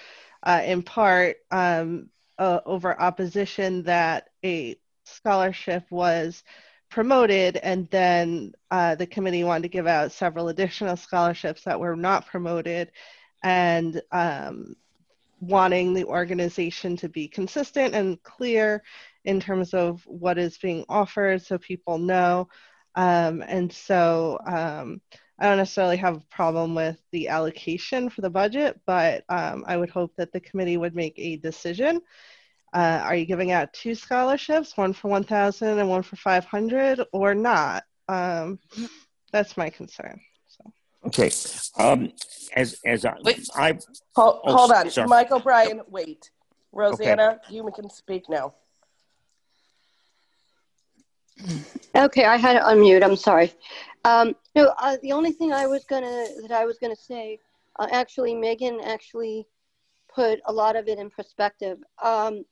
uh, in part um, uh, over opposition that a scholarship was promoted and then uh, the committee wanted to give out several additional scholarships that were not promoted and um, wanting the organization to be consistent and clear in terms of what is being offered so people know. Um, and so um, I don't necessarily have a problem with the allocation for the budget, but um, I would hope that the committee would make a decision. Uh, are you giving out two scholarships, one for 1,000 and one for 500, or not? Um, that's my concern. Okay. Um, as as I, I Hold, oh, hold on. sorry. Mike O'Brien, wait. Rosanna, you can speak now. Okay, I had to unmute. I'm sorry. Um, no, uh, the only thing I was gonna that I was gonna say, uh, actually, Megan actually put a lot of it in perspective. Um,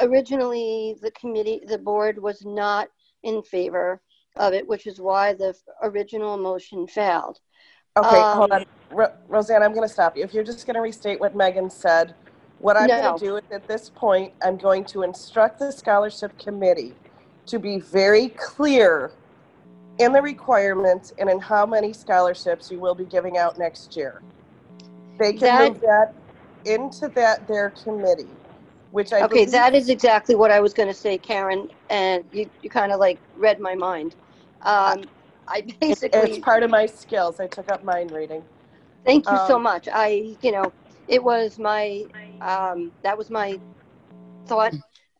originally, the committee, the board was not in favor of it, which is why the original motion failed. Okay, hold Um, on. Ro- Rosanna, I'm going to stop you. If you're just going to restate what Megan said, what I'm No. going to do is at this point, I'm going to instruct the scholarship committee to be very clear in the requirements and in how many scholarships you will be giving out next year. They can That- move that into that their committee, which I Okay, believe- that is exactly what I was going to say, Karen, and you, you kind of like read my mind. Um, I basically. it's part of my skills. I took up mind reading. Thank you so Um, much. I, you know, it was my, um, that was my thought,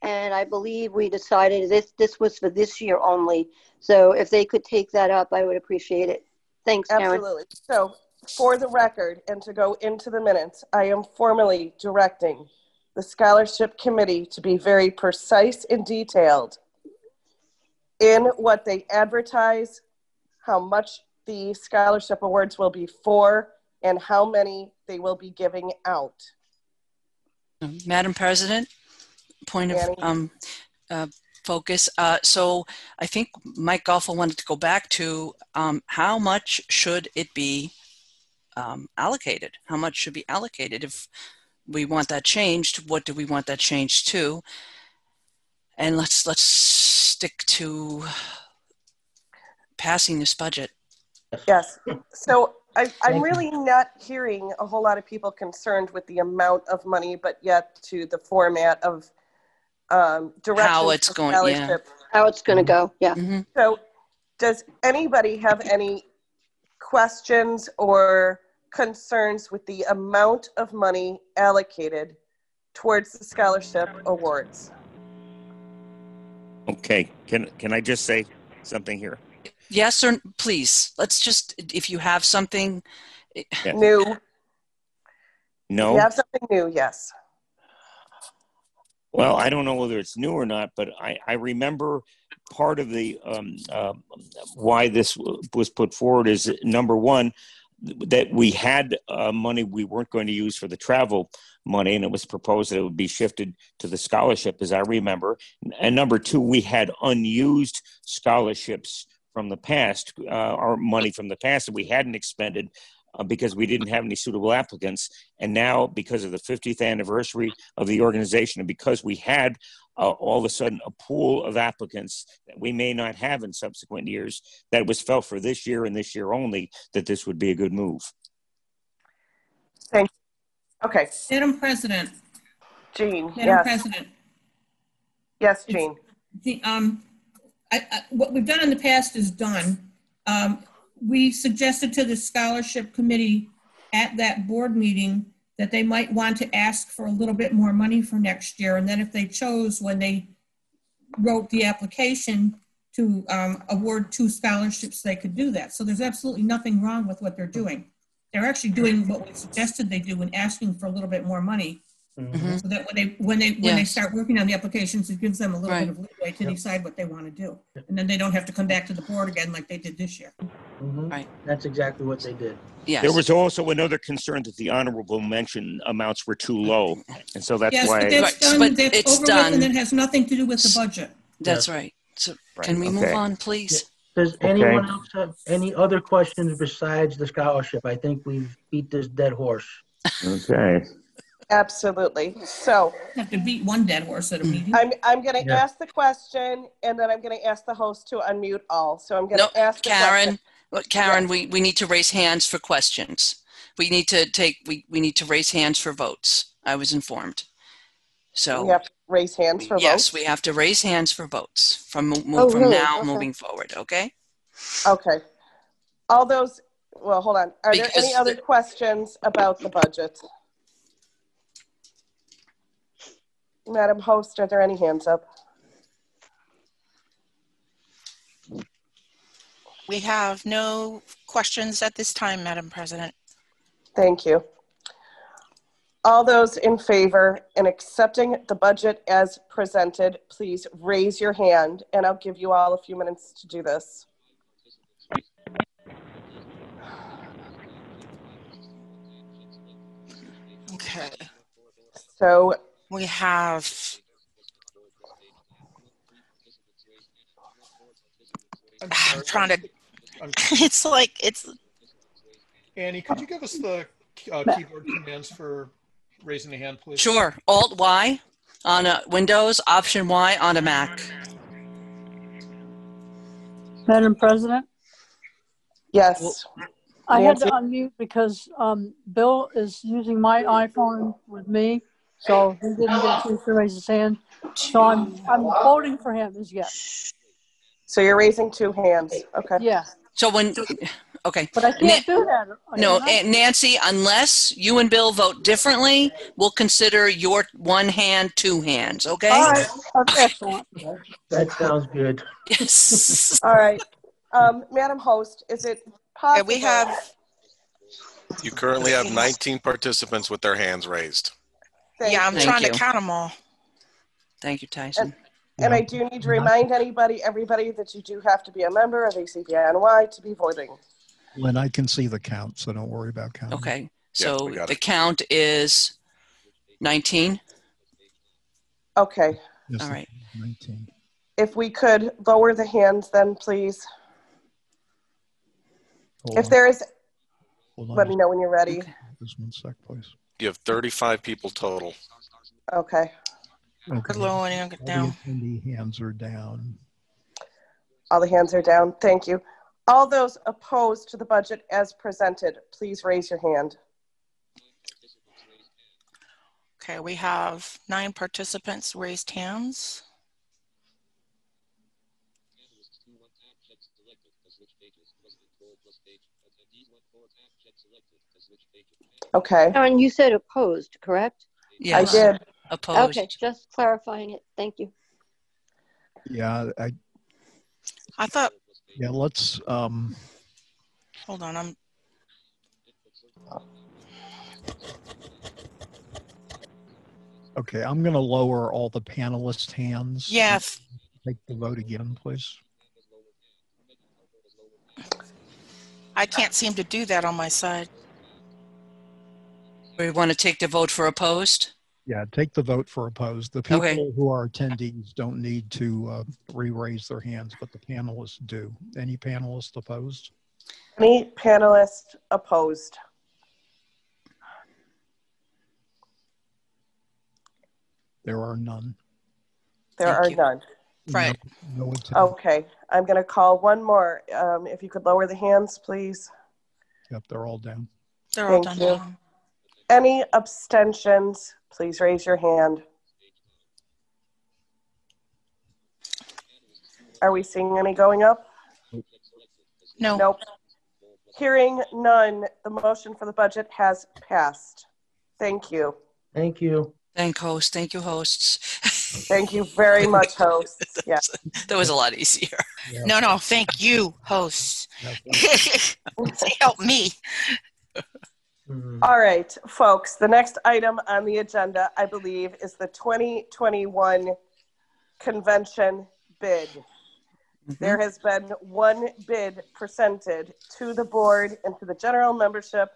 and I believe we decided this, this was for this year only. So if they could take that up, I would appreciate it. Thanks, Karen. Absolutely. So, for the record and to go into the minutes, I am formally directing the scholarship committee to be very precise and detailed in what they advertise, how much the scholarship awards will be for, and how many they will be giving out. Madam President, point of um, uh, focus. Uh, so I think Mike Golfo wanted to go back to um, how much should it be um, allocated? How much should be allocated? If we want that changed, what do we want that changed to? And let's let's stick to passing this budget. Yes. So I, I'm really not hearing a whole lot of people concerned with the amount of money, but yet to the format of um, directions How it's going, yeah. How it's going to go, yeah. So, does anybody have any questions or concerns with the amount of money allocated towards the scholarship awards? Okay, can, can I just say something here? Yes or please? Let's just if you have something Yeah. New. No? You have something new, yes. Well, I don't know whether it's new or not, but I, I remember part of the um, uh, why this was put forward is number one that we had uh, money we weren't going to use for the travel money, and it was proposed that it would be shifted to the scholarship, as I remember. And number two, we had unused scholarships from the past, uh, our money from the past that we hadn't expended uh, because we didn't have any suitable applicants. And now, because of the 50th anniversary of the organization, and because we had uh, all of a sudden a pool of applicants that we may not have in subsequent years, that was felt for this year and this year only that this would be a good move. Thank you. Okay. Madam President. Jean, Madam yes. President. Yes, Jean. The, um, I, I, what we've done in the past is done. Um, we suggested to the scholarship committee at that board meeting that they might want to ask for a little bit more money for next year. And then if they chose when they wrote the application to um, award two scholarships, they could do that. So there's absolutely nothing wrong with what they're doing. They're actually doing what we suggested they do and asking for a little bit more money. Mm-hmm. So that when they when they when they start working on the applications, it gives them a little Right. bit of leeway to decide what they want to do, and then they don't have to come back to the board again like they did this year. Mm-hmm. Right. That's exactly what they did. Yes. There was also another concern that the honorable mention amounts were too low. And so that's yes, why. but that's done. but that's it's over done. with, and it has nothing to do with the budget. That's Yes. right. So Right, can we move on, please? Does Okay. anyone else have any other questions besides the scholarship? I think we've beat this dead horse. Okay. Absolutely. So Have to beat one dead horse at a meeting. I'm, I'm going to Yeah. ask the question and then I'm going to ask the host to unmute all. So I'm going to No, ask Karen, question. Well, Karen, we, we need to raise hands for questions. We need to take, we, we need to raise hands for votes. I was informed. So. We have to raise hands for Yes, votes. we have to raise hands for votes from, mo- Oh, from really? now Okay. moving forward, okay? Okay. All those, well, hold on. Are there any Because other questions about the budget? Madam Host, are there any hands up? We have no questions at this time, Madam President. Thank you. All those in favor in accepting the budget as presented, please raise your hand and I'll give you all a few minutes to do this. Okay. So We have. I'm trying to. It's like it's. Annie, could you give us the uh, keyboard commands for raising a hand, please? Sure. Alt Y on a Windows, Option Y on a Mac. Madam President, Yes. I had to unmute because um, Bill is using my iPhone with me, so he didn't get a chance to raise his hand. So I'm I'm voting for him as yes. So you're raising two hands. Okay. Yeah, So when, okay. but I can't do that. No, can I? and Nancy, unless you and Bill vote differently, we'll consider your one hand, two hands, okay? All right, that's excellent. That sounds good. Yes. All right. Um, Madam Host, is it possible? we have. You currently have 19 participants with their hands raised. Thank Yeah, I'm you. trying you. to count them all. Thank you, Tyson. And I do need to mm-hmm. remind anybody, everybody, that you do have to be a member of ACBNY to be voting. Lynn, I can see the count, so don't worry about counting. Okay, so we got the count is 19? Okay. Yes, All right. 19. If we could lower the hands then, please. Hold If on. there is, Hold on let me know when you're ready. Just one sec, please. You have 35 people total. Okay. Okay. lower and All down. The hands are down. All the hands are down. Thank you. All those opposed to the budget as presented, please raise your hand. Okay, we have nine participants raised hands. Okay. Karen, you said opposed, correct? Yes. I did. Opposed. Okay, just clarifying it. Thank you. Yeah, I, I thought, yeah, let's, um, hold on, I'm, okay, I'm going to lower all the panelists' hands. Yes. Take the vote again, please. I can't seem to do that on my side. We want to take the vote for opposed? Yeah, take the vote for opposed. The people Okay. who are attendees don't need to uh, re-raise their hands, but the panelists do. Any panelists opposed? Any panelist opposed? There are none. There Thank are you. none. Right. No, no attend- Okay, I'm going to call one more. Um, if you could lower the hands, please. Yep, they're all down. They're all Thank done you. now. Any abstentions, please raise your hand. Are we seeing any going up? No. Nope. Hearing none, the motion for the budget has passed. Thank you. Thank you. Thank host. Thank you, hosts. Thank you very much, hosts. Yes. That was a lot easier. No, no, thank you, hosts. Help me. Mm-hmm. All right, folks, the next item on the agenda, I believe, is the 2021 convention bid. Mm-hmm. There has been one bid presented to the board and to the general membership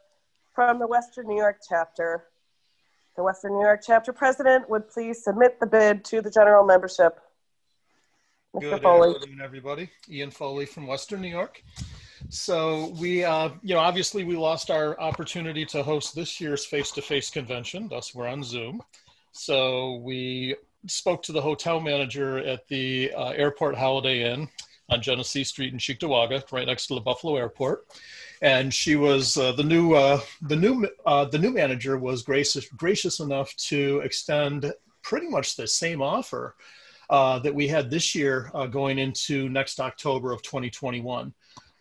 from the Western New York chapter. The Western New York chapter president would please submit the bid to the general membership. Mr. Foley. Good Foley. afternoon, everybody. Ian Foley from Western New York. So we, uh, you know, obviously we lost our opportunity to host this year's face-to-face convention. Thus, we're on Zoom. So we spoke to the hotel manager at the uh, Airport Holiday Inn on Genesee Street in Cheektowaga, right next to the Buffalo Airport. And she was uh, the new uh, the new uh, the new manager was gracious gracious enough to extend pretty much the same offer uh, that we had this year uh, going into next October of 2021.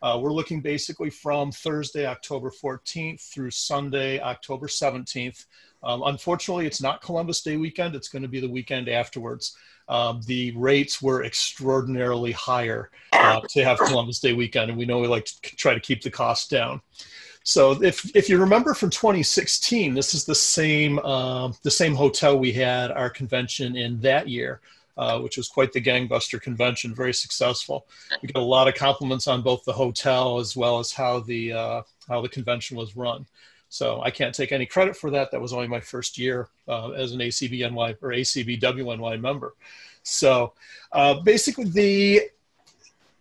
Uh, we're looking basically from Thursday, October 14th through Sunday, October 17th. Um, unfortunately, it's not Columbus Day weekend. It's going to be the weekend afterwards. Um, the rates were extraordinarily higher uh, to have Columbus Day weekend, and we know we like to try to keep the cost down. So if if you remember from 2016, this is the same uh, the same hotel we had our convention in that year, uh, which was quite the gangbuster convention, very successful. We got a lot of compliments on both the hotel as well as how the uh, how the convention was run. So I can't take any credit for that. That was only my first year uh, as an ACBNY or ACBWNY member. So uh, basically, the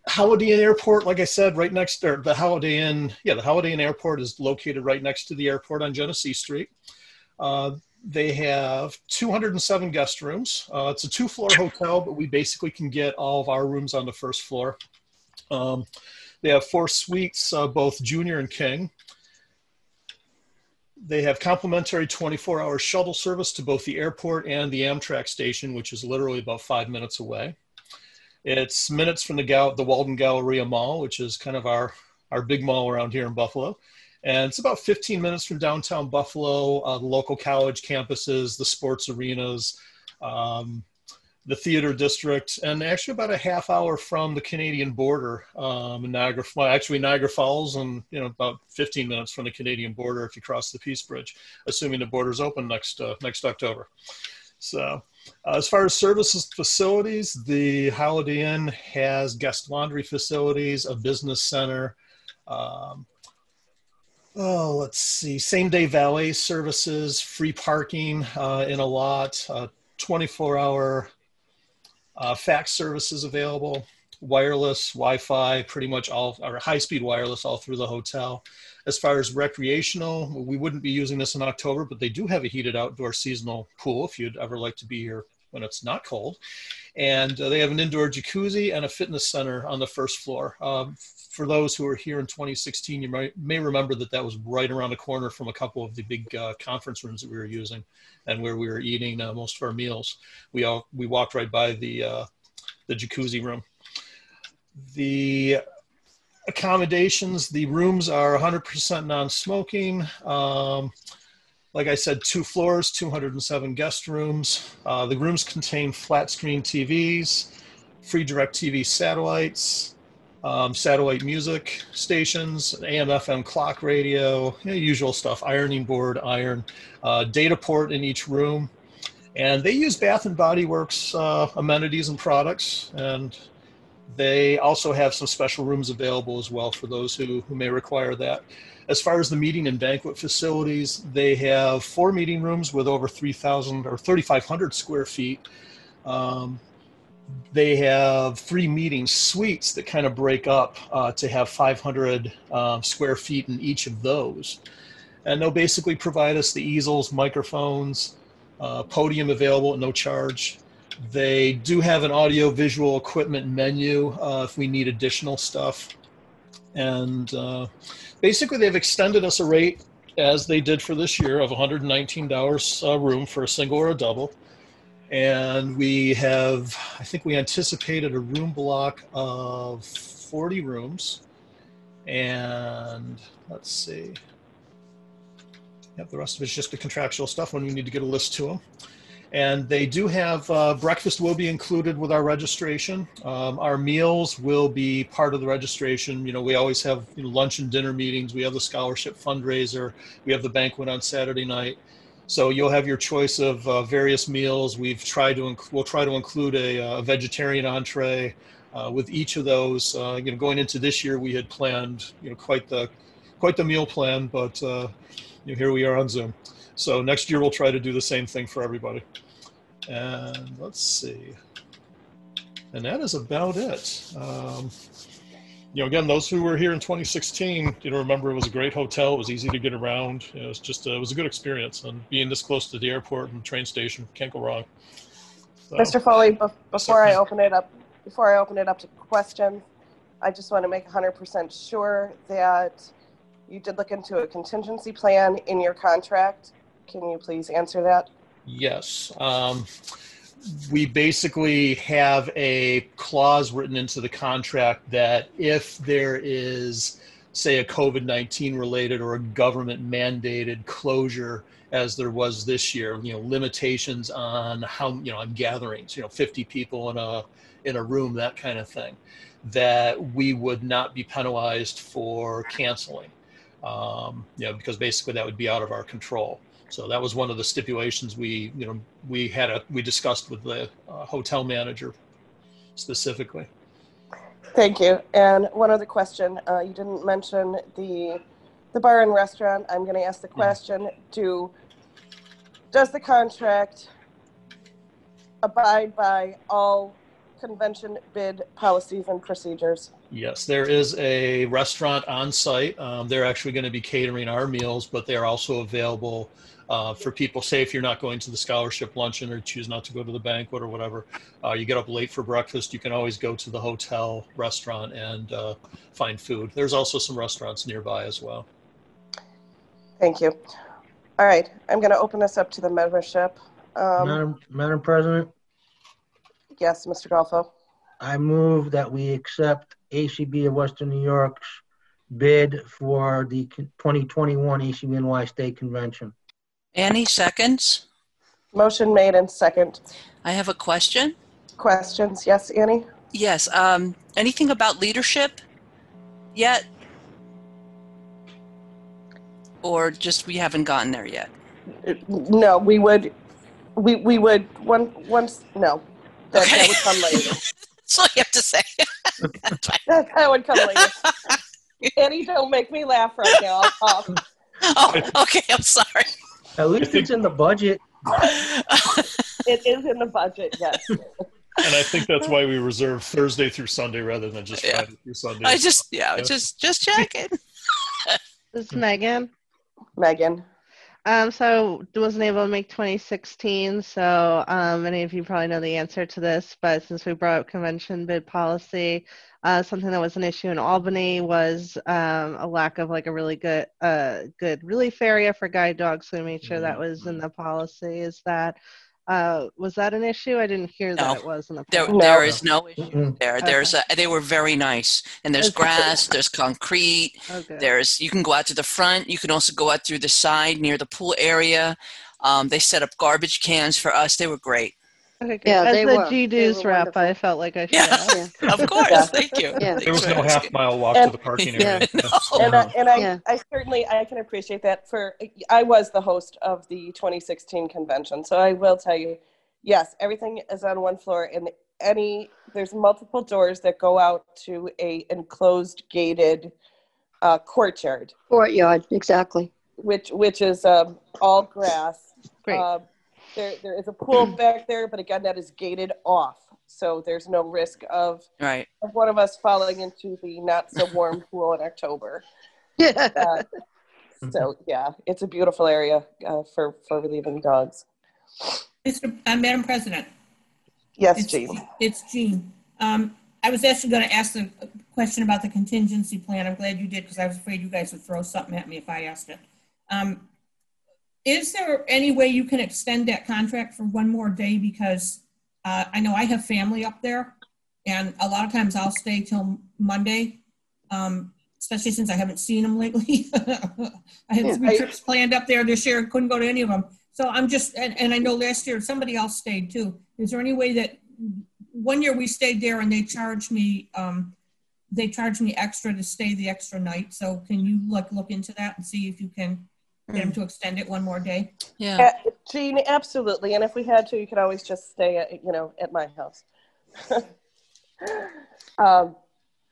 Holiday Inn Airport, like I said, right next or the Holiday Inn, yeah, the Holiday Inn Airport is located right next to the airport on Genesee Street. Uh, they have 207 guest rooms. Uh, it's a two-floor hotel, but we basically can get all of our rooms on the first floor. Um, they have four suites, uh, both junior and king. They have complimentary 24 hour shuttle service to both the airport and the Amtrak station, which is literally about five minutes away. It's minutes from the, Gal- the Walden Galleria Mall, which is kind of our, our big mall around here in Buffalo. And it's about 15 minutes from downtown Buffalo, uh, the local college campuses, the sports arenas, um, the theater district, and actually about a half hour from the Canadian border um, Niagara. Well, actually Niagara Falls, and you know about 15 minutes from the Canadian border if you cross the Peace Bridge, assuming the border's open next uh, next October. So, uh, as far as services facilities, the Holiday Inn has guest laundry facilities, a business center. Um, oh, let's see, same day valet services, free parking uh, in a lot, uh, 24 hour uh, fax services available, wireless, Wi Fi, pretty much all, or high speed wireless all through the hotel. As far as recreational, we wouldn't be using this in October, but they do have a heated outdoor seasonal pool if you'd ever like to be here when it's not cold. And uh, they have an indoor jacuzzi and a fitness center on the first floor. Um, for those who were here in 2016, you might, may remember that that was right around the corner from a couple of the big uh, conference rooms that we were using and where we were eating uh, most of our meals. We all we walked right by the uh, the jacuzzi room. The accommodations, the rooms are 100% non-smoking. Um, like I said, two floors, 207 guest rooms. Uh, the rooms contain flat screen TVs, free DirecTV satellites, um, satellite music stations, AM FM clock radio, you know, usual stuff, ironing board, iron, uh, data port in each room. And they use Bath and Body Works uh, amenities and products. And they also have some special rooms available as well for those who, who may require that. As far as the meeting and banquet facilities, they have four meeting rooms with over 3,000 or 3,500 square feet. Um, they have three meeting suites that kind of break up uh, to have 500 um, square feet in each of those. And they'll basically provide us the easels, microphones, uh, podium available at no charge. They do have an audio visual equipment menu uh, if we need additional stuff. And uh, basically, they've extended us a rate as they did for this year of $119 a room for a single or a double. And we have, I think we anticipated a room block of 40 rooms. And let's see. Yep, the rest of it's just the contractual stuff when we need to get a list to them. And they do have uh, breakfast will be included with our registration. Um, our meals will be part of the registration. You know, we always have you know, lunch and dinner meetings. We have the scholarship fundraiser. We have the banquet on Saturday night. So you'll have your choice of uh, various meals. We've tried to inc- we'll try to include a, a vegetarian entree uh, with each of those. Uh, you know, going into this year, we had planned you know quite the quite the meal plan, but uh, you know, here we are on Zoom. So next year we'll try to do the same thing for everybody. And let's see. And that is about it. Um, you know, again, those who were here in 2016, you know, remember it was a great hotel. It was easy to get around. It was just, uh, it was a good experience. And being this close to the airport and train station, can't go wrong. So, Mr. Foley, be- before I open it up, before I open it up to questions, I just want to make 100% sure that you did look into a contingency plan in your contract. Can you please answer that? Yes. Um, we basically have a clause written into the contract that if there is, say, a COVID 19 related or a government mandated closure, as there was this year, you know, limitations on how, you know, on gatherings, you know, 50 people in a, in a room, that kind of thing, that we would not be penalized for canceling. Um, you know, because basically that would be out of our control. So that was one of the stipulations we, you know, we had a we discussed with the uh, hotel manager specifically. Thank you. And one other question. Uh, you didn't mention the the bar and restaurant. I'm going to ask the question: Do does the contract abide by all convention bid policies and procedures? Yes, there is a restaurant on site. Um, they're actually going to be catering our meals, but they're also available uh, for people. Say if you're not going to the scholarship luncheon or choose not to go to the banquet or whatever, uh, you get up late for breakfast. You can always go to the hotel restaurant and uh, find food. There's also some restaurants nearby as well. Thank you. All right, I'm going to open this up to the membership. Um, Madam, Madam President, yes, Mr. Golfo. I move that we accept ACB of Western New York's bid for the 2021 ACBNY State Convention. Annie, seconds. Motion made and second. I have a question. Questions? Yes, Annie? Yes. Um, anything about leadership yet? Or just we haven't gotten there yet? No, we would, we, we would, one, once, no, that, that would come later. That's all you have to say. that, that would come later. Annie, don't make me laugh right now. Oh, okay. I'm sorry. At least it's in the budget. It is in the budget, yes. And I think that's why we reserve Thursday through Sunday rather than just Yeah. Friday through Sunday. I just, yeah, just, just checking. This is Megan. Megan. Um, so wasn't able to make 2016. So um, many of you probably know the answer to this, but since we brought up convention bid policy, uh, something that was an issue in Albany was um, a lack of like a really good, uh, good relief area for guide dogs. So we made sure that was in the policy. Is that uh, was that an issue? I didn't hear that it was in the There, policy. there is no issue Mm-mm. there. There's a, they were very nice, and there's Okay. grass, there's concrete, Okay. there's you can go out to the front. You can also go out through the side near the pool area. Um, they set up garbage cans for us. They were great. Okay, good. Yeah, As they the were. G They News were rep. I felt like I should Yeah. ask. Of course, Yeah. thank you. Yeah. There was no half mile walk to the parking area. Yeah. And I, and I, Yeah. I certainly I can appreciate that. For I was the host of the 2016 convention, so I will tell you, yes, everything is on one floor, and any there's multiple doors that go out to a enclosed gated uh, courtyard, Courtyard, exactly. which which is um, all grass. Great. Um, there there is a pool back there, but again, that is gated off, so there's no risk of Right. of one of us falling into the not so warm pool in October. Yeah. Uh, so yeah, it's a beautiful area uh, for for relieving dogs. Mr. Uh, Madam President. Yes, It's- Jean. It's Jean. Um, I was actually going to ask the question about the contingency plan. I'm glad you did because I was afraid you guys would throw something at me if I asked it. Um, is there any way you can extend that contract for one more day? Because uh, I know I have family up there, and a lot of times I'll stay till Monday, um, especially since I haven't seen them lately. I had Yeah. three I- trips planned up there this year, couldn't go to any of them. So I'm just, and, and I know last year somebody else stayed too. Is there any way that one year we stayed there and they charged me, um, they charged me extra to stay the extra night. So can you like look into that and see if you can get them to extend it one more day? Yeah. Uh, Jean, absolutely. And if we had to, you could always just stay at you know at my house. um,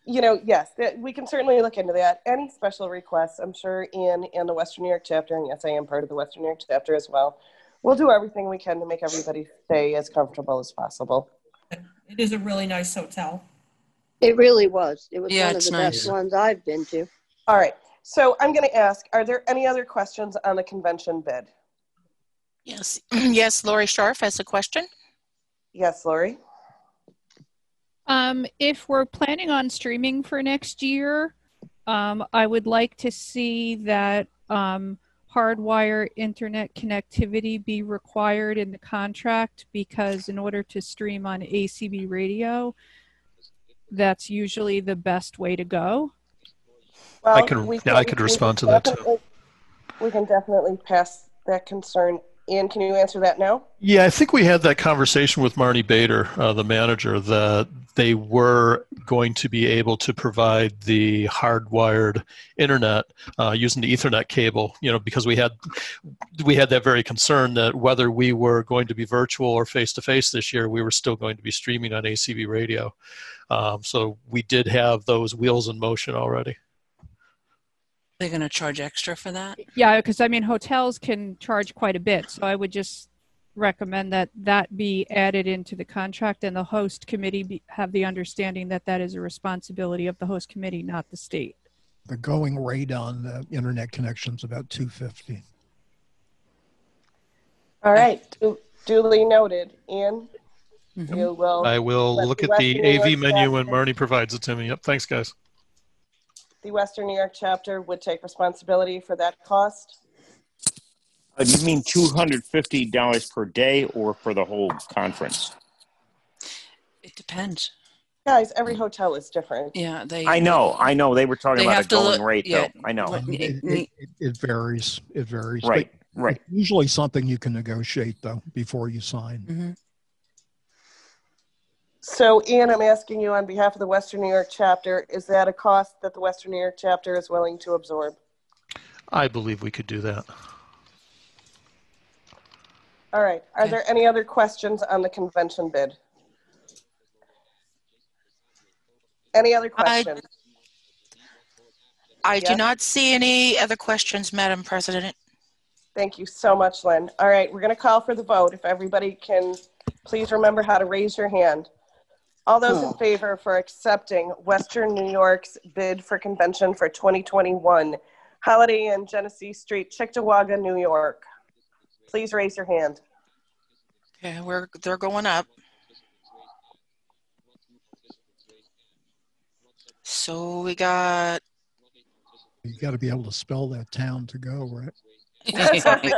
you know, yes, that, we can certainly look into that. Any special requests, I'm sure in in the Western New York chapter, and yes, I am part of the Western New York chapter as well. We'll do everything we can to make everybody stay as comfortable as possible. It is a really nice hotel. It really was. It was Yeah, one of it's the nice. best ones I've been to. All right. So I'm going to ask: Are there any other questions on the convention bid? Yes, yes, Lori Scharf has a question. Yes, Lori. Um, if we're planning on streaming for next year, um, I would like to see that um, hardwire internet connectivity be required in the contract because in order to stream on ACB radio, that's usually the best way to go. I can- we yeah, I could respond can to that, too. We can definitely pass that concern. Ian, can you answer that now? Yeah, I think we had that conversation with Marnie Bader, uh, the manager, that they were going to be able to provide the hardwired internet uh, using the Ethernet cable. You know, because we had we had that very concern that whether we were going to be virtual or face to face this year, we were still going to be streaming on ACB radio. Um, so we did have those wheels in motion already. They're going to charge extra for that? Yeah, because I mean, hotels can charge quite a bit. So I would just recommend that that be added into the contract and the host committee be, have the understanding that that is a responsibility of the host committee, not the state. The going rate on the internet connection's about 250. All right, du- duly noted. Ian, Mm-hmm. you will. I will look at the AV menu when Marnie provides it to me. Yep, thanks, guys. The Western New York chapter would take responsibility for that cost. Uh, you mean two hundred fifty dollars per day, or for the whole conference? It depends. Guys, every hotel is different. Yeah, they. I know, I know. They were talking They about a going look- rate, yeah. though. I know. It, it, it, it varies. It varies. Right, But right. Usually something you can negotiate though before you sign. Mm-hmm. So, Ian, I'm asking you on behalf of the Western New York chapter, is that a cost that the Western New York chapter is willing to absorb? I believe we could do that. All right. Are there any other questions on the convention bid? Any other questions? I do Yes? not see any other questions, Madam President. Thank you so much, Lynn. All right, we're going to call for the vote. If everybody can please remember how to raise your hand. All those in hmm. favor for accepting Western New York's bid for convention for 2021, Holiday Inn, Genesee Street, Cheektowaga, New York. Please raise your hand. Okay, we're they're going up. So we got You got to be able to spell that town to go, right? That's what we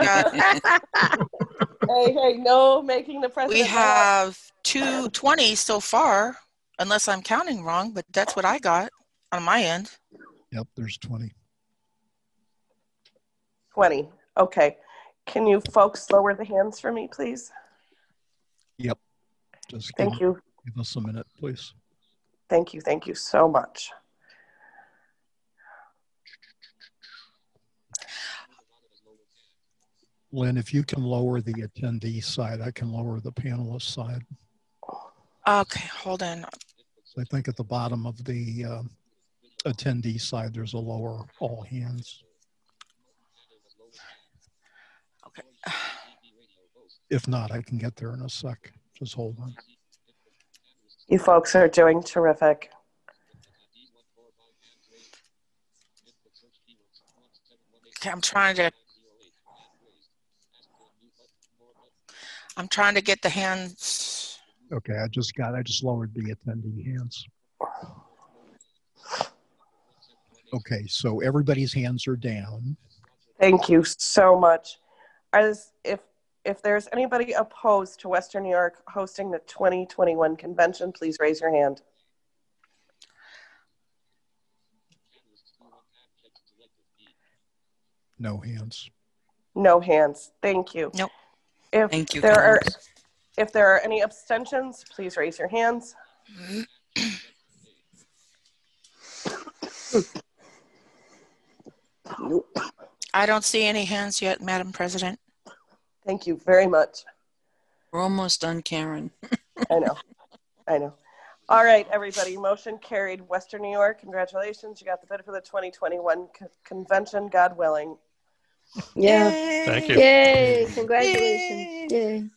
hey, hey, no making the president. we laugh. have two twenty so far, unless I'm counting wrong, but that's what I got on my end. Yep, there's 20. 20. Okay. Can you folks lower the hands for me, please? Yep. Just Thank give, you. give us a minute, please. Thank you. Thank you so much. Lynn, if you can lower the attendee side, I can lower the panelist side. Okay, hold on. I think at the bottom of the um, attendee side, there's a lower all hands. Okay. If not, I can get there in a sec. Just hold on. You folks are doing terrific. Okay, I'm trying to. I'm trying to get the hands. Okay, I just got, I just lowered the attending hands. Okay, so everybody's hands are down. Thank you so much. As if if there's anybody opposed to Western New York hosting the 2021 convention, please raise your hand. No hands. No hands. Thank you. Nope. If Thank you, there are if there are any abstentions, please raise your hands. I don't see any hands yet, Madam President. Thank you very much. We're almost done, Karen. I know. I know. All right, everybody. Motion carried. Western New York, congratulations. You got the bid for the 2021 co- convention, God willing. Yeah. Thank you. Yay. Congratulations. Yay.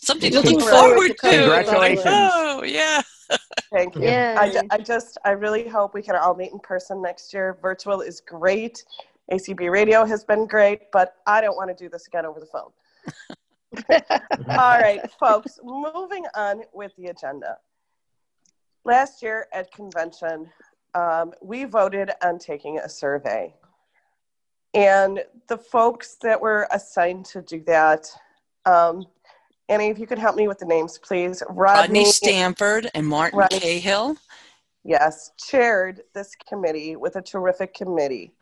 Something to look forward forward to to. coming back. Congratulations. Oh, yeah. Thank you. Yay. I, I just, I really hope we can all meet in person next year. Virtual is great. ACB radio has been great, but I don't want to do this again over the phone. All right, folks, moving on with the agenda. Last year at convention, um, we voted on taking a survey. And the folks that were assigned to do that, um, Annie, if you could help me with the names, please. Rodney Stanford and Martin Rodney- Cahill. yes, chaired this committee with a terrific committee.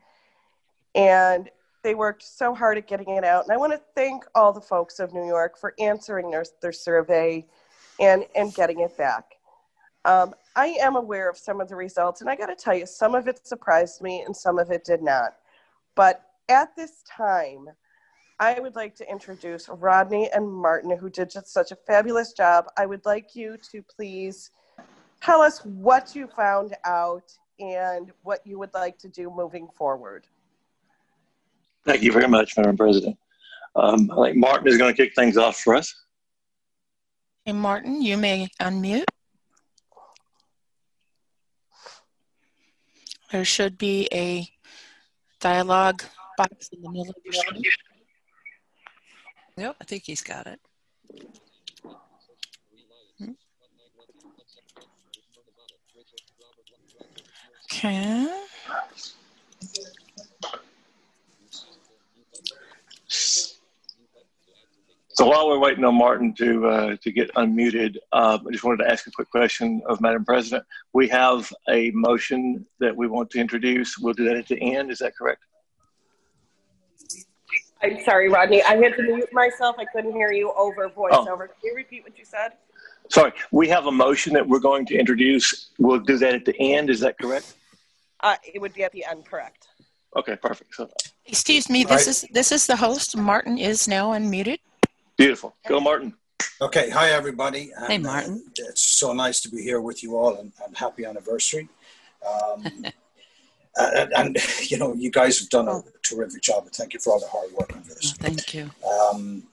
And they worked so hard at getting it out. And I want to thank all the folks of New York for answering their, their survey and, and getting it back. Um, I am aware of some of the results, and I got to tell you, some of it surprised me and some of it did not. But at this time, I would like to introduce Rodney and Martin, who did just such a fabulous job. I would like you to please tell us what you found out and what you would like to do moving forward. Thank you very much, Madam President. Um, I think Martin is going to kick things off for us. Hey, Martin, you may unmute. There should be a dialogue box in the middle of your screen. Yep, I think he's got it. Okay. So while we're waiting on Martin to uh, to get unmuted, uh, I just wanted to ask a quick question of Madam President. We have a motion that we want to introduce. We'll do that at the end. Is that correct? I'm sorry, Rodney. I had to mute myself. I couldn't hear you over voiceover. Can you repeat what you said? Sorry, we have a motion that we're going to introduce. We'll do that at the end. Is that correct? Uh, it would be at the end, correct? Okay, perfect. So, Excuse me, this is this is the host. Martin is now unmuted. beautiful. Go, Martin. Okay, hi everybody. Hey, And, uh, Martin. it's so nice to be here with you all and, and happy anniversary. Um, Uh, and, you know, you guys have done a terrific job. And thank you for all the hard work on this. Thank you. Um,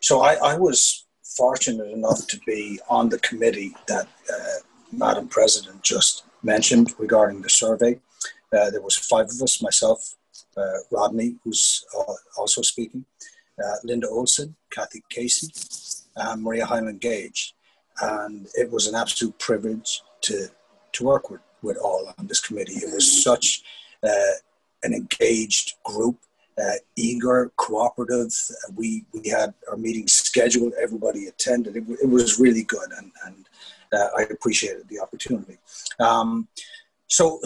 so I, I, was fortunate enough to be on the committee that uh, Madam President just mentioned regarding the survey. Uh, there was five of us, myself, uh, Rodney, who's uh, also speaking, uh, Linda Olson, Kathy Casey, and Maria Highland Gage. And it was an absolute privilege to, to work with, with all on this committee. It was such uh, an engaged group, uh, eager, cooperative. We, we had our meetings scheduled, everybody attended. It, it was really good, and, and uh, I appreciated the opportunity. Um, so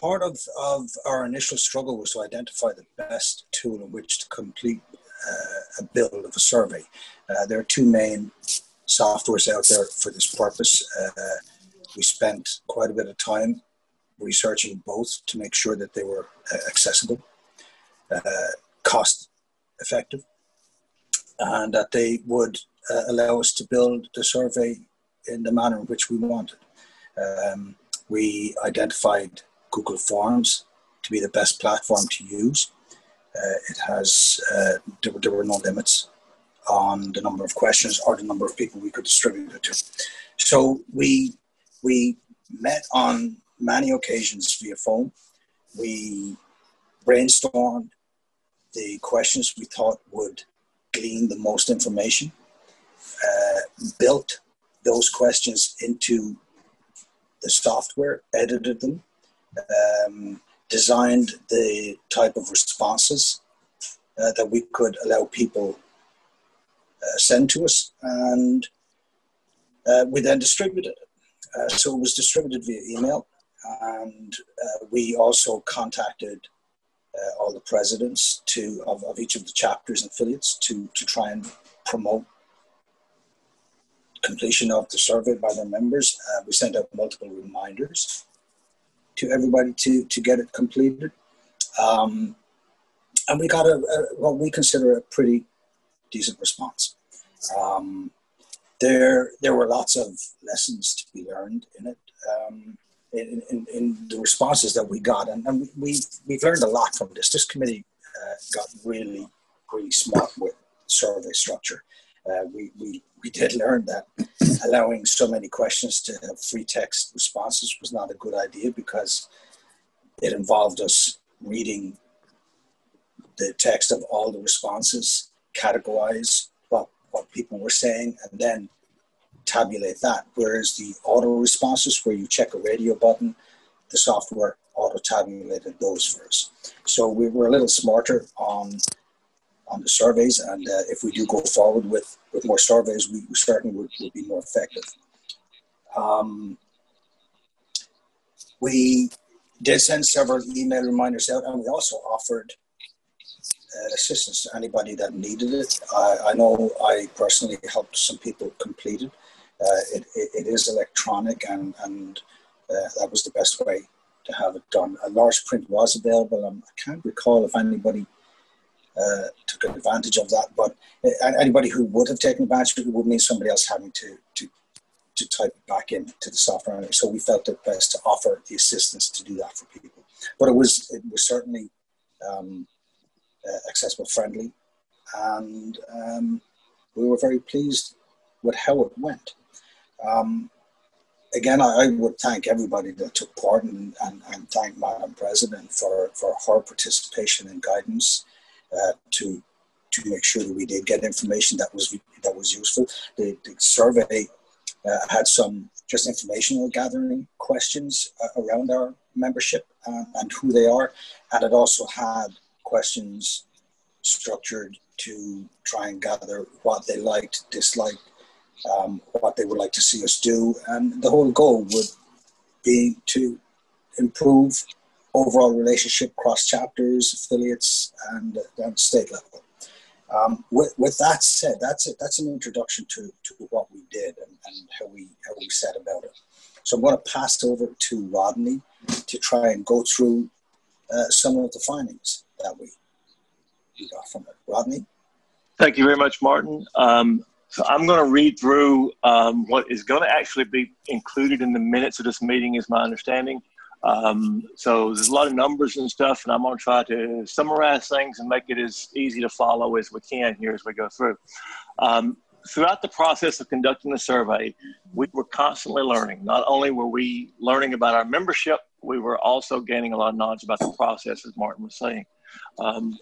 part of, of our initial struggle was to identify the best tool in which to complete uh, a build of a survey. Uh, there are two main softwares out there for this purpose. Uh, we spent quite a bit of time researching both to make sure that they were uh, accessible, uh, cost effective, and that they would uh, allow us to build the survey in the manner in which we wanted. Um, we identified Google Forms to be the best platform to use. Uh, it has, uh, there, there, were no limits on the number of questions or the number of people we could distribute it to. So we, we met on many occasions via phone. We brainstormed the questions we thought would glean the most information, uh, built those questions into the software, edited them, um, designed the type of responses uh, that we could allow people uh, send to us, and uh, we then distributed it. Uh, so it was distributed via email, and uh, we also contacted uh, all the presidents to of, of each of the chapters and affiliates to to try and promote completion of the survey by their members. We sent out multiple reminders to everybody to, to get it completed. Um, and we got a, a, what we consider a pretty decent response. Um, there, there were lots of lessons to be learned in it, um, in, in, in, the responses that we got. And, and we've, we've learned a lot from this. This committee uh, got really, really smart with survey structure uh, we, we, we did learn that allowing so many questions to have free text responses was not a good idea because it involved us reading the text of all the responses, categorize what, what people were saying, and then tabulate that. Whereas the auto responses, where you check a radio button, the software auto tabulated those us. So we were a little smarter on on the surveys. And uh, if we do go forward with, with more surveys, we, certainly would, would be more effective. Um, we did send several email reminders out, and we also offered assistance to anybody that needed it. I, I, know I personally helped some people complete it. Uh, it, it, it is electronic, and, and uh, that was the best way to have it done. A large print was available. Um, I can't recall if anybody uh, took advantage of that. But uh, anybody who would have taken advantage of it would mean somebody else having to, to, to type it back into the software. So we felt it best to offer the assistance to do that for people. But it was, it was certainly um, uh, accessible friendly. And um, we were very pleased with how it went. Um, again, I, I, would thank everybody that took part and, and, and thank Madam President for, for her participation and guidance uh, to to make sure that we did get information that was that was useful. The, the survey uh, had some just informational gathering questions uh, around our membership uh, and who they are, and it also had questions structured to try and gather what they liked, disliked, um, what they would like to see us do, and the whole goal would be to improve overall relationship cross chapters, affiliates, and down state level. Um, with, with, that said, that's it. That's an introduction to, to what we did and, and how we how we set about it. So I'm going to pass over to Rodney to try and go through uh, some of the findings that we, got from it. Rodney. Thank you very much, Martin. Um, so I'm going to read through um, what is going to actually be included in the minutes of this meeting, is my understanding. Um, so there's a lot of numbers and stuff, and I'm going to try to summarize things and make it as easy to follow as we can here as we go through. Um, throughout the process of conducting the survey, we were constantly learning. Not only were we learning about our membership, we were also gaining a lot of knowledge about the process, as Martin was saying. Um,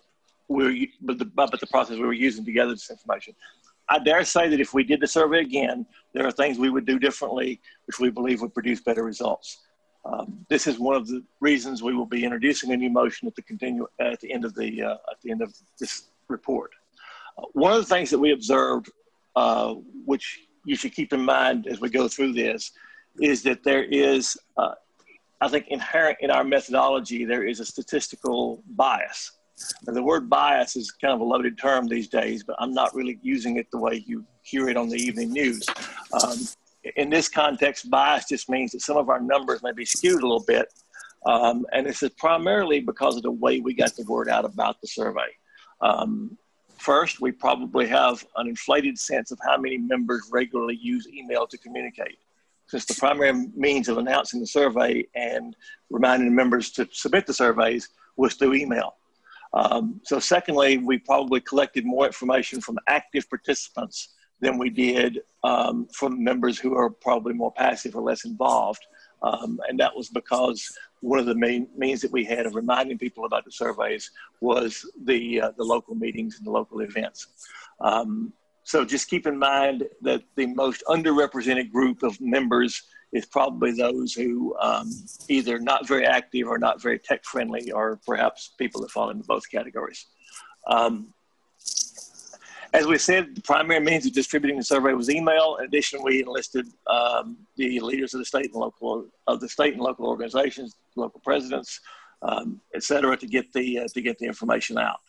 we were, but the, but the process we were using to gather this information. I dare say that if we did the survey again, there are things we would do differently, which we believe would produce better results. Um, this is one of the reasons we will be introducing a new motion at the continue at the end of the uh, at the end of this report. Uh, one of the things that we observed, uh, which you should keep in mind as we go through this, is that there is, uh, I think, inherent in our methodology, there is a statistical bias. The word bias is kind of a loaded term these days, but I'm not really using it the way you hear it on the evening news. Um, in this context, bias just means that some of our numbers may be skewed a little bit. Um, and this is primarily because of the way we got the word out about the survey. Um, first, we probably have an inflated sense of how many members regularly use email to communicate. Since the primary means of announcing the survey and reminding members to submit the surveys was through email. Um, so, secondly, we probably collected more information from active participants than we did um, from members who are probably more passive or less involved. Um, and that was because one of the main means that we had of reminding people about the surveys was the, uh, the local meetings and the local events. Um, so just keep in mind that the most underrepresented group of members is probably those who um, either not very active or not very tech friendly, or perhaps people that fall into both categories. Um, as we said, the primary means of distributing the survey was email. In addition, we enlisted um, the leaders of the state and local of the state and local organizations, local presidents, um, et cetera, to get the uh, to get the information out.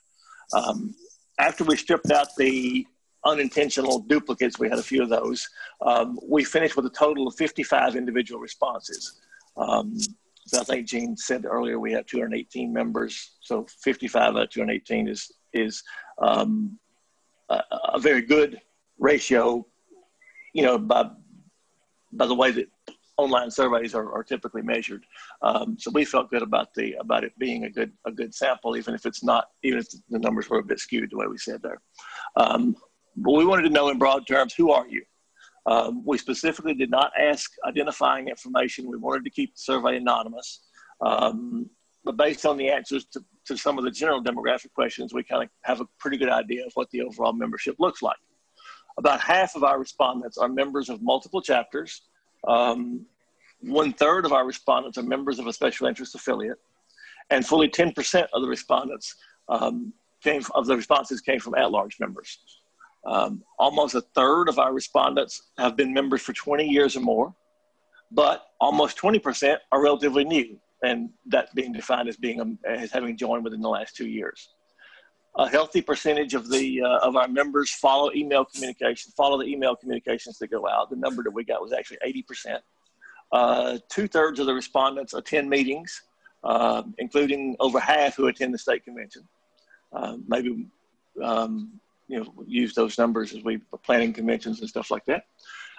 Um, after we stripped out the unintentional duplicates, we had a few of those. Um, we finished with a total of 55 individual responses. Um, so I think Jean said earlier we have 218 members, so 55 out of 218 is is um, a, a very good ratio, you know, by, by the way that online surveys are, are typically measured. Um, so we felt good about the about it being a good a good sample, even if it's not, even if the numbers were a bit skewed the way we said there. But we wanted to know in broad terms, who are you? Um, we specifically did not ask identifying information. We wanted to keep the survey anonymous. Um, but based on the answers to, to some of the general demographic questions, we kind of have a pretty good idea of what the overall membership looks like. About half of our respondents are members of multiple chapters. Um, one third of our respondents are members of a special interest affiliate, and fully 10% of the respondents um, came of the responses came from at-large members. Um, almost a third of our respondents have been members for 20 years or more, but almost 20% are relatively new and that being defined as being um, as having joined within the last two years. A healthy percentage of the uh, of our members follow email communication, follow the email communications that go out. The number that we got was actually 80%. Uh, Two thirds of the respondents attend meetings, uh, including over half who attend the state convention. Uh, maybe um, you know use those numbers as we planning conventions and stuff like that.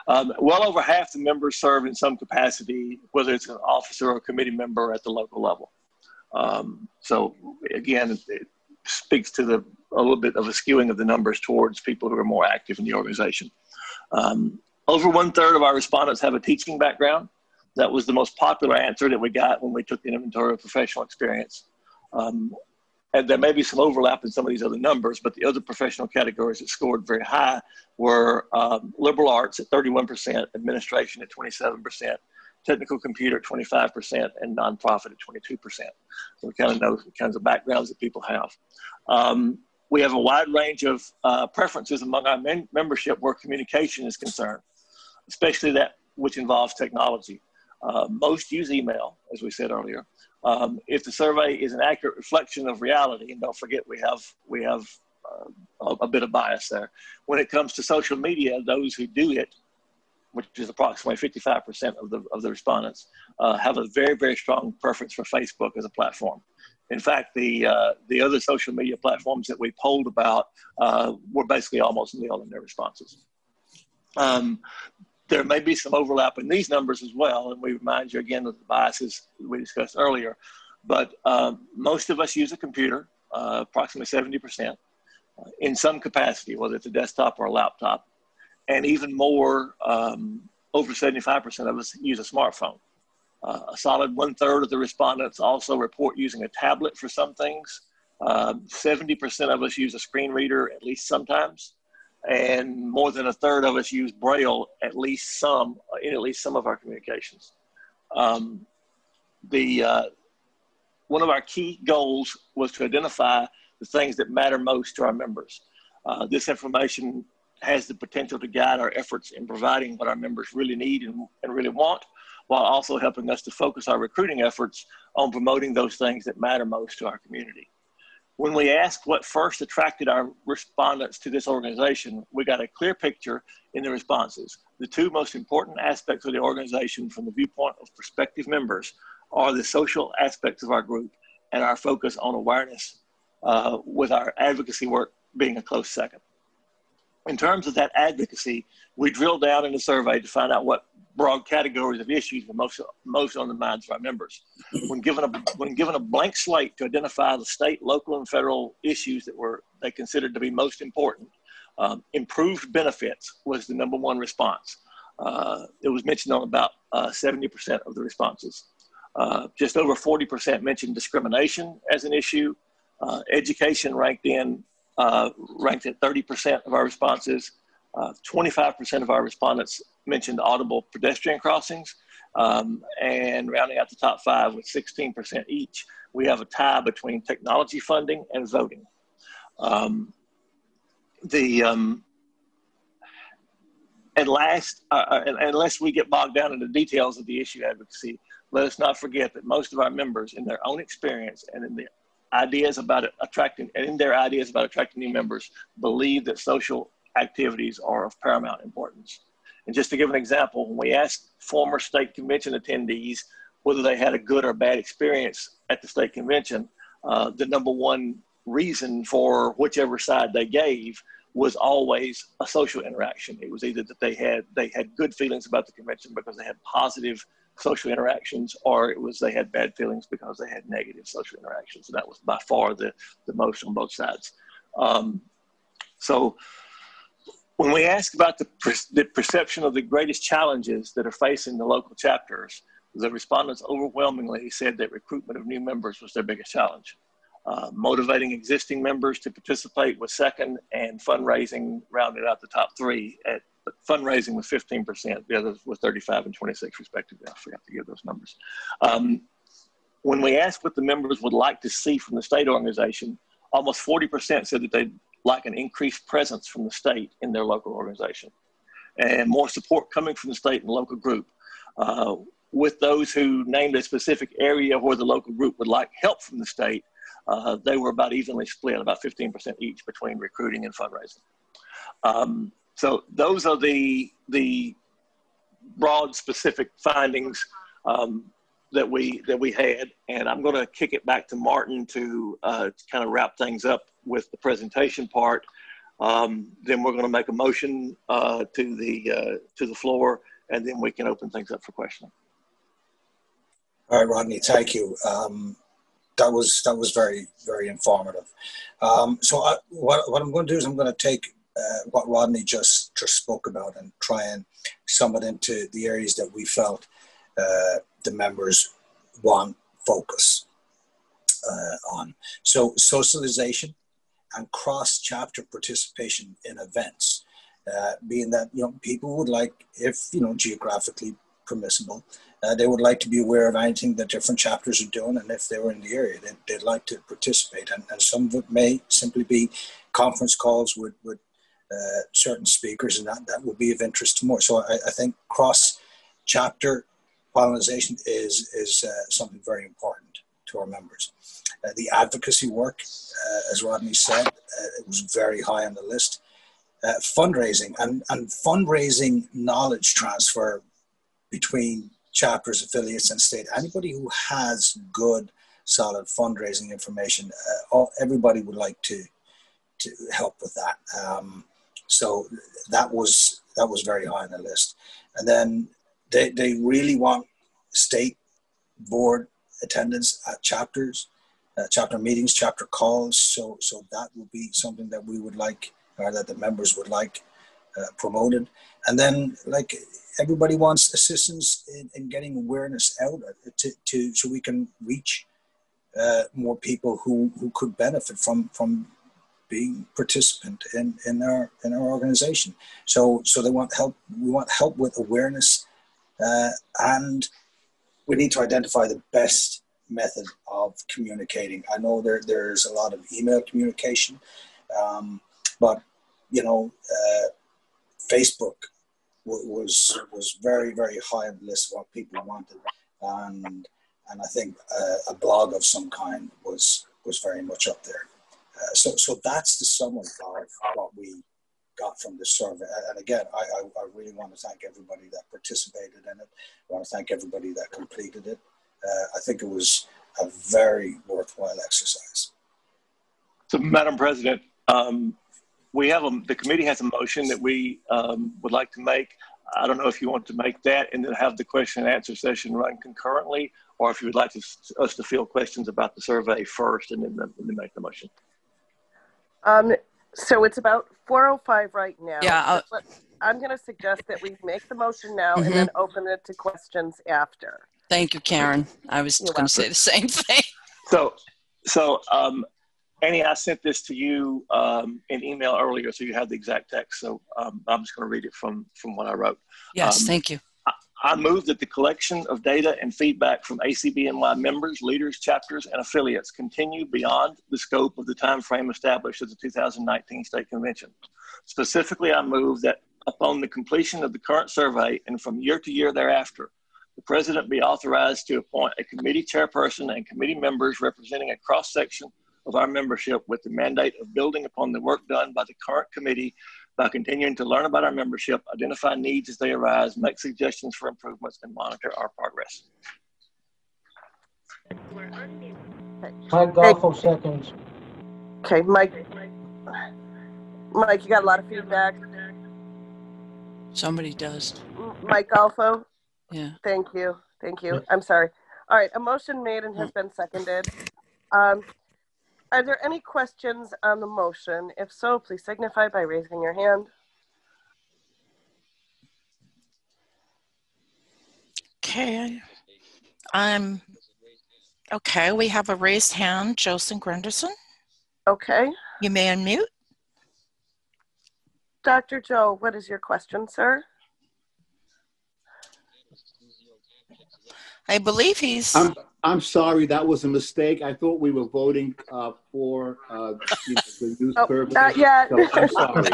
Um, well over half the members serve in some capacity, whether it's an officer or a committee member at the local level. Um, so again, it, it speaks to the a little bit of a skewing of the numbers towards people who are more active in the organization. Um, over one third of our respondents have a teaching background. That was the most popular answer that we got when we took the inventory of professional experience. Um, and there may be some overlap in some of these other numbers, but the other professional categories that scored very high were um, liberal arts at 31%, administration at 27%, technical computer at 25%, and nonprofit at 22%. So we kind of know the kinds of backgrounds that people have. Um, we have a wide range of uh, preferences among our men- membership where communication is concerned, especially that which involves technology. Uh, most use email, as we said earlier. Um, if the survey is an accurate reflection of reality, and don't forget we have we have uh, a, bit of bias there. When it comes to social media, those who do it, which is approximately 55% of the of the respondents, uh, have a very very strong preference for Facebook as a platform. In fact, the uh, the other social media platforms that we polled about uh, were basically almost nil in their responses. Um, there may be some overlap in these numbers as well, and we remind you again of the biases we discussed earlier. But um, most of us use a computer, uh, approximately 70%, uh, in some capacity, whether it's a desktop or a laptop. And even more, um, over 75% of us use a smartphone. Uh, a solid one third of the respondents also report using a tablet for some things. 70% um, of us use a screen reader at least sometimes. And more than a third of us use Braille at least some, in at least some of our communications. Um, the, uh, one of our key goals was to identify the things that matter most to our members. Uh, this information has the potential to guide our efforts in providing what our members really need and, and really want, while also helping us to focus our recruiting efforts on promoting those things that matter most to our community. When we asked what first attracted our respondents to this organization, we got a clear picture in the responses. The two most important aspects of the organization from the viewpoint of prospective members are the social aspects of our group and our focus on awareness, uh, with our advocacy work being a close second in terms of that advocacy, we drilled down in the survey to find out what broad categories of issues were most, most on the minds of our members. When given, a, when given a blank slate to identify the state, local, and federal issues that were they considered to be most important, um, improved benefits was the number one response. Uh, it was mentioned on about uh, 70% of the responses. Uh, just over 40% mentioned discrimination as an issue. Uh, education ranked in uh, ranked at 30% of our responses. 25% uh, of our respondents mentioned audible pedestrian crossings. Um, and rounding out the top five with 16% each, we have a tie between technology funding and voting. Um, the um, and last, uh, uh unless we get bogged down in the details of the issue advocacy, let us not forget that most of our members, in their own experience and in the ideas about attracting, and in their ideas about attracting new members, believe that social activities are of paramount importance. And just to give an example, when we asked former state convention attendees whether they had a good or bad experience at the state convention, uh, the number one reason for whichever side they gave was always a social interaction. It was either that they had they had good feelings about the convention because they had positive social interactions, or it was they had bad feelings because they had negative social interactions. And that was by far the, the most on both sides. Um, so when we ask about the, per- the perception of the greatest challenges that are facing the local chapters, the respondents overwhelmingly said that recruitment of new members was their biggest challenge. Uh, motivating existing members to participate was second, and fundraising rounded out the top three at fundraising was 15%. The others were 35 and 26 respectively. I forgot to give those numbers. Um, when we asked what the members would like to see from the state organization, almost 40% said that they'd like an increased presence from the state in their local organization and more support coming from the state and local group. Uh, with those who named a specific area where the local group would like help from the state, uh, they were about evenly split, about 15% each between recruiting and fundraising. Um, so those are the the broad specific findings um, that we that we had, and I'm going to kick it back to Martin to, uh, to kind of wrap things up with the presentation part. Um, then we're going to make a motion uh, to the uh, to the floor, and then we can open things up for questioning. All right, Rodney, thank you. Um, that was that was very very informative. Um, so I, what, what I'm going to do is I'm going to take uh, what Rodney just just spoke about and try and sum it into the areas that we felt uh, the members want focus uh, on. So socialization and cross-chapter participation in events, uh, being that you know people would like, if you know geographically permissible, uh, they would like to be aware of anything that different chapters are doing, and if they were in the area, they'd, they'd like to participate. And, and some of it may simply be conference calls with, with uh, certain speakers, and that, that will be of interest to more. So I, I think cross chapter pollination is, is uh, something very important to our members. Uh, the advocacy work, uh, as Rodney said, uh, it was very high on the list. fundraising and, and fundraising knowledge transfer between chapters, affiliates, and state. Anybody who has good, solid fundraising information, all, everybody would like to to help with that. Um, so that was that was very high on the list. And then they, they really want state board attendance at chapters, uh, chapter meetings, chapter calls. So so that would be something that we would like, or that the members would like uh, promoted. And then like everybody wants assistance in, in getting awareness out to, to so we can reach uh, more people who, who could benefit from from being participant in, in our in our organization. So so they want help. We want help with awareness, uh, and we need to identify the best method of communicating. I know there there's a lot of email communication, um, but you know, uh, Facebook was was very very high on the list of what people wanted, and and I think uh, a blog of some kind was was very much up there. Uh, so so that's the summary of what we got from this survey. And again, I, I, I, really want to thank everybody that participated in it. I want to thank everybody that completed it. Uh, I think it was a very worthwhile exercise. So, Madam President, um, we have a, the committee has a motion that we um, would like to make. I don't know if you want to make that and then have the question and answer session run concurrently, or if you would like to, us to field questions about the survey first and then, and then make the motion. Um, so it's about 4:05 right now. Yeah, So I'm going to suggest that we make the motion now and Mhm. then open it to questions after. Thank you, Karen. I was going to say the same thing. So, so um, Annie, I sent this to you um, in email earlier, so you have the exact text. So um, I'm just going to read it from from what I wrote. Yes, Um, thank you. I move that the collection of data and feedback from ACBNY members, leaders, chapters, and affiliates continue beyond the scope of the time frame established at the 2019 State Convention. Specifically, I move that upon the completion of the current survey and from year to year thereafter, the president be authorized to appoint a committee chairperson and committee members representing a cross section of our membership with the mandate of building upon the work done by the current committee by continuing to learn about our membership, identify needs as they arise, make suggestions for improvements, and monitor our progress. Mike Golfo seconds. Okay, Mike. Mike, you got a lot of feedback. Somebody does. Mike Golfo. Yeah. Thank you. Thank you. I'm sorry. All right, a motion made and has been seconded. Um, are there any questions on the motion? If so, please signify by raising your hand. Okay. I'm okay. We have a raised hand, Joseph Granderson. Okay. You may unmute. Dr. Joe, what is your question, sir? I believe he's. I'm, I'm sorry, that was a mistake. I thought we were voting uh, for uh, you know, the new Oh, survey. not yet. So I'm sorry.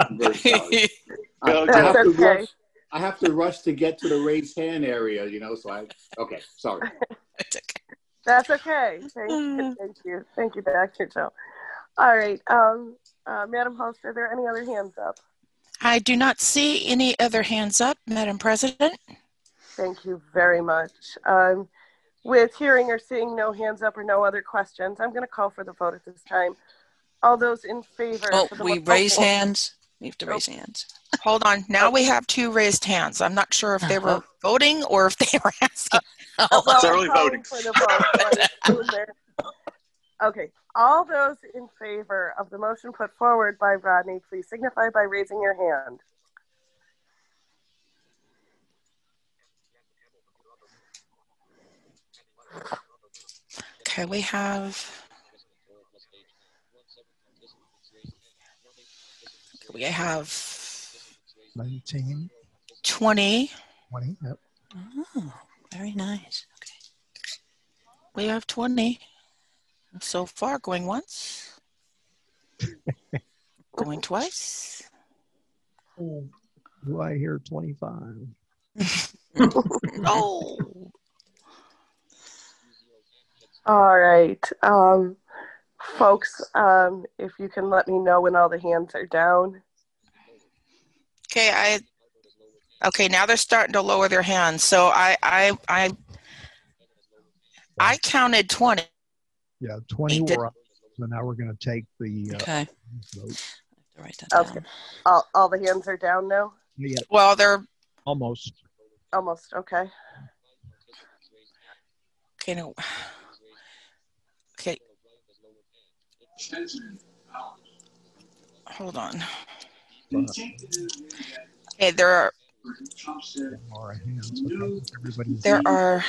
I'm very sorry. I, I have to okay. rush. I have to rush to get to the raised hand area, you know. So I okay, sorry. That's okay. Thank you. Thank you. Thank you, Dr. Joe. All right. Um, uh, Madam Host, are there any other hands up? I do not see any other hands up, Madam President. Thank you very much. Um, with hearing or seeing no hands up or no other questions, I'm going to call for the vote at this time. All those in favor? Oh, for the we mo- raise oh, oh, hands. We have to raise oh. hands. Hold on. Now we have two raised hands. I'm not sure if they were uh-huh. voting or if they were asking. Oh, well, It's early voting. vote. so it's there. Okay. All those in favor of the motion put forward by Rodney, please signify by raising your hand. Okay, we have. We have 19, 20. 20, yep. Oh, very nice. okay We have 20 so far going once, going twice. Oh, do I hear 25? oh, All right. Um, folks, um, if you can let me know when all the hands are down. okay. I okay. Now they're starting to lower their hands. So I I I I counted 20. Yeah, 20 Did- were up. So now we're going to take the uh, Okay. vote. Write that Okay. All, all the hands are down now? Yeah, Well, they're almost. Almost, okay. okay. No. Okay. Hold on. Okay, there are All right, hands. Okay, everybody's- there are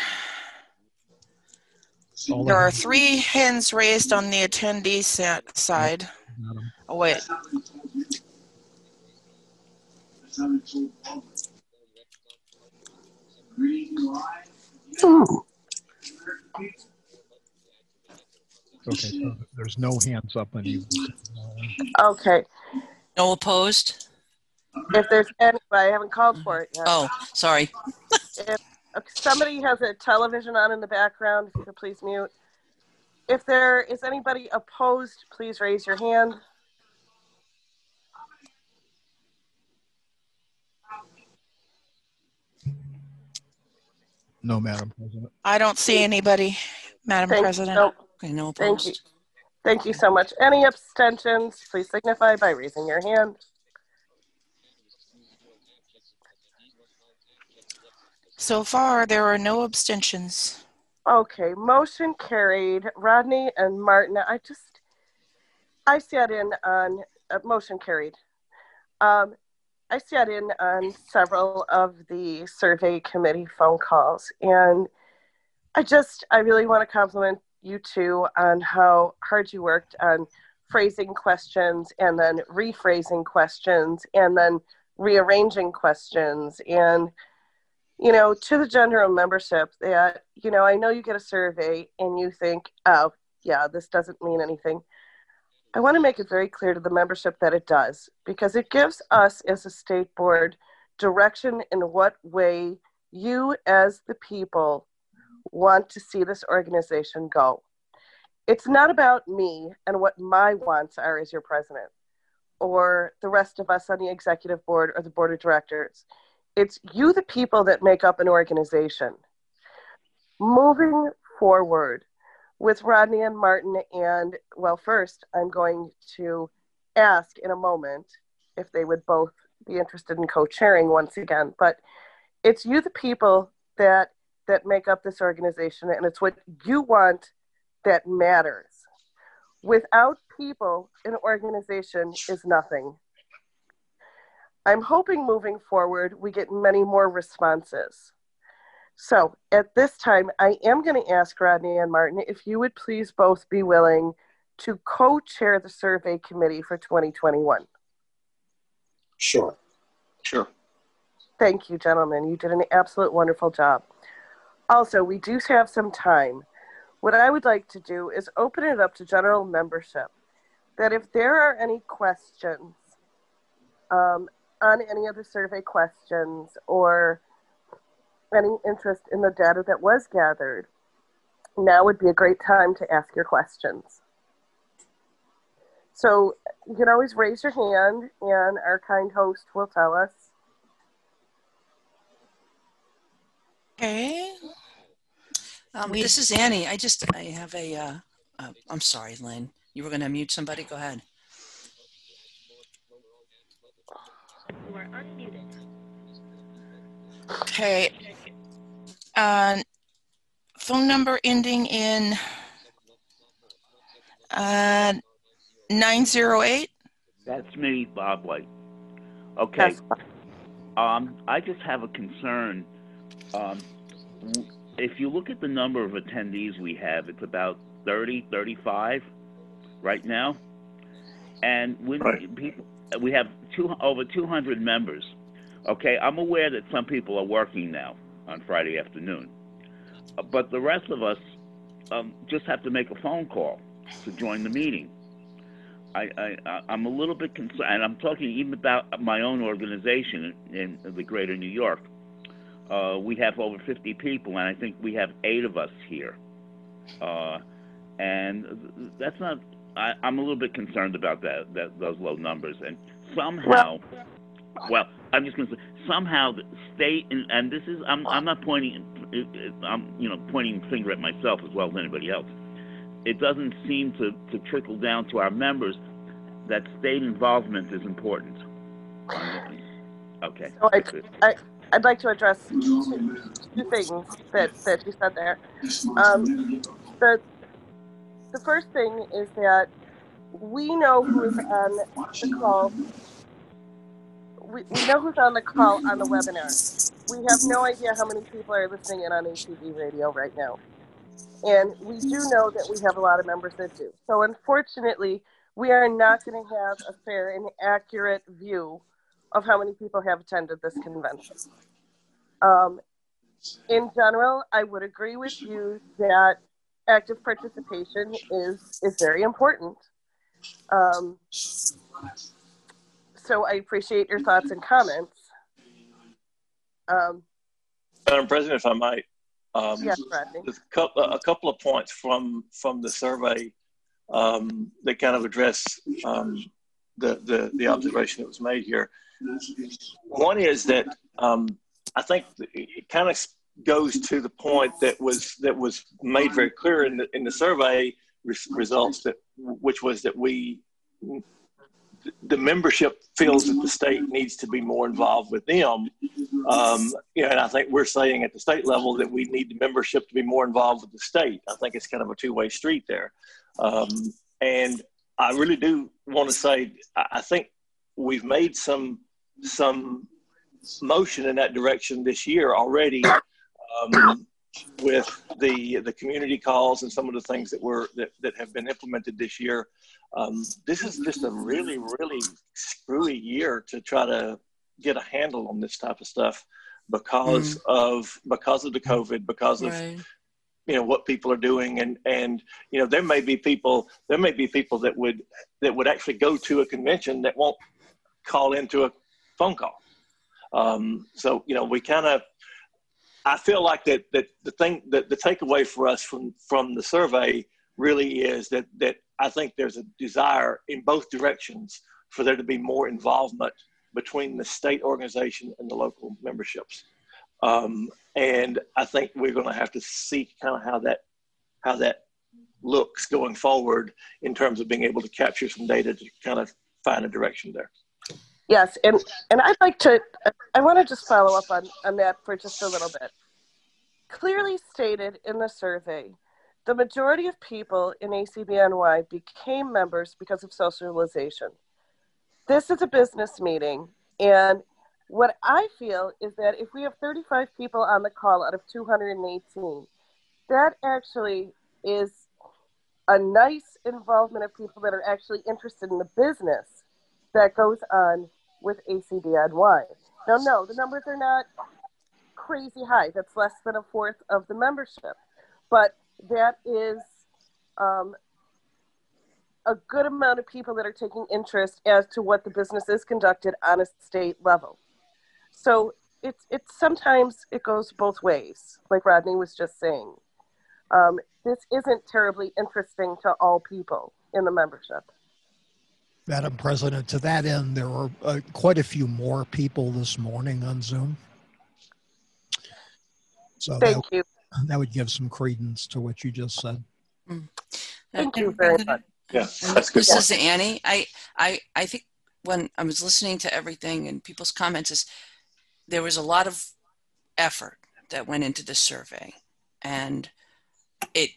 there are three hands raised on the attendee sa- side. Oh wait. Okay, so there's no hands up on you. Okay. No opposed? If there's anybody, I haven't called for it yet. Oh, sorry. If if somebody has a television on in the background, if you could please mute. If there is anybody opposed, please raise your hand. No, Madam President. I don't see anybody, Madam Thank you. President. No. Okay, no Thank you. Thank you so much. Any abstentions, please signify by raising your hand. So far, there are no abstentions. Okay, motion carried. Rodney and Martin, I just, I sat in on, uh, motion carried. Um, I sat in on several of the survey committee phone calls, and I just, I really want to compliment you two on how hard you worked on phrasing questions and then rephrasing questions and then rearranging questions and you know, to the general membership that, you know, I know you get a survey and you think, oh, yeah, this doesn't mean anything. I want to make it very clear to the membership that it does because it gives us as a state board direction in what way you, as the people, want to see this organization go. It's not about me and what my wants are as your president or the rest of us on the executive board or the board of directors it's you the people that make up an organization moving forward with rodney and martin and well first i'm going to ask in a moment if they would both be interested in co-chairing once again but it's you the people that that make up this organization and it's what you want that matters without people an organization is nothing I'm hoping moving forward we get many more responses. So at this time, I am going to ask Rodney and Martin if you would please both be willing to co chair the survey committee for 2021. Sure. Sure. Thank you, gentlemen. You did an absolute wonderful job. Also, we do have some time. What I would like to do is open it up to general membership. That if there are any questions, um, on any of the survey questions or any interest in the data that was gathered, now would be a great time to ask your questions. So you can always raise your hand, and our kind host will tell us. Okay. Um, this is Annie. I just, I have a, uh, uh, I'm sorry, Lynn. You were going to mute somebody? Go ahead. You are unmuted. Okay. Uh, phone number ending in uh, 908. That's me, Bob White. Okay. Um, I just have a concern. Um, if you look at the number of attendees we have, it's about 30, 35 right now. And when people, we have two, over 200 members. Okay, I'm aware that some people are working now on Friday afternoon, but the rest of us um, just have to make a phone call to join the meeting. I, I, I'm a little bit concerned, and I'm talking even about my own organization in, in the greater New York. Uh, we have over 50 people, and I think we have eight of us here. Uh, and that's not, I, I'm a little bit concerned about that, that those low numbers. And somehow, well, I'm just going to say, somehow the state, and, and this is, I'm, I'm not pointing, I'm, you know, pointing finger at myself as well as anybody else. It doesn't seem to, to trickle down to our members that state involvement is important. Okay. So I, I, I'd like to address two, things that, that you said there. Um, the, the first thing is that we know who's on the call. We, we know who's on the call on the webinar. We have no idea how many people are listening in on ACB radio right now. And we do know that we have a lot of members that do. So unfortunately, we are not going to have a fair and accurate view of how many people have attended this convention. Um, in general, I would agree with you that active participation is is very important. Um, so I appreciate your thoughts and comments. Um, Madam President, if I might, um, yes, Rodney. a couple, a couple of points from from the survey um, that kind of address um, the, the the observation that was made here. One is that um, I think it kind of goes to the point that was that was made very clear in the in the survey results that which was that we the membership feels that the state needs to be more involved with them. Um, you know, and I think we're saying at the state level that we need the membership to be more involved with the state. I think it's kind of a two-way street there. Um, and I really do want to say, I think we've made some some motion in that direction this year already um, with the the community calls and some of the things that were that, that have been implemented this year. Um, this is just a really really screwy year to try to get a handle on this type of stuff because mm. of because of the COVID because of right. you know what people are doing and and you know there may be people there may be people that would that would actually go to a convention that won't call into a phone call. Um, so you know we kind of I feel like that that the thing that the takeaway for us from from the survey really is that that I think there's a desire in both directions for there to be more involvement between the state organization and the local memberships. Um, and I think we're going to have to see kind of how that how that looks going forward in terms of being able to capture some data to kind of find a direction there. Yes, and and I'd like to I want to just follow up on on that for just a little bit. Clearly stated in the survey, the majority of people in ACBNY became members because of socialization. This is a business meeting, and what I feel is that if we have 35 people on the call out of 218, that actually is a nice involvement of people that are actually interested in the business that goes on with ACBNY. Now, no, the numbers are not crazy high. That's less than a fourth of the membership. But that is um, a good amount of people that are taking interest as to what the business is conducted on a state level. So it's, it's sometimes it goes both ways, like Rodney was just saying. Um, this isn't terribly interesting to all people in the membership. Madam President, to that end, there were uh, quite a few more people this morning on Zoom. So Thank that, you. That would give some credence to what you just said. Mm. Thank you very much. Yeah, that's good. This is Annie. I, I, I think when I was listening to everything and people's comments, is there was a lot of effort that went into the survey, and it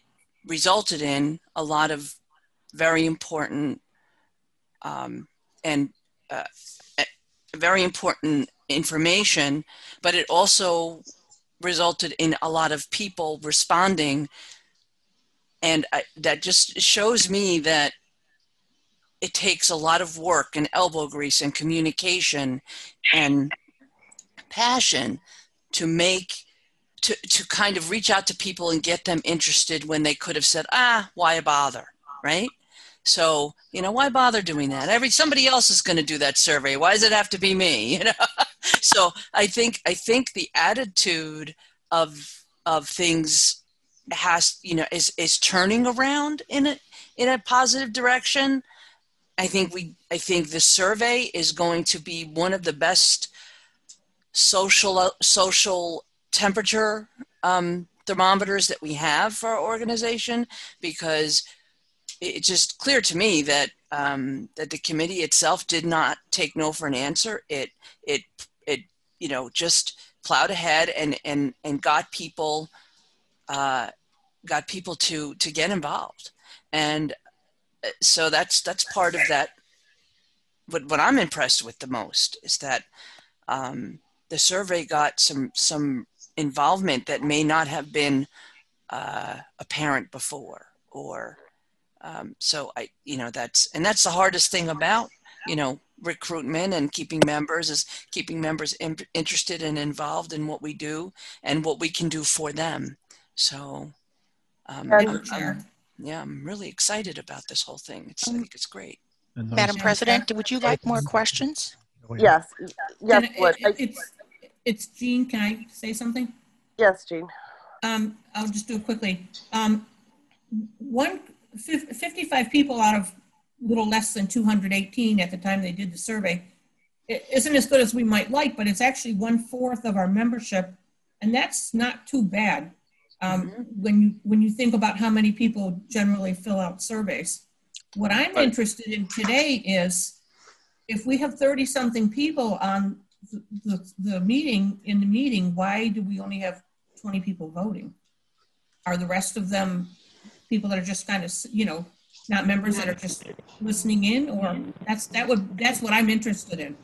resulted in a lot of very important um, and uh, very important information, but it also resulted in a lot of people responding. And I, that just shows me that it takes a lot of work and elbow grease and communication and passion to make to, to kind of reach out to people and get them interested when they could have said ah why bother right so, you know, why bother doing that? Every somebody else is going to do that survey. Why does it have to be me? You know. so, I think I think the attitude of of things has, you know, is is turning around in a in a positive direction. I think we I think the survey is going to be one of the best social social temperature um, thermometers that we have for our organization because it's just clear to me that um, that the committee itself did not take no for an answer. It it it you know just plowed ahead and and and got people uh, got people to to get involved, and uh, so that's that's part of that. What what I'm impressed with the most is that um, the survey got some some involvement that may not have been uh, apparent before or um, so I, you know, that's and that's the hardest thing about you know recruitment and keeping members is keeping members in, interested and involved in what we do and what we can do for them. So, um, I'm, I'm, yeah, I'm really excited about this whole thing. It's I think it's great. Madam President, would you like more questions? Yes, yes, Can I- would. I- It's, it's Jean, can I say something? Yes, Jean. Um, I'll just do it quickly. Um, one, fif- 55 people out of little less than 218 at the time they did the survey. It isn't as good as we might like, but it's actually one fourth of our membership, and that's not too bad. Um, when you when you think about how many people generally fill out surveys. What I'm interested in today is if we have 30 something people on the, the, the meeting in the meeting, why do we only have 20 people voting? Are the rest of them people that are just kind of, you know, not members that are just listening in or that's, that would, that's what I'm interested in.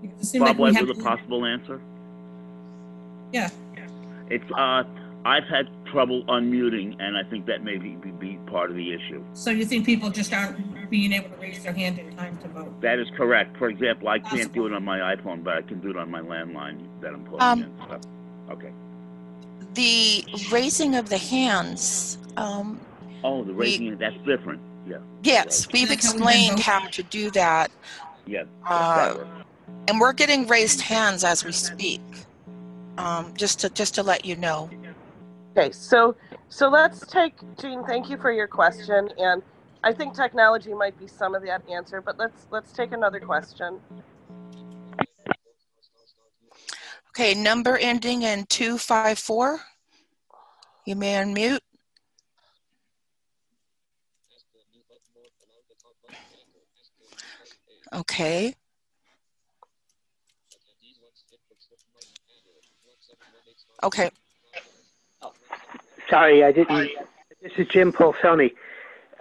Because it seemed like Bob we Webb have- with a possible answer. Yeah. It's uh, I've had trouble unmuting, and I think that may be, be, be part of the issue. So you think people just aren't being able to raise their hand in time to vote? That is correct. For example, I can't do it on my iPhone, but I can do it on my landline that I'm plugging Um, in. So, okay. The raising of the hands, um, Oh, the we- raising that's different. Yeah. yes, we've explained how to do that. Yeah. Uh, and we're getting raised hands as we speak. Um, just to just to let you know. Okay, so so let's take Jean. Thank you for your question, and I think technology might be some of that answer. But let's let's take another question. Okay, number ending in two five four. You may unmute. Okay. Okay. Sorry, I didn't. This is Jim Pulsoni.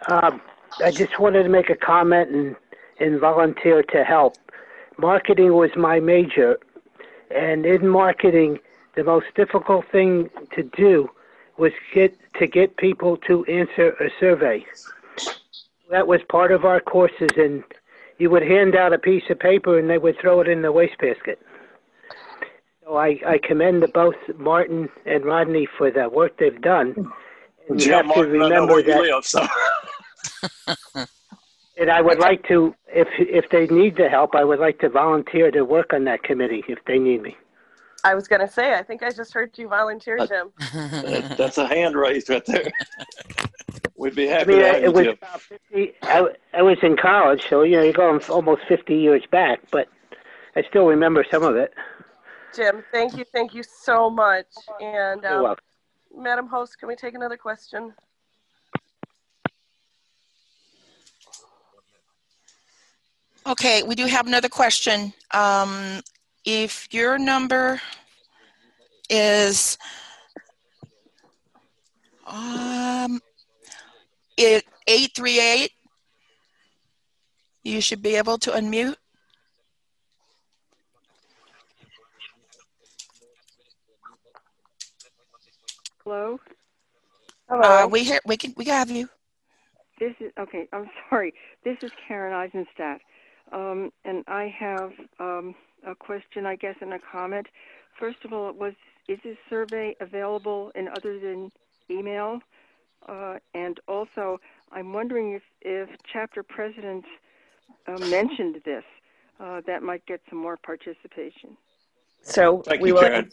Um, I just wanted to make a comment and, and volunteer to help. Marketing was my major, and in marketing, the most difficult thing to do was get to get people to answer a survey. That was part of our courses, and you would hand out a piece of paper, and they would throw it in the wastebasket. So I, I commend both Martin and Rodney for the work they've done. And you Jim have to Martin, I know remember where you that. live, so. And I would like to, if if they need the help, I would like to volunteer to work on that committee if they need me. I was going to say, I think I just heard you volunteer, Uh, Jim. That- That's a hand raised right there. We'd be I happy mean, to have it you, was about 50, I, I was in college, so you know you're going almost 50 years back, but I still remember some of it. Jim, thank you, thank you so much. And You're um, welcome. Madam Host, can we take another question? Okay, we do have another question. Um, if your number is um, it 838, you should be able to unmute. Hello? Uh, we hear, we can, we have you. This is, okay, I'm sorry. This is Karen Eisenstadt. Um, and I have um, a question, I guess, and a comment. First of all, was is this survey available in other than email? Uh, and also, I'm wondering if, if chapter presidents uh, mentioned this, uh, that might get some more participation. So Thank we you, will. Karen.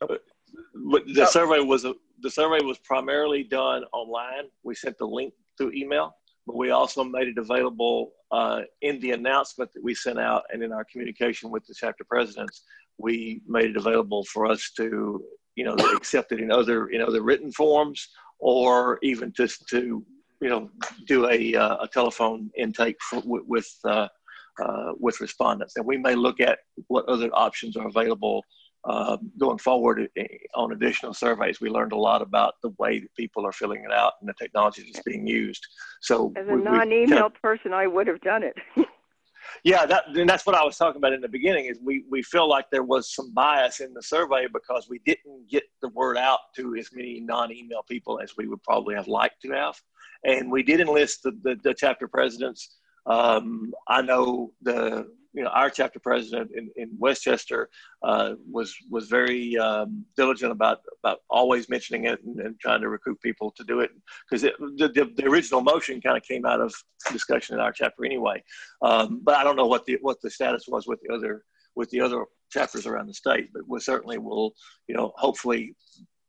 But the survey was a, the survey was primarily done online. We sent the link through email, but we also made it available uh, in the announcement that we sent out and in our communication with the chapter presidents. We made it available for us to, you know, accept it in other in other written forms or even just to you know, do a, uh, a telephone intake for, with with, uh, uh, with respondents, and we may look at what other options are available um, going forward eh, on additional surveys. We learned a lot about the way that people are filling it out and the technology that's being used. So, As a we- we non-email of- person, I would have done it. yeah, that and that's what I was talking about in the beginning. Is we we feel like there was some bias in the survey because we didn't get the word out to as many non-email people as we would probably have liked to have, and we did enlist the the, the chapter presidents. Um, I know the you know our chapter president in, in Westchester uh, was was very um, diligent about about always mentioning it and, and trying to recruit people to do it because the, the, the original motion kind of came out of discussion in our chapter anyway. Um, but I don't know what the what the status was with the other with the other chapters around the state. But we certainly will you know hopefully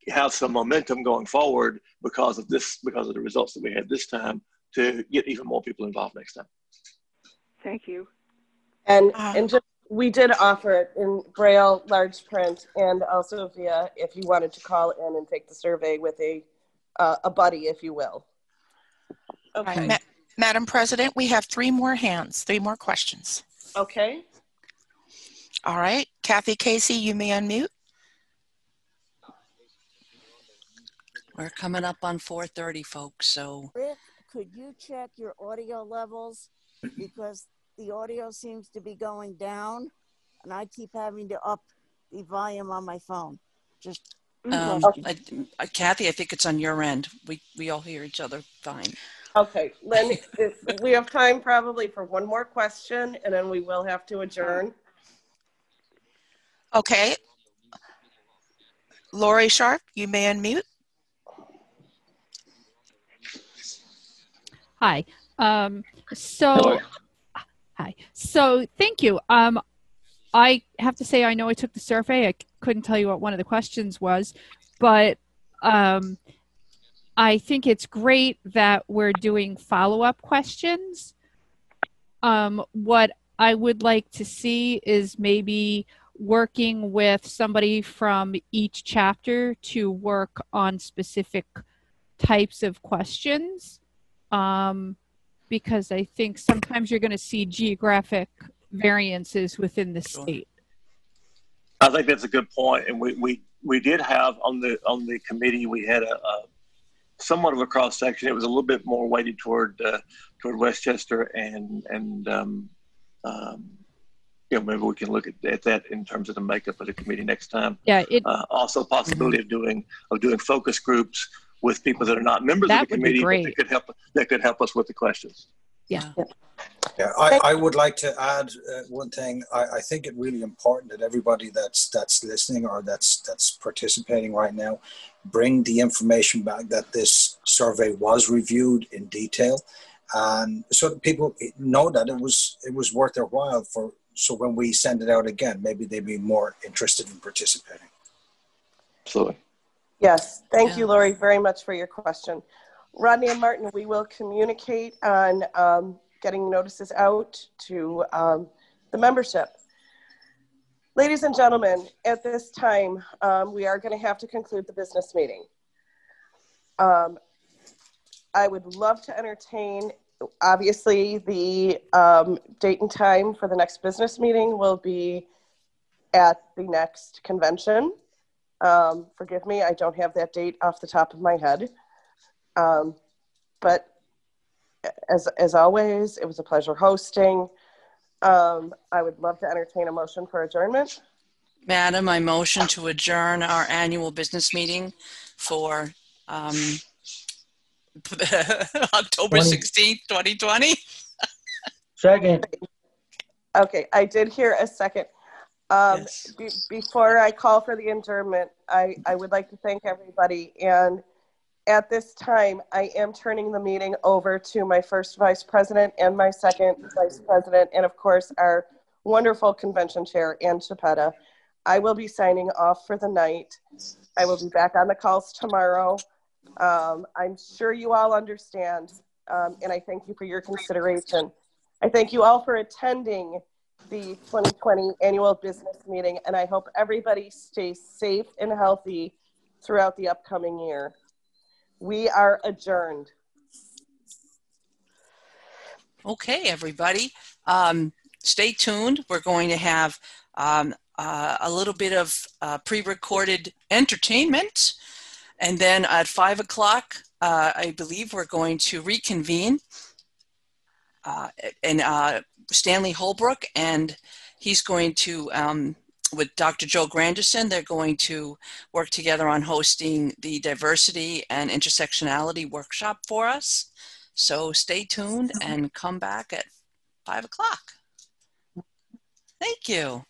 have some momentum going forward because of this because of the results that we had this time to get even more people involved next time. Thank you. And and just we did offer it in braille, large print, and also via if you wanted to call in and take the survey with a uh, a buddy, if you will. okay Ma- Madam President, we have three more hands, three more questions. Okay. All right. Kathy Casey, you may unmute. We're coming up on 4:30, folks. So Rick, could you check your audio levels? Because the audio seems to be going down and I keep having to up the volume on my phone. Just um. I, I, Kathy, I think it's on your end. We we all hear each other fine. Okay, Lynn, if we have time probably for one more question, and then we will have to adjourn. Okay. Lori Sharp, you may unmute. Hi. Um, so, hi. So, thank you. Um, I have to say, I know I took the survey. I couldn't tell you what one of the questions was, but um, I think it's great that we're doing follow up questions. Um, what I would like to see is maybe working with somebody from each chapter to work on specific types of questions um, because I think sometimes you're going to see geographic variances within the state. I think that's a good point, and we, we, we did have on the on the committee we had a, a somewhat of a cross section. It was a little bit more weighted toward uh, toward Westchester and and um, um, you know maybe we can look at, at that in terms of the makeup of the committee next time. Yeah, it Uh, also, possibility of doing of doing focus groups with people that are not members That of the committee, but that could help that could help us with the questions. Yeah. Yeah, I, I would like to add uh, one thing. I, I think it really important that everybody that's that's listening or that's that's participating right now bring the information back that this survey was reviewed in detail, and so that people know that it was it was worth their while for. So when we send it out again, maybe they'd be more interested in participating. Absolutely. Yes, thank you, Lori, very much for your question. Rodney and Martin, we will communicate on um, getting notices out to um, the membership. Ladies and gentlemen, at this time, um, we are going to have to conclude the business meeting. Um, I would love to entertain, obviously, the um, date and time for the next business meeting will be at the next convention. Um, forgive me, I don't have that date off the top of my head. Um, but as, as always, it was a pleasure hosting. Um, I would love to entertain a motion for adjournment. Madam, I motion to adjourn our annual business meeting for um, October 20. 16th, 2020. Second. Okay, I did hear a second. Um, be, before I call for the adjournment, I, I would like to thank everybody. And at this time, I am turning the meeting over to my first vice president and my second vice president, and of course, our wonderful convention chair, Ann Chiappetta. I will be signing off for the night. I will be back on the calls tomorrow. Um, I'm sure you all understand, um, and I thank you for your consideration. I thank you all for attending the 2020 annual business meeting, and I hope everybody stays safe and healthy throughout the upcoming year. We are adjourned. Okay, everybody. Um, stay tuned. We're going to have um, uh, a little bit of uh, pre-recorded entertainment. And then at five o'clock, uh, I believe we're going to reconvene. Uh, and uh, Stanley Holbrook, and he's going to, um, with Dr. Joe Granderson, they're going to work together on hosting the diversity and intersectionality workshop for us. So stay tuned and come back at five o'clock. Thank you.